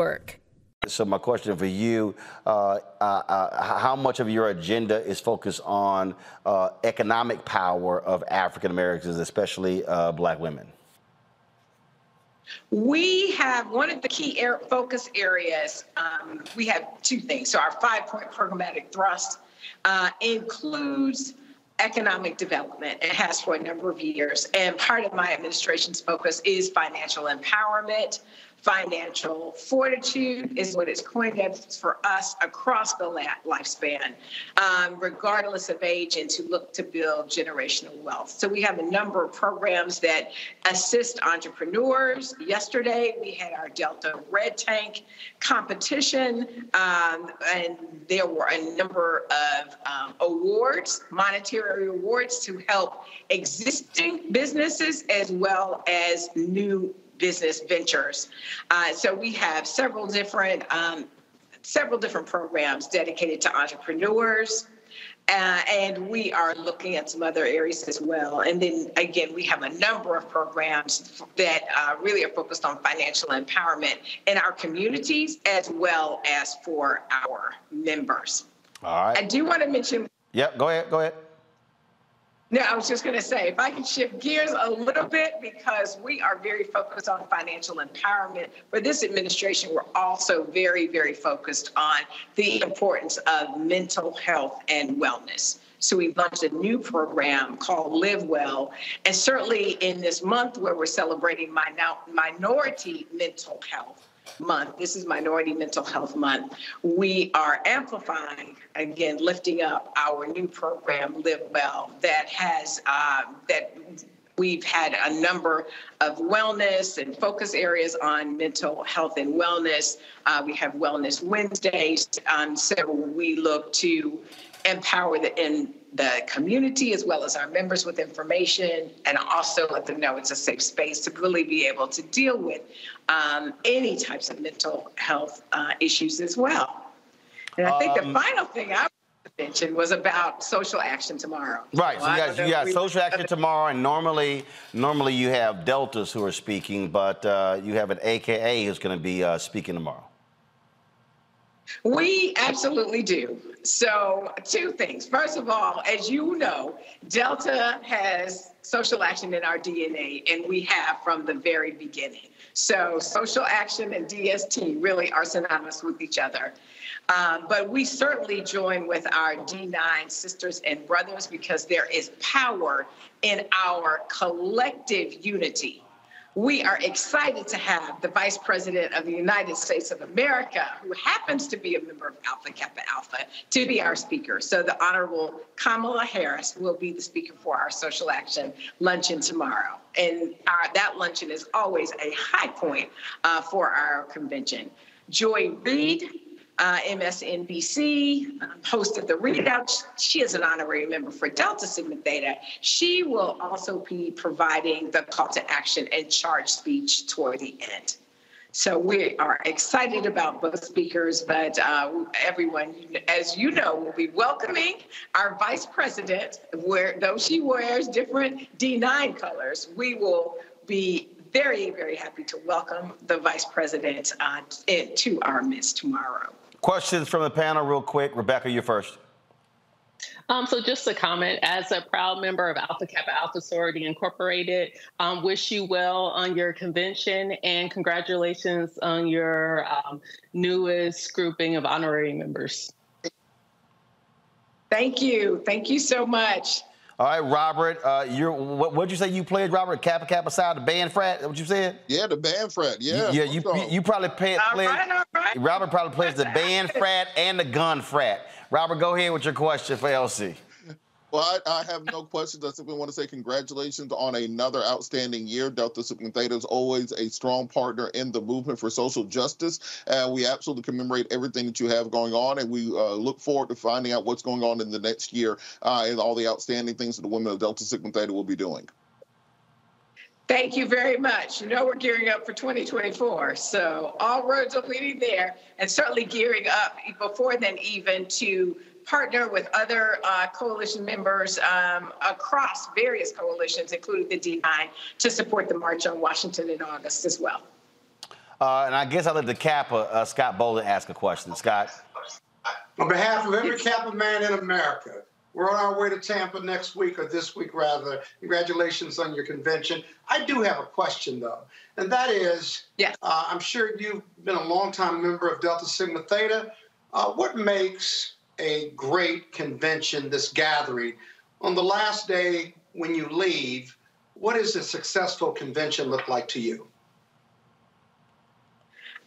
network. So my question for you: uh, uh, uh, How much of your agenda is focused on uh, economic power of African Americans, especially uh, Black women? We have one of the key air, focus areas. Um, we have two things. So our five-point programmatic thrust uh, includes economic development. It has for a number of years. And part of my administration's focus is financial empowerment, financial fortitude is what it's coined as for us across the lifespan, um, regardless of age, and to look to build generational wealth. So we have a number of programs that assist entrepreneurs. Yesterday, we had our Delta Red Tank competition, um, and there were a number of um, awards, monetary awards, to help existing businesses as well as new business ventures. Uh, so we have several different um, several different programs dedicated to entrepreneurs. Uh, and we are looking at some other areas as well. And then again, we have a number of programs that uh, really are focused on financial empowerment in our communities as well as for our members. All right. I do want to mention. Yep, go ahead. Go ahead. No, I was just going to say, if I can shift gears a little bit, because we are very focused on financial empowerment. For this administration, we're also very, very focused on the importance of mental health and wellness. So we launched a new program called Live Well. And certainly in this month where we're celebrating minority mental health, month. This is Minority Mental Health Month. We are amplifying, again, lifting up our new program, Live Well, that has uh, that we've had a number of wellness and focus areas on mental health and wellness. Uh, we have Wellness Wednesdays, um, so we look to empower the in the community as well as our members with information and also let them know it's a safe space to really be able to deal with um, any types of mental health uh, issues as well. And I think um, the final thing I convention was about social action tomorrow. Right. So, so you got, you got social action tomorrow, and normally, normally you have Deltas who are speaking, but uh, you have an AKA who's going to be uh, speaking tomorrow. We absolutely do. So, two things. First of all, as you know, Delta has social action in our DNA, and we have from the very beginning. So, social action and DST really are synonymous with each other. Um, but we certainly join with our D9 sisters and brothers because there is power in our collective unity. We are excited to have the Vice President of the United States of America, who happens to be a member of Alpha Kappa Alpha, to be our speaker. So the Honorable Kamala Harris will be the speaker for our social action luncheon tomorrow. And our, that luncheon is always a high point uh, for our convention. Joy Reid, uh, MSNBC, um, hosted the readout. She is an honorary member for Delta Sigma Theta. She will also be providing the call to action and charge speech toward the end. So we are excited about both speakers, but uh, everyone, as you know, will be welcoming our vice president, where though she wears different D9 colors, we will be very, very happy to welcome the vice president uh, to our midst tomorrow. Questions from the panel, real quick. Rebecca, you first. Um, so just a comment, as a proud member of Alpha Kappa Alpha Sorority Incorporated, um, wish you well on your convention and congratulations on your um, newest grouping of honorary members. Thank you. Thank you so much. All right, Robert, uh, you're what would you say you played, Robert? Kappa Kappa Psi, the band frat? What you said? Yeah, the band frat. Yeah. You, yeah, you, you, you probably play, played. All right, all right. Robert probably plays the band frat and the gun frat. Robert, go ahead with your question for Elsie. Well, I, I, have no questions. I simply want to say congratulations on another outstanding year. Delta Sigma Theta is always a strong partner in the movement for social justice, and we absolutely commemorate everything that you have going on. And we uh, look forward to finding out what's going on in the next year uh, and all the outstanding things that the women of Delta Sigma Theta will be doing. Thank you very much. You know, we're gearing up for 2024. So all roads are leading there, and certainly gearing up before then, even to partner with other uh, coalition members um, across various coalitions, including the D9, to support the March on Washington in August as well. Uh, and I guess I'll let the Kappa, uh, Scott Bolden, ask a question. Scott? On behalf of every Kappa man in America, we're on our way to Tampa next week, or this week rather. Congratulations on your convention. I do have a question, though, and that is yes. Uh, I'm sure you've been a longtime member of Delta Sigma Theta. Uh, what makes a great convention, this gathering. On the last day when you leave, what does a successful convention look like to you?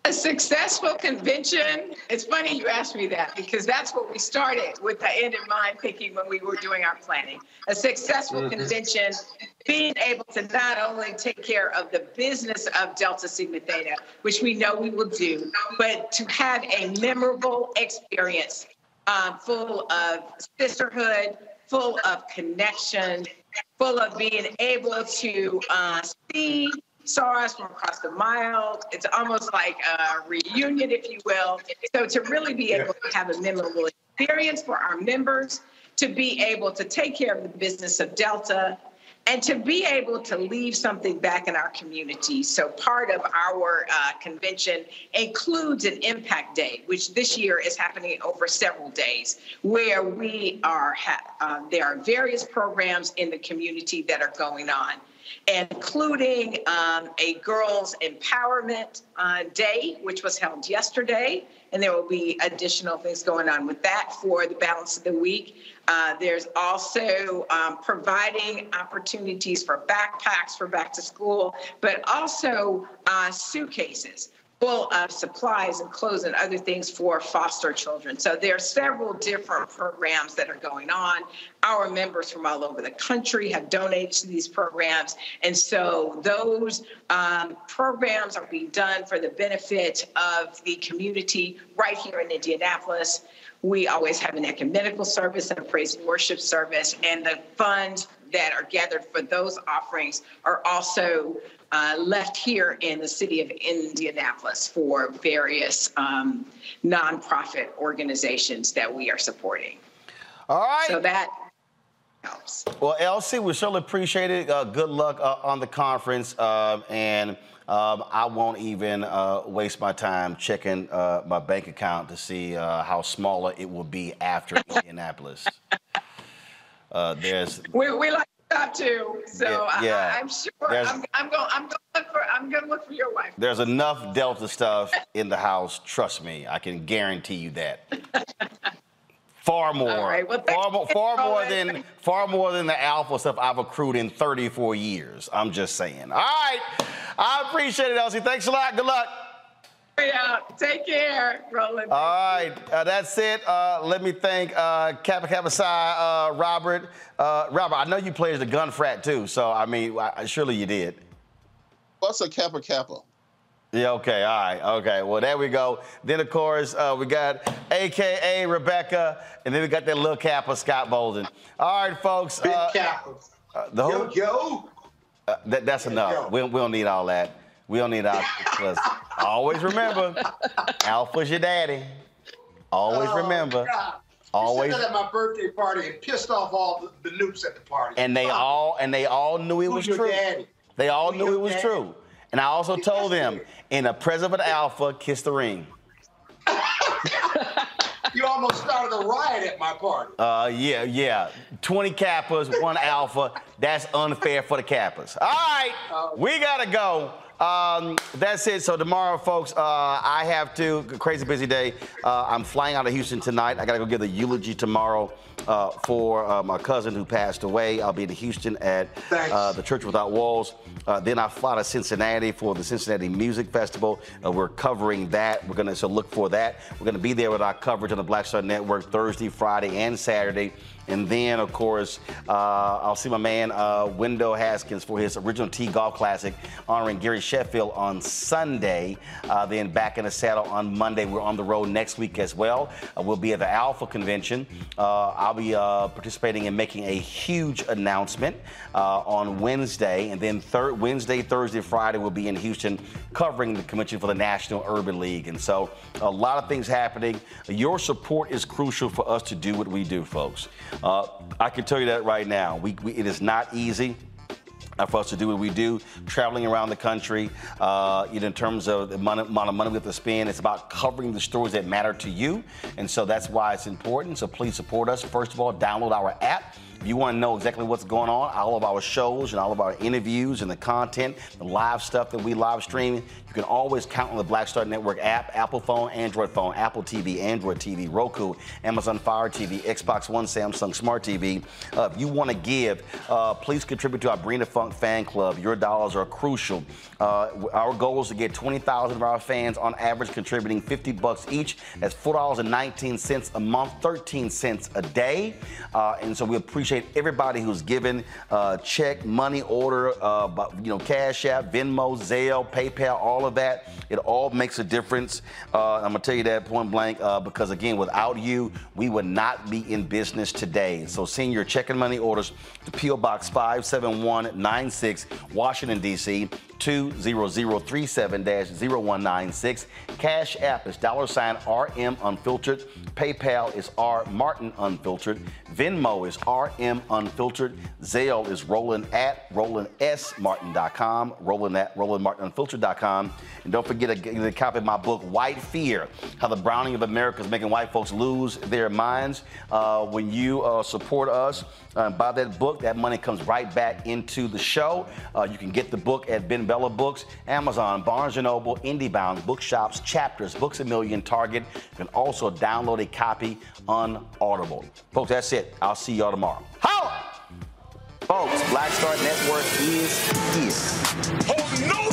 A successful convention, it's funny you asked me that because that's what we started with the end in mind thinking when we were doing our planning. A successful mm-hmm. convention, being able to not only take care of the business of Delta Sigma Theta, which we know we will do, but to have a memorable experience um, full of sisterhood, full of connection, full of being able to uh, see sorors from across the mile. It's almost like a reunion, if you will. So to really be able to have a memorable experience for our members, to be able to take care of the business of Delta, and to be able to leave something back in our community. So, part of our uh, convention includes an impact day, which this year is happening over several days, where we are, uh, there are various programs in the community that are going on including um, a girls empowerment uh, day, which was held yesterday, and there will be additional things going on with that for the balance of the week. Uh, there's also um, providing opportunities for backpacks for back to school, but also uh, suitcases full of supplies and clothes and other things for foster children. So there are several different programs that are going on. Our members from all over the country have donated to these programs. And so those um, programs are being done for the benefit of the community right here in Indianapolis. We always have an ecumenical service and a praise and worship service, and the funds that are gathered for those offerings are also uh, left here in the city of Indianapolis for various um, nonprofit organizations that we are supporting. All right. So that helps. Well, Elsie, we certainly appreciate it. Uh, good luck uh, on the conference, um, and um, I won't even uh, waste my time checking uh, my bank account to see uh, how smaller it will be after Indianapolis. Uh, there's [LAUGHS] We, we like that too. So Yeah, yeah. I, I'm sure There's- I'm, I'm going. I'm going look for. I'm going to look for your wife. there's enough Delta stuff in the house. Trust me, I can guarantee you that. [LAUGHS] Far more, right, well, far more, far more than far more than the alpha stuff I've accrued in 34 years. I'm just saying. All right, I appreciate it, Elsie. Thanks a lot. Good luck. Yeah. Take care, Roland. All right, uh, that's it. Uh, let me thank uh, Kappa Kappa Psi, uh, Robert. Uh, Robert, I know you played as a gun frat too, so I mean, I, surely you did. What's a Kappa Kappa? Yeah, okay, all right, okay. Well, there we go. Then, of course, uh, we got AKA Rebecca, and then we got that little Kappa, Scott Bolden. All right, folks. Big uh, uh, the whole, Yo, yo. uh, that, that's enough. We, don't- we don't need all that. We don't need all because always remember, Alpha's your daddy. Always Oh, remember. God. Always. That at my birthday party and pissed off all the, the newts at the party. And they Fuck. all and they all knew it Who's was your true. daddy? They all Who's knew it was daddy? true. And I also told them, in the presence of an alpha, kiss the ring. [LAUGHS] You almost started a riot at my party. Uh, yeah, yeah. 20 Kappas, one Alpha. That's unfair for the Kappas. All right, we gotta go. Um, that's it. So tomorrow, folks, uh, I have to crazy busy day. Uh, I'm flying out of Houston tonight. I gotta go give the eulogy tomorrow uh, for uh, my cousin who passed away. I'll be in Houston at uh, the Church Without Walls. Uh, then I fly to Cincinnati for the Cincinnati Music Festival. Uh, we're covering that. We're gonna so look for that. We're gonna be there with our coverage on the Black Star Network Thursday, Friday, and Saturday. And then, of course, uh, I'll see my man uh, Wendell Haskins for his original T Golf Classic honoring Gary Sheffield on Sunday. Uh, then back in the saddle on Monday. We're on the road next week as well. Uh, we'll be at the Alpha Convention. Uh, I'll be uh, participating in making a huge announcement on Wednesday. And then third Wednesday, Thursday, Friday, we'll be in Houston covering the convention for the National Urban League. And so a lot of things happening. Your support is crucial for us to do what we do, folks. Uh, I can tell you that right now. We, we, it is not easy uh, for us to do what we do, traveling around the country. Uh, you know, in terms of the amount of money we have to spend, it's about covering the stories that matter to you, and so that's why it's important. So please support us. First of all, download our app. If you want to know exactly what's going on, all of our shows and all of our interviews and the content, the live stuff that we live stream, you can always count on the Black Star Network app, Apple phone, Android phone, Apple TV, Android TV, Roku, Amazon Fire TV, Xbox One, Samsung Smart TV. Uh, if you want to give, uh, please contribute to our Bring the Funk fan club. Your dollars are crucial. Uh, our goal is to get 20,000 of our fans on average contributing 50 bucks each. That's $4.19 a month, 13 cents a day. Uh, and so we appreciate everybody who's given uh, check, money order, uh, you know, Cash App, Venmo, Zelle, PayPal, all of that. It all makes a difference. Uh, I'm gonna tell you that point blank uh, because again, without you, we would not be in business today. So send your check and money orders to PO Box 57196, Washington D.C. 20037-0196. Cash App is dollar sign RM Unfiltered. PayPal is R Martin Unfiltered. Venmo is RM Unfiltered. Zelle is Roland at RolandSMartin.com. Roland at RolandMartinUnfiltered.com. And don't forget to get a copy of my book, White Fear How the Browning of America is Making White Folks Lose Their Minds. Uh, when you uh, support us, uh, buy that book, that money comes right back into the show. Uh, you can get the book at Ben Bella Books, Amazon, Barnes & Noble, IndieBound, Bookshops, Chapters, Books A Million, Target. You can also download a copy on Audible. Folks, that's it. I'll see y'all tomorrow. Holla! Folks, Black Star Network is here. Hold no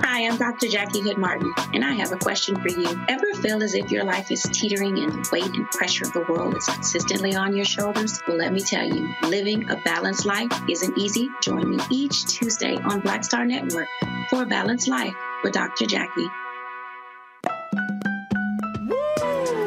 Hi, I'm Dr. Jackie Hood Martin, and I have a question for you. Ever feel as if your life is teetering and the weight and pressure of the world is consistently on your shoulders? Well, let me tell you, living a balanced life isn't easy. Join me each Tuesday on Black Star Network for a balanced life with Dr. Jackie.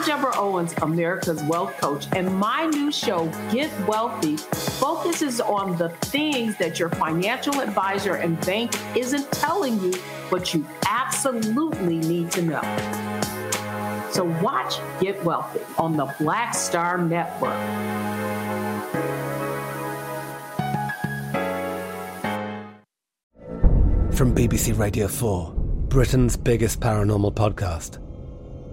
I'm Deborah Owens, America's Wealth Coach, and my new show, Get Wealthy, focuses on the things that your financial advisor and bank isn't telling you, but you absolutely need to know. So watch Get Wealthy on the Black Star Network. From BBC Radio 4, Britain's biggest paranormal podcast